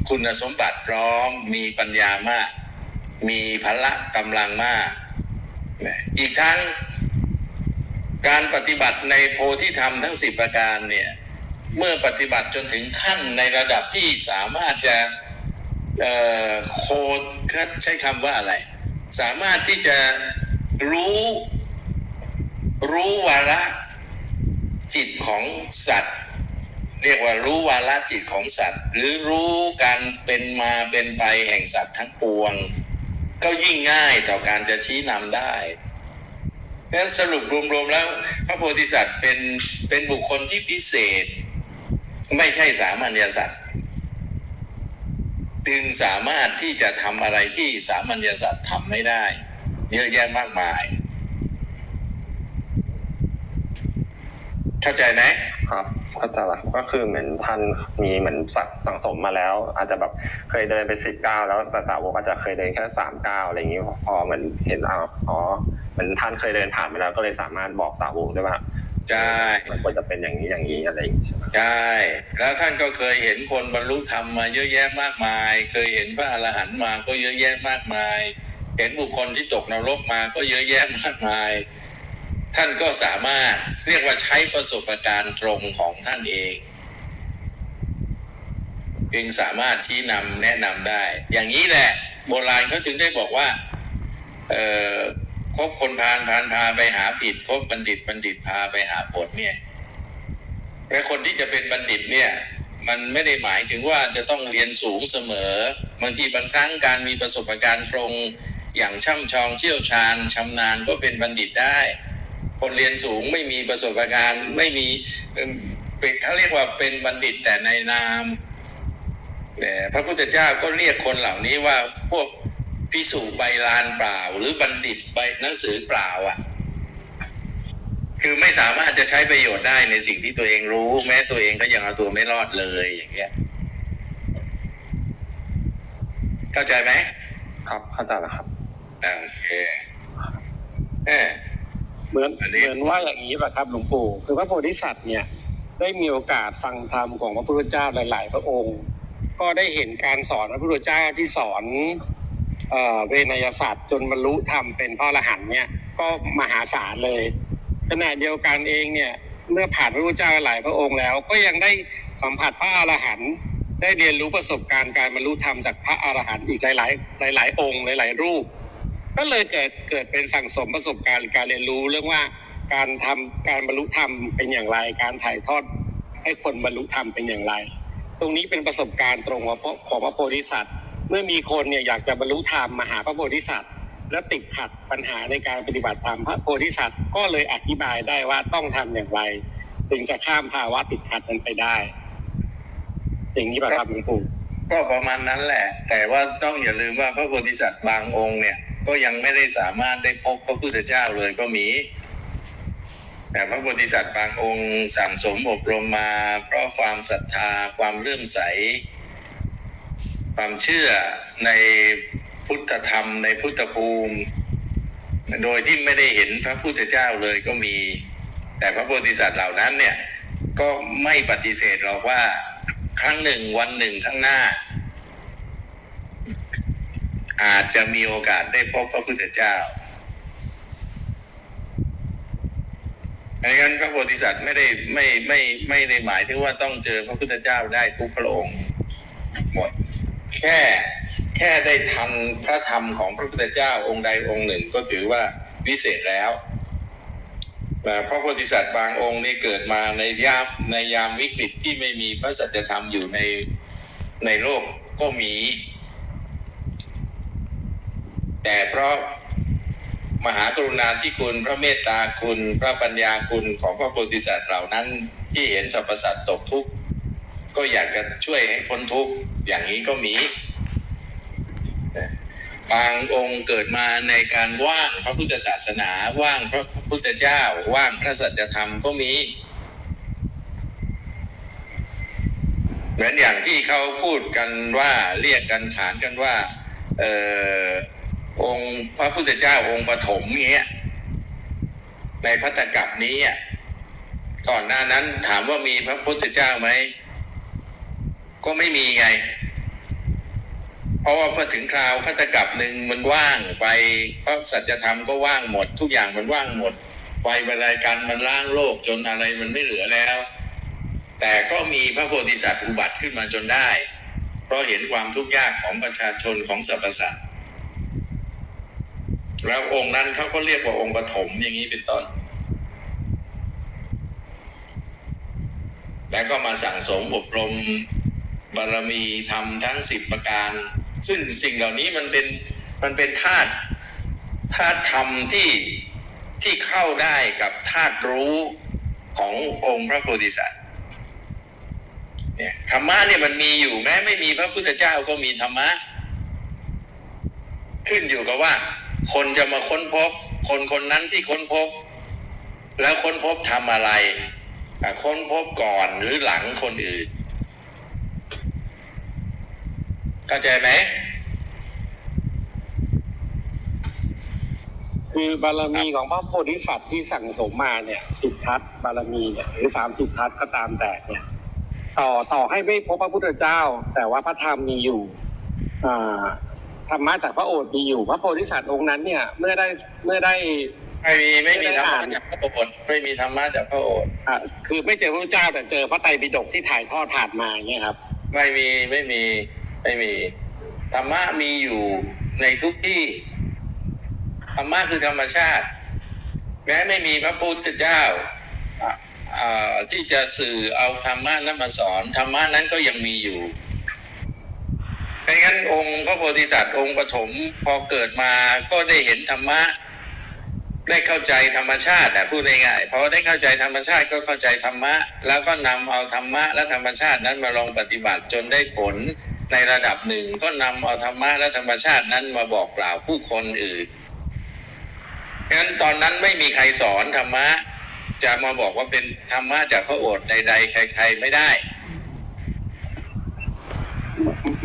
คุณสมบัติพร้อม มีปัญญามาก มีพละกำลังมาก อีกทั้ง การปฏิบัติในโพธิธรรมทั้งสิบประการเนี่ยเมื่อปฏิบัติจนถึงขั้นในระดับที่สามารถจะโคดใช้คำว่าอะไร สามารถที่จะรู้รู้วาระจิตของสัตว์ เรียกว่ารู้วาระจิตของสัตว์ หรือรู้การเป็นมาเป็นไปแห่งสัตว์ทั้งปวง ก็ยิ่งง่ายต่อการจะชี้นำได้ ดังนั้นสรุปรวมๆแล้ว พระโพธิสัตว์เป็นเป็นบุคคลที่พิเศษ ไม่ใช่สามัญญสัตว์จึงสามารถที่จะทำอะไรที่สามัญญสัตว์ทำไม่ได้ เยอะแยะมากมาย เข้าใจไหมครับเข้าใจละก็คือเหมือนท่านมีเหมือนสักสังสมมาแล้ว อาจจะแบบเคยเดินไปสิบเก้าแล้วแต่สาวกอาจจะเคยเดินแค่สามเก้าอะไรอย่างนี้พอเหมือนเห็นเอาอ๋อ เหมือนท่านเคยเดินผ่านไปแล้วก็เลยสามารถบอกสาวกได้ว่าใช่มันควรจะเป็นอย่างนี้อย่างนี้อะไรอย่างนี้ใช่ไหมใช่ แล้วท่านก็เคยเห็นคนบรรลุธรรมมาเยอะแยะมากมาย เคยเห็นพระอรหันต์มาก็เยอะแยะมากมาย เห็นบุคคลที่ตกนรกมาก็เยอะแยะมากมาย ท่านก็สามารถเรียกว่าใช้ประสบการณ์ตรงของท่านเองจึงสามารถชี้นำแนะนำได้ อย่างนี้แหละ โบราณเขาถึงได้บอกว่า เอ่อ คบคนพาลพาลพาไปหาผิดคบบัณฑิตบัณฑิตพาไปหาผลเนี่ยแต่คนที่จะเป็นบัณฑิตเนี่ย มันไม่ได้หมายถึงว่าจะต้องเรียนสูงเสมอบางทีบางครั้งการมีประสบการณ์ตรงอย่างช่ำชองเชี่ยวชาญชำนาญก็เป็นบัณฑิตได้ คนเรียนสูงไม่มีประสบการณ์ไม่มีเอิ่มเป็นเขาเรียกว่าเป็นบัณฑิตแต่ในนามแต่พระพุทธเจ้าก็เรียกคนเหล่านี้ว่าพวก พิสูจใบลานเปล่า หรือบัณฑิตใบหนังสือเปล่าอะ คือไม่สามารถจะใช้ประโยชน์ได้ในสิ่งที่ตัวเองรู้ แม้ตัวเองก็ยังเอาตัวไม่รอดเลยอย่างเงี้ย เข้าใจไหมครับเข้าใจแล้วครับอ่าโอเคเออเหมือนอันนี้เหมือนว่าอย่างนี้ป่ะครับหลวงปู่คือพระโพธิสัตว์เนี่ย ได้มีโอกาสฟังธรรมของพระพุทธเจ้าหลาย ๆ พระองค์ ก็ได้เห็นการสอนพระพุทธเจ้าที่สอน เวนยศาสตร์จนบรรลุธรรมเป็นพระอรหันต์เนี่ยก็มหาศาลเลยขณะเดียวกันเองเนี่ยเมื่อผ่านพระพุทธเจ้าหลายพระองค์แล้ว ก็ยังได้สัมผัสพระอรหันต์ได้เรียนรู้ประสบการณ์การบรรลุธรรมจากพระอรหันต์อีกหลาย ๆ หลาย ๆ องค์หลาย ๆ รูป ก็เลยเกิดเกิดเป็นสั่งสมประสบการณ์การเรียนรู้เรื่องว่าการทำการบรรลุธรรมเป็นอย่างไร การถ่ายทอดให้คนบรรลุธรรมเป็นอย่างไร ตรงนี้เป็นประสบการณ์ตรงของพระของพระโพธิสัตว์ เมื่อมีคนเนี่ยอยากจะบรรลุธรรมมาหาพระโพธิสัตว์ และติดขัดปัญหาในการปฏิบัติธรรมพระโพธิสัตว์ก็เลยอธิบายได้ว่าต้องทำอย่างไรถึงจะข้ามภาวะติดขัดนั้นไปได้ อย่างนี้ป่ะครับหลวงปู่ก็ประมาณนั้นแหละ แต่ว่าต้องอย่าลืมว่าพระโพธิสัตว์บางองค์เนี่ย ก็ยังไม่ได้สามารถได้พบพระพุทธเจ้าเลยก็มี แต่พระโพธิสัตว์บางองค์สั่งสมอบรมมา เพราะความศรัทธาความเลื่อมใส ความเชื่อในพุทธธรรมในพุทธภูมิ โดยที่ไม่ได้เห็นพระพุทธเจ้าเลยก็มี แต่พระโพธิสัตว์เหล่านั้นเนี่ย ก็ไม่ปฏิเสธหรอกว่า ครั้งหนึ่งวันหนึ่งข้างหน้า อาจจะมีโอกาสได้พบพระพุทธเจ้าดังนั้นพระโพธิสัตว์ไม่ได้ไม่ไม่ไม่ได้หมายถึงว่าต้องเจอพระพุทธเจ้าได้ทุกพระองค์หมด แค่แค่ได้ทันพระธรรมของพระพุทธเจ้าองค์ใดองค์หนึ่งก็ถือว่าวิเศษแล้วแต่พระโพธิสัตว์บางองค์นี่เกิดมาในยามในยามวิกฤตที่ไม่มีพระสัจธรรมอยู่ในในโลกก็มี แต่เพราะมหากรุณาธิคุณพระเมตตาคุณ พระปัญญาคุณของพระโพธิสัตว์เหล่านั้นที่เห็นสรรพสัตว์ตกทุกข์ ก็อยากจะช่วยให้พ้นทุกข์อย่างนี้ก็มีบางองค์เกิดมาในการว่างพระพุทธศาสนาว่างพระพุทธเจ้า ว่างพระสัจธรรมก็มี เหมือนอย่างที่เขาพูดกันว่าเรียกกันขานกันว่าเออองค์พระพุทธเจ้าองค์ปฐมเงี้ยในพัตตกับนี้อะก่อนหน้านั้นถามว่ามีพระพุทธเจ้าไหม ก็ไม่มีไง เพราะว่าพอถึงคราวพัตกับหนึ่งมันว่างไปเพราะสัจธรรมก็ว่างหมด ทุกอย่างมันว่างหมดไฟบรรยกันมันล้างโลกจนอะไรมันไม่เหลือแล้ว แต่ก็มีพระโพธิสัตว์อุบัติขึ้นมาจนได้ เพราะเห็นความทุกข์ยากของประชาชนของสรรพสัตว์แล้วองค์นั้นเขาก็เรียกว่าองค์ปฐมอย่างนี้เป็นต้นแล้วก็มาสั่งสมอบรม บารมีทำทั้งสิบประการ ซึ่งสิ่งเหล่านี้มันเป็นมันเป็นธาตุธาตุธรรมที่ที่เข้าได้กับธาตุรู้ขององค์พระโพธิสัตว์เนี่ยธรรมะเนี่ยมันมีอยู่แม้ไม่มีพระพุทธเจ้าก็มีธรรมะ ขึ้นอยู่กับว่า คนจะมาค้นพบ คนคนนั้นที่ค้นพบ แล้วค้นพบทำอะไรค้นพบก่อนหรือหลังคนอื่น เข้าใจไหมคือบารมีของพระโพธิสัตว์ที่สั่งสมมาเนี่ยสิบทัศน์บารมีเนี่ยหรือสามสิบทัศน์ก็ตามแต่เนี่ย ต่อต่อให้ไม่พบพระพุทธเจ้า แต่ว่าพระธรรมมีอยู่อ่าธรรมะจากพระโอษฐ์มีอยู่ พระโพธิสัตว์องค์นั้นเนี่ย เมื่อได้เมื่อได้ไม่มีไม่มีไม่ธรได้รมะอ่านจากพระโอษฐ์ไม่มีธรรมะจากพระโอษฐ์อ่าคือไม่เจอพระพุทธเจ้าแต่เจอพระไตรปิฎกที่ถ่ายทอดผ่านมาเนี่ยครับ ไม่มีไม่มี ไม่มีธรรมะมีอยู่ในทุกที่ธรรมะคือธรรมชาติ แม้ไม่มีพระพุทธเจ้าที่จะสื่อเอาธรรมะนั้นมาสอนธรรมะนั้นก็ยังมีอยู่ไม่งั้นองค์พระโพธิสัตว์องค์ปฐมพอเกิดมาก็ได้เห็นธรรมะ ได้เข้าใจธรรมชาติพูดง่ายๆพอได้เข้าใจธรรมชาติก็เข้าใจธรรมะ แล้วก็นำเอาธรรมะและธรรมชาตินั้นมาลองปฏิบัติจนได้ผล ในระดับหนึ่งก็นำเอาธรรมะและธรรมชาตินั้นมาบอกกล่าวผู้คนอื่นงั้นตอนนั้นไม่มีใครสอนธรรมะ จะมาบอกว่าเป็นธรรมะจากพระโอษฐ์ใด ๆ ใคร ๆ ไม่ได้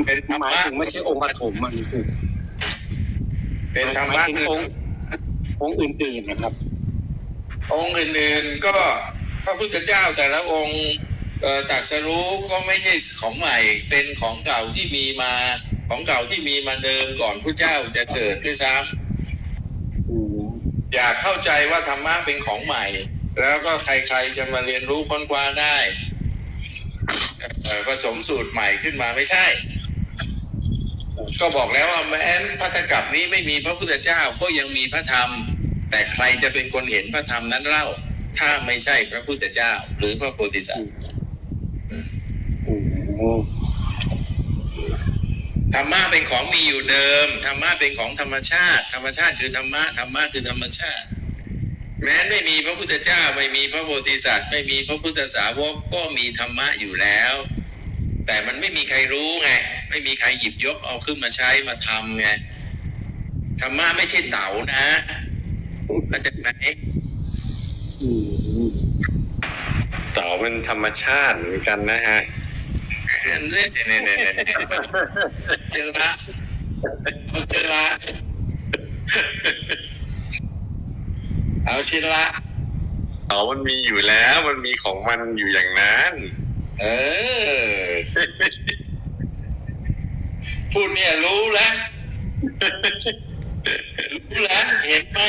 เป็นธรรหมายมะถึงไม่ใช่องค์ปฐมอันนี้คือเป็นธรรหมะมายถึงคือองค์องค์อื่นๆนะครับ องค์อื่นๆก็พระพุทธเจ้าแต่ละองค์เอ่อ ตรัสรู้ก็ไม่ใช่ของใหม่เป็นของเก่าที่มีมา ของเก่าที่มีมาเดิมก่อนพระเจ้าจะเกิดด้วยซ้ำอย่าเข้าใจว่าธรรมะเป็นของใหม่ แล้วก็ใครๆจะมาเรียนรู้ค้นคว้าได้ผสมสูตรใหม่ขึ้นมาไม่ใช่ ก็บอกแล้วว่าแม้นพัทธกับนี้ไม่มีพระพุทธเจ้าก็ยังมีพระธรรม แต่ใครจะเป็นคนเห็นพระธรรมนั้นเล่า ถ้าไม่ใช่พระพุทธเจ้า หรือพระโพธิสัตว์ ธรรมะเป็นของมีอยู่เดิม ธรรมะเป็นของธรรมชาติ ธรรมชาติคือธรรมะ ธรรมะคือธรรมชาติ แม้ไม่มีพระพุทธเจ้า ไม่มีพระโพธิสัตว์ ไม่มีพระพุทธสาวก ก็มีธรรมะอยู่แล้ว แต่มันไม่มีใครรู้ไง ไม่มีใครหยิบยกเอาขึ้นมาใช้มาทำไง ธรรมะไม่ใช่เต๋านะเข้าใจไหมเต่าเป็นธรรมชาติเหมือนกันนะฮะ เนี่ยนี่ยเนี่ยเนี่เจอละเจอละเอาชิละเต่ามันมีอยู่แล้ว มันมีของมันอยู่อย่างนั้น เออ พูดเนี่ยรู้แล้วรู้แล้วเห็นไหม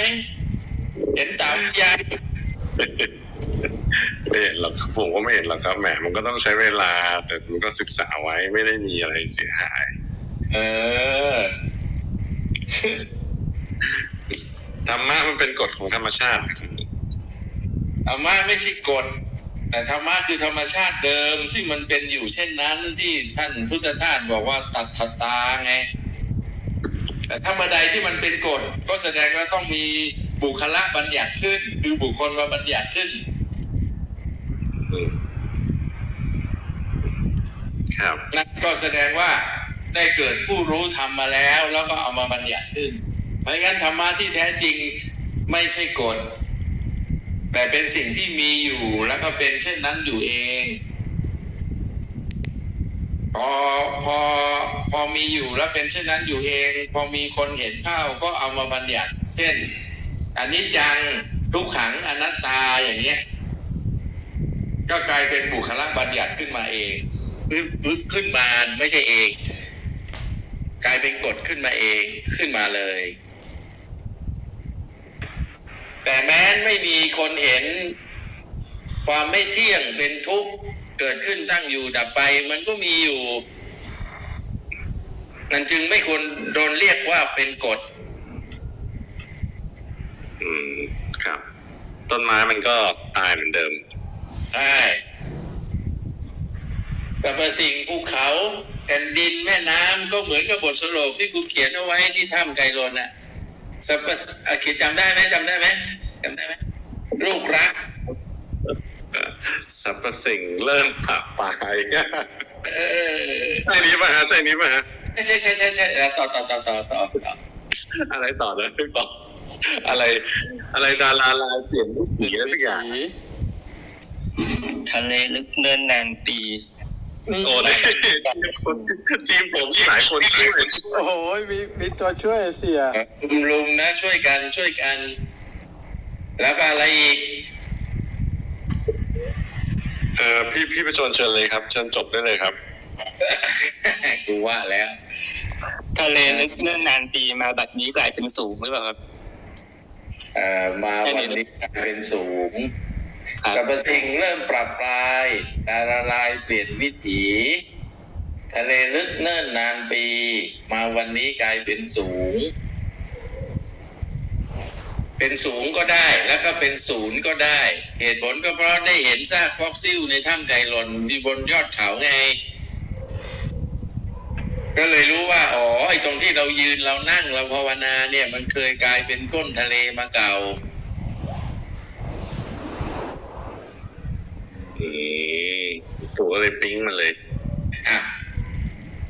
เห็นตามยัง ไม่เห็นหรอกครับผมก็ไม่เห็นหรอกครับแหมมันก็ต้องใช้เวลา แต่มันก็ศึกษาไว้ไม่ได้มีอะไรเสียหาย เออธรรมะมันเป็นกฎของธรรมชาติธรรมะไม่ใช่กฎแต่ธรรมะคือธรรมชาติเดิม ซึ่งมันเป็นอยู่เช่นนั้นที่ท่านพุทธทาสบอกว่าตัดทตาไง แต่ถ้าเมื่อใดที่มันเป็นกฎก็แสดงว่าต้องมี บุคละบัญญัติขึ้น คือบุคคลมาบัญญัติขึ้นครับนั่นก็แสดงว่าได้เกิดผู้รู้ทำมาแล้ว แล้วก็เอามาบัญญัติขึ้น เพราะงั้นธรรมะที่แท้จริงไม่ใช่กฎแต่เป็นสิ่งที่มีอยู่แล้วก็เป็นเช่นนั้นอยู่เอง พอพอพอมีอยู่แล้วเป็นเช่นนั้นอยู่เอง พอมีคนเห็นเข้าก็เอามาบัญญัติ เช่น อันนี้จังทุกขังอนัตตาอย่างเงี้ย ก็กลายเป็นบุคลบัญญัติขึ้นมาเองขึ้นขึ้นมาไม่ใช่เอง กลายเป็นกฎขึ้นมาเองขึ้นมาเลย แต่แม้นไม่มีคนเห็น ความไม่เที่ยงเป็นทุกข์เกิดขึ้นตั้งอยู่ดับไป มันก็มีอยู่มันจึงไม่ควรโดนเรียกว่าเป็นกฎ อืมครับ ต้นไม้มันก็ตายเหมือนเดิม ใช่แต่ประสิ่งภูเขาแผ่นดินแม่น้ำก็เหมือนกับบทสรุปที่กูเขียนเอาไว้ที่ถ้ำไกลนน่ะสรรพอะคิดจำได้ไหมจำได้ไหมจำได้ไหมลูกรักสรรพสิ่งเริ่มปะปลายเออใช่นี้ป่ะฮะใช่นี้ป่ะฮะใช่ใช่ใช่ใช่ใช่ต่อต่อต่อต่อต่อต่ออะไรต่อเลยต่อ อะไร อะไรดาราลายเปลี่ยนรูปผีอะไรสักอย่างทะเลลึกเนินนานปีโอ้ยทีมผมหลายคนช่วยโอ้โหมีมีตัวช่วยเสียลุมลุมนะช่วยกันช่วยกัน แล้วก็อะไรอีกเออพี่พี่ประชนเชิญเลยครับเชิญจบได้เลยครับกูว่าแล้ว ทะเลลึกเนินนานปีมาบัดนี้กลายเป็นสูงหรือเปล่าครับเอ่อ มาวันนี้เป็นสูงครับกับสิ่งเริ่มปรับปลายดาราลายเปลี่ยนวิถีทะเลลึกเนิ่นนานปี มาวันนี้กลายเป็นสูง เป็นสูงก็ได้แล้วก็เป็นศูนย์ก็ได้ เหตุผลก็เพราะได้เห็นซากฟอกซิลในถ้ำไก่หล่นที่บนยอดเขาไง ก็เลยรู้ว่าอ๋อไอ้ตรงที่เรายืนเรานั่งเราภาวนาเนี่ย มันเคยกลายเป็นก้นทะเลมาเก่าอืมตัวเลยปิ๊งมาเลยอะ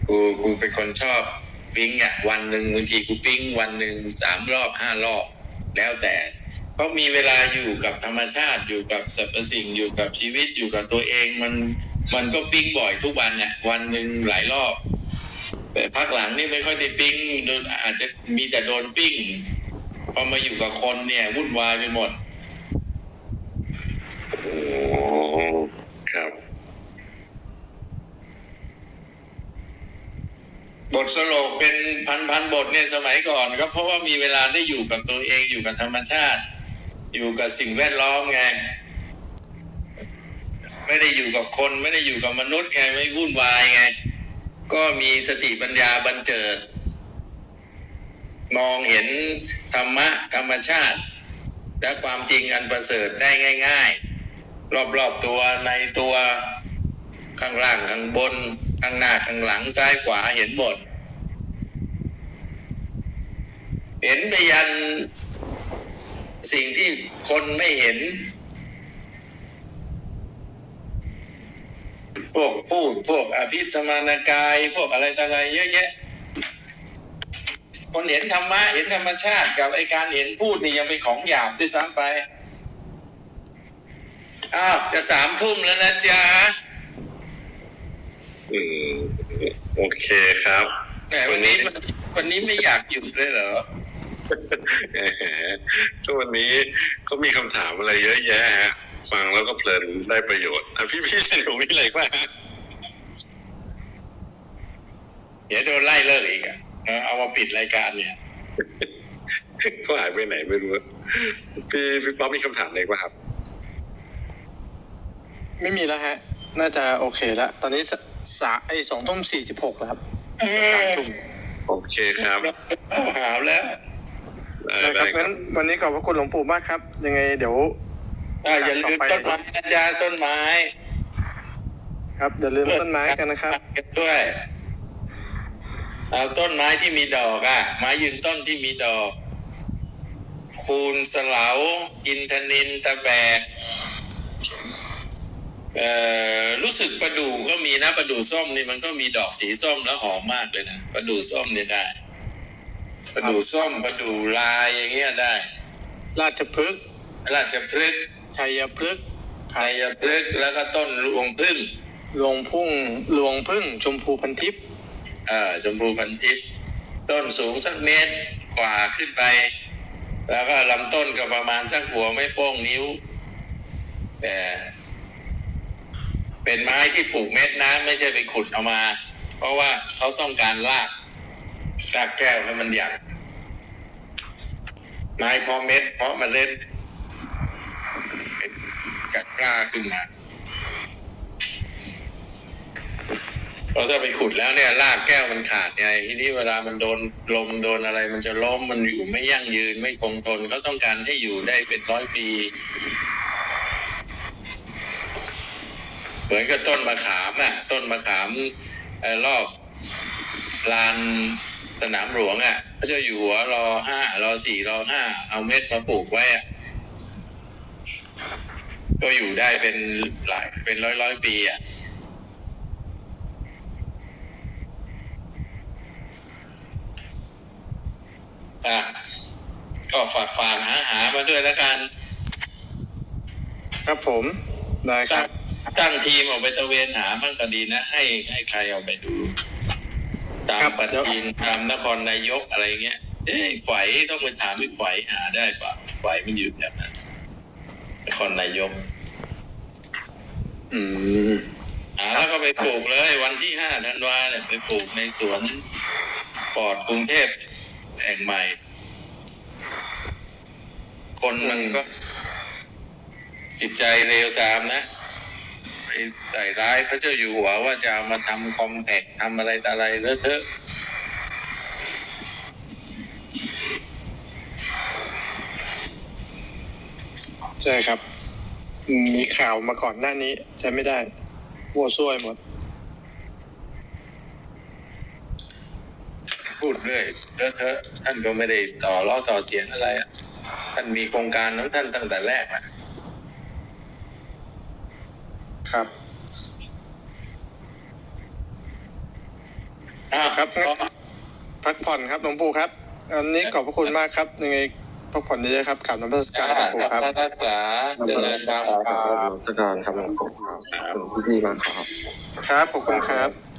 กูกูเป็นคนชอบปิ้งอะวันหนึ่งบางทีกูปิ้งวันหนึ่งสามรอบห้ารอบ แล้วแต่เพราะมีเวลาอยู่กับธรรมชาติอยู่กับสรรพสิ่งอยู่กับชีวิตอยู่กับตัวเองมัน มันก็ปิ้งบ่อยทุกวันเนี่ยวันหนึ่งหลายรอบ แต่พักหลังนี่ไม่ค่อยได้ปิ้งโดนอาจจะมีแต่โดนปิ้งพอมาอยู่กับคนเนี่ยวุ่นวายไปหมดโอ้ครับ บทสโลกเป็นพันพันๆบทเนี่ยสมัยก่อนก็เพราะว่ามีเวลาได้อยู่กับตัวเองอยู่กับธรรมชาติ อยู่กับสิ่งแวดล้อมไงไม่ได้อยู่กับคน ไม่ได้อยู่กับมนุษย์ไงไม่วุ่นวายไง ก็มีสติปัญญาบันเจิด มองเห็นธรรมะธรรมชาติ และความจริงอันประเสริฐได้ง่าย ๆ รอบๆตัวในตัวข้างล่างข้างบน ข้างหน้าข้างหลังซ้ายขวาเห็นหมดเห็นไปยันสิ่งที่คนไม่เห็น พวกพูดพวกอภิสมานกาย พวกอะไรต่ออะไรเยอะแยะ คนเห็นธรรมะเห็นธรรมชาติกับไอการเห็นพูดนี่ยังเป็นของหยาบด้วยซ้ำไปอ้าวจะสามทุ่มแล้วนะจ๊ะอืมโอเคครับแหมวันนี้มันวันนี้ไม่อยากหยุดเลยเหรอแหมก็วันนี้ก็มีคำถามอะไรเยอะแยะฮะ ฟังแล้วก็เพลินได้ประโยชน์อะพี่พี่สนุกมีอะไรบ้างฮะเดี๋ยวโดนไล่เลิกอีกอะเออเอามาปิดรายการเนี่ยก็หายไปไหนไม่รู้พี่พี่ป๊อปมีคำถามอะไรบ้างครับ ไม่มีแล้วฮะ น่าจะโอเคแล้วตอนนี้สสาไอสองทุ่มสี่สิบหกแล้วครับสามทุ่มโอเคครับหามแล้วเออนะคได้รับครังั้บนวันนี้ขอบพระคุณหลวงปู่มากครับ ยังไงเดี๋ยว อ่าอย่าลืมต้นไม้นะจ๊ะต้นไม้ ครับอย่าลืมต้นไม้กันนะครับกันด้วยเอาต้นไม้ที่มีดอกอะ ไม้ยืนต้นที่มีดอก คูณสลาอินทนินตะแบกเอ่อรู้สึกประดู่ก็มีนะประดู่ส้มนี่มันก็มีดอกสีส้มแล้วหอมมากเลยนะประดู่ส้มนี่ได้ประดู่ส้มประดู่ลายอย่างเงี้ยได้ ราชพฤกษ์ราชพฤกษ์ ชัยพฤกษ์ไทยพฤกษ์แล้วก็ต้นรวงพึ่งลวงพุ่งลวงพึ่งชมพูพันทิพย์เออชมพูพันทิพย์ต้นสูงสักเมตรกว่าขึ้นไป แล้วก็ลำต้นก็ประมาณสักหัวไม่โป้งนิ้วแต่เป็นไม้ที่ปลูกเม็ดน้ำไม่ใช่ไปขุดเอามา เพราะว่าเขาต้องการรากรากแก้วให้มันใหญ่ไม้เพาะเม็ดเพาะเมล็ด เป็นกัดกล้าขึ้นมาเราถ้าไปขุดแล้วเนี่ยรากแก้วมันขาดไงทีนี้เวลามันโดนลมโดนอะไร มันจะล้มมันอยู่ไม่ยั่งยืนไม่คงทนเขาต้องการให้อยู่ได้เป็นร้อยปี เหมือนกับต้นมะขามอะ ต้นมะขามเอ่อรอบลานสนามหลวงอะพระเจ้าอยู่หัวรอห้ารอสี่รอห้าเอาเม็ดมาปลูกไว้อะ ก็อยู่ได้เป็นหลายเป็นร้อยร้อยปีอะอะก็ฝากฝากหาหามาด้วยแล้วกัน ครับผมได้คตั้รังบตั้งทีมออกไปตระเวนหามั่งก็ดีนะ ให้ให้ใครเอาไปดู ตามครับปฏิทินตามนครนายกอะไรเงี้ยเอ้ยไฝต้องไปถามไอ้ไฝหาได้ปะไฝมันอยู่แบบนั้น นครนายก อืมหาแล้วก็ไปปลูกเลย วันที่ห้าธันวาเนี่ยไปปลูกในสวนปอดกรุงเทพแห่งใหม่ คนมันก็ จิตใจเลวทรามนะไปใส่ร้ายพระเจ้าอยู่หัวว่าจะเอามาทำคอมแพกทำอะไรต่ออะไรเลอะเทอะ ใช่ครับอืมมีข่าวมาก่อนหน้านี้ใช้ไม่ได้วัวซวยหมด พูดเรื่อยเลอะเทอะท่านก็ไม่ได้ต่อล้อต่อเถียงอะไรอะท่านมีโครงการของท่านตั้งแต่แรกนะครับอ้าวครับพักผ่อนครับหลวงปู่ครับ อันนี้ขอบพระคุณมากครับยังไง พักผ่อนเยอะๆครับกลับน้ำพระสการหลวงปู่ครับท่านรักษาเจริญธรรมครับราชการครับหลวงปู่ครับขอบคุณพี่ๆมากครับ ครับขอบคุณครับ